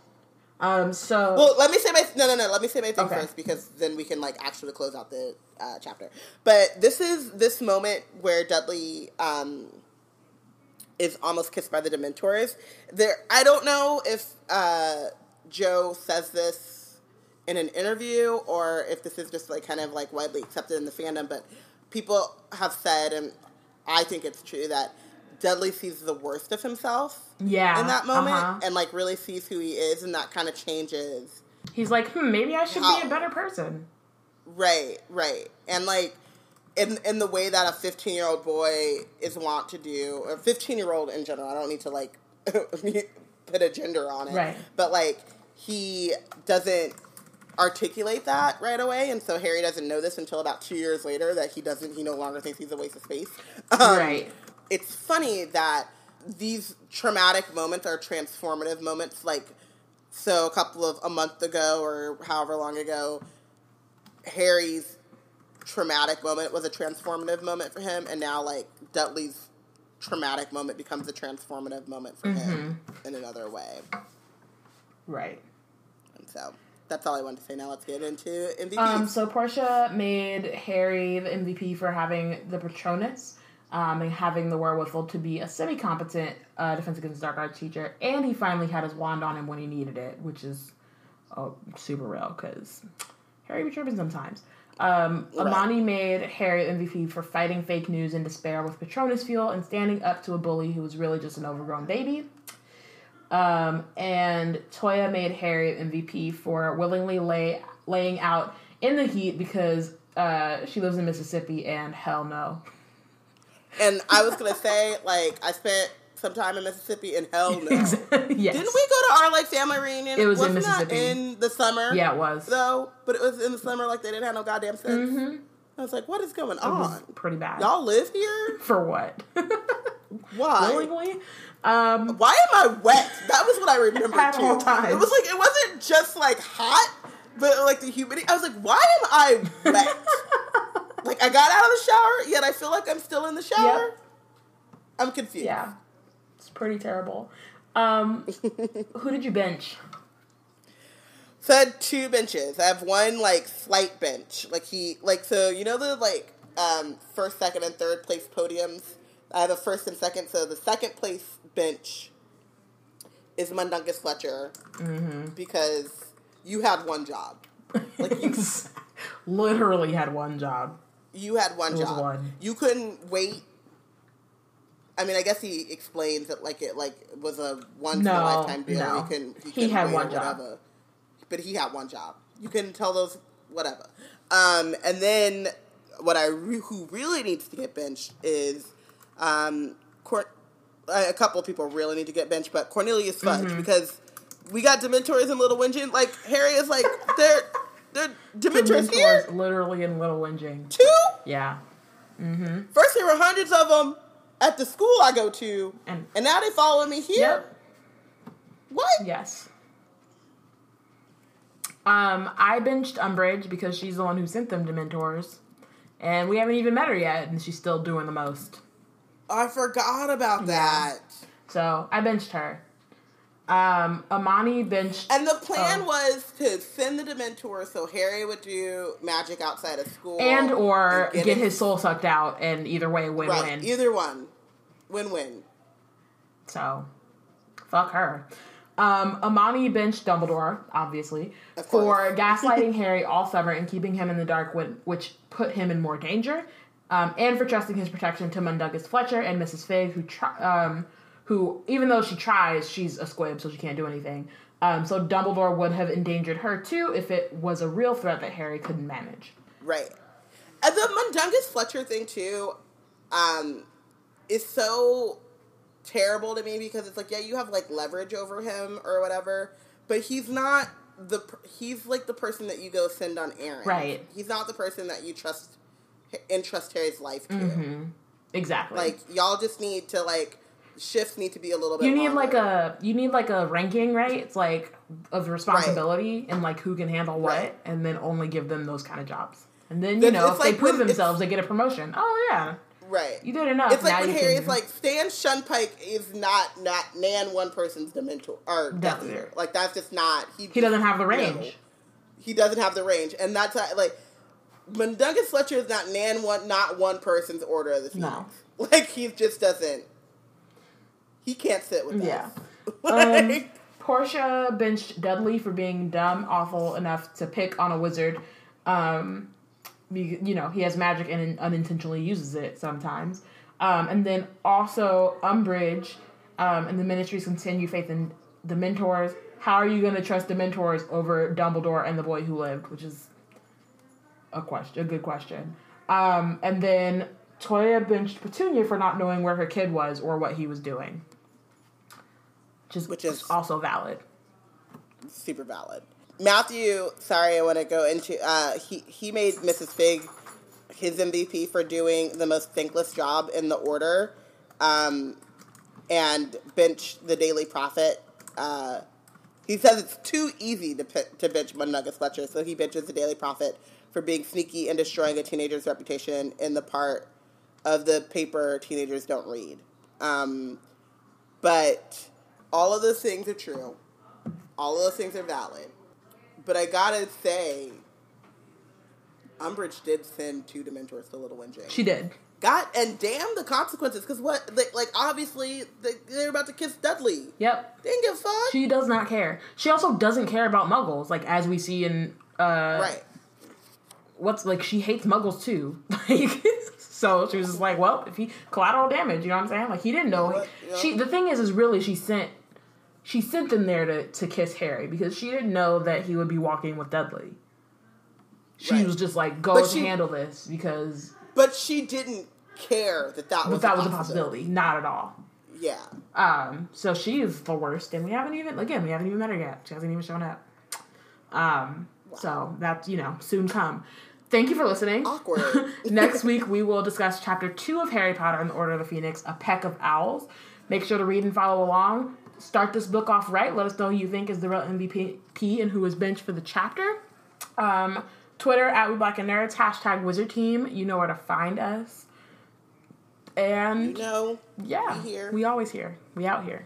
Um, so Well, let me say my no, no, no. Let me say my thing Okay. first because then we can like actually close out the uh, chapter. But this is this moment where Dudley um, is almost kissed by the Dementors. There, I don't know if uh, Jo says this in an interview or if this is just like kind of like widely accepted in the fandom. But people have said, and I think it's true that Dudley sees the worst of himself yeah, in that moment uh-huh. and like really sees who he is and that kind of changes he's like, hmm, maybe I should be a better person. right right and like in in the way that a 15 year old boy is wont to do or 15 year old in general i don't need to like <laughs> put a gender on it Right. but like he doesn't articulate that right away and so harry doesn't know this until about two years later that he doesn't he no longer thinks he's a waste of space Um, right. It's funny that these traumatic moments are transformative moments like so a couple of a month ago or however long ago harry's traumatic moment was a transformative moment for him and now like dudley's traumatic moment becomes a transformative moment for him in another way Right. and so that's all I wanted to say. Now let's get into MVPs. Um, so Portia made Harry the MVP for having the Patronus. Um, and having the wherewithal to be a semi-competent uh, defense against dark arts teacher, and he finally had his wand on him when he needed it, which is oh, super real because Harry be tripping sometimes. Um, Right. Amani made Harry MVP for fighting fake news and despair with Patronus fuel and standing up to a bully who was really just an overgrown baby. Um, and Toya made Harry MVP for willingly lay laying out in the heat because uh, she lives in Mississippi and hell no. <laughs> and I was gonna say, like, I spent some time in Mississippi, and hell no. <laughs> yes. Didn't we go to our like family reunion? It was in Wasn't that Mississippi. in the summer. Yeah, it was. though, but it was in the summer. Like they didn't have no goddamn sense. Mhm. I was like, what is going It was on? pretty bad. Y'all live here? <laughs> For what? <laughs> Why? Willingly? Um, Why am I wet? That was what I remember At too. all times. It was like it wasn't just like hot, but like the humidity. I was like, why am I wet? Like I got out of the shower, yet I feel like I'm still in the shower. Yep. I'm confused. yeah. It's pretty terrible. Um, <laughs> who did you bench? So I had two benches. I have one like slight bench. Like he like so you know the like um first, second, and third place podiums. I have a first and second. So the second place bench is Mundungus Fletcher Mm-hmm. because you had one job. Like you <laughs> Literally had one job. You had one job. one. You couldn't wait. I mean, I guess he explains that like it like was a once in a lifetime deal. no. He couldn't. He, He couldn't had one job. whatever. But he had one job. You couldn't tell those whatever. Um, and then what I re- who really needs to get benched is um, a couple of people really need to get benched, but Cornelius Fudge Mm-hmm. because we got Dementors and Little Whinging. Like Harry is like <laughs> they're they're Dementors here literally in Little Whinging. Two? Yeah. Mm-hmm. First, there were hundreds of them at the school I go to, And- and, now they follow me here. Yep. What? Yes. Um, I benched Umbridge because she's the one who sent them Dementors. And we haven't even met her yet, and she's still doing the most. I forgot about that. So I benched her. Um, Amani benched. And the plan was to send the Dementors so Harry would do magic outside of school, and or and get, it- his soul sucked out, and either way, win right. win. Either one, win-win. So, fuck her. Um, Amani benched Dumbledore, obviously, for <laughs> gaslighting Harry all summer and keeping him in the dark, when, which put him in more danger, um, and for trusting his protection to Mundungus Fletcher and Mrs. Figg, who, try, um, who even though she tries, she's a squib, so she can't do anything. Um, so Dumbledore would have endangered her too if it was a real threat that Harry couldn't manage. Right. And the Mundungus Fletcher thing too, um, is so terrible to me because it's like, yeah, you have like leverage over him or whatever, but he's not the he's like the person that you go send on errands. Right. He's not the person that you trust entrust Harry's life to. Mm-hmm. Exactly. Like y'all just need to like shifts need to be a little bit. you need like a you need like a ranking right it's like of responsibility and like who can handle what Right. and then only give them those kind of jobs and then you It's- know if like they prove when- themselves they get a promotion oh yeah right. you did enough It's like when Harry's can- like Stan Shunpike is not not Nan one person's Dementor or Death. Eater. Like that's just not he. he doesn't have the No. range he doesn't have the range, and that's how, like Mundungus Fletcher is not Nan one not one person's Order of the Phoenix. No. <laughs> Like he just doesn't. He can't sit with Yeah. us. <laughs> um, Portia benched Dudley for being dumb awful enough to pick on a wizard. Um you know he has magic and unintentionally uses it sometimes. Um and then also Umbridge um and the ministries continue faith in Dementors. How are you going to trust Dementors over Dumbledore and the boy who lived? Which is a question a good question. Um and then Toya benched Petunia for not knowing where her kid was or what he was doing which is, Which is- also valid super valid. Matthew, sorry, I want to go into. Uh, he he made Mrs. Figg his MVP for doing the most thankless job in the order, um, and bench the Daily Prophet. Uh, he says it's too easy to to bench Mundungus Fletcher, so he benches the Daily Prophet for being sneaky and destroying a teenager's reputation in the part of the paper teenagers don't read. Um, but all of those things are true. All of those things are valid. but I gotta say, Umbridge did send two Dementors to Little Wing. She did. God and damn the consequences, because what, they, like, obviously they, they're about to kiss Dudley. Yep. They didn't give a fuck. She does not care. She also doesn't care about Muggles, like as we see in uh, right. what's like she hates Muggles too. <laughs> Like so she was just like, well, if he collateral damage, you know what I'm saying? Like he didn't know. What? Yeah. She the thing is, is really she sent she sent them there to to kiss Harry because she didn't know that he would be walking with Dudley. She Right. was just like, go she- handle this because But she didn't care that that was that a was a possibility, not at all. Yeah. Um, so she is the worst, and we haven't even again we haven't even met her yet. She hasn't even shown up. Um, so that's you know soon come. Thank you for listening. Awkward. <laughs> Next week we will discuss chapter two of Harry Potter and the Order of the Phoenix, A Peck of Owls. Make sure to read and follow along. Start this book off right. Let us know who you think is the real MVP and who is benched for the chapter. Um, Twitter at We Black and Nerds, hashtag Wizard Team. You know where to find us. And you know, yeah, we here. we always here. We out here.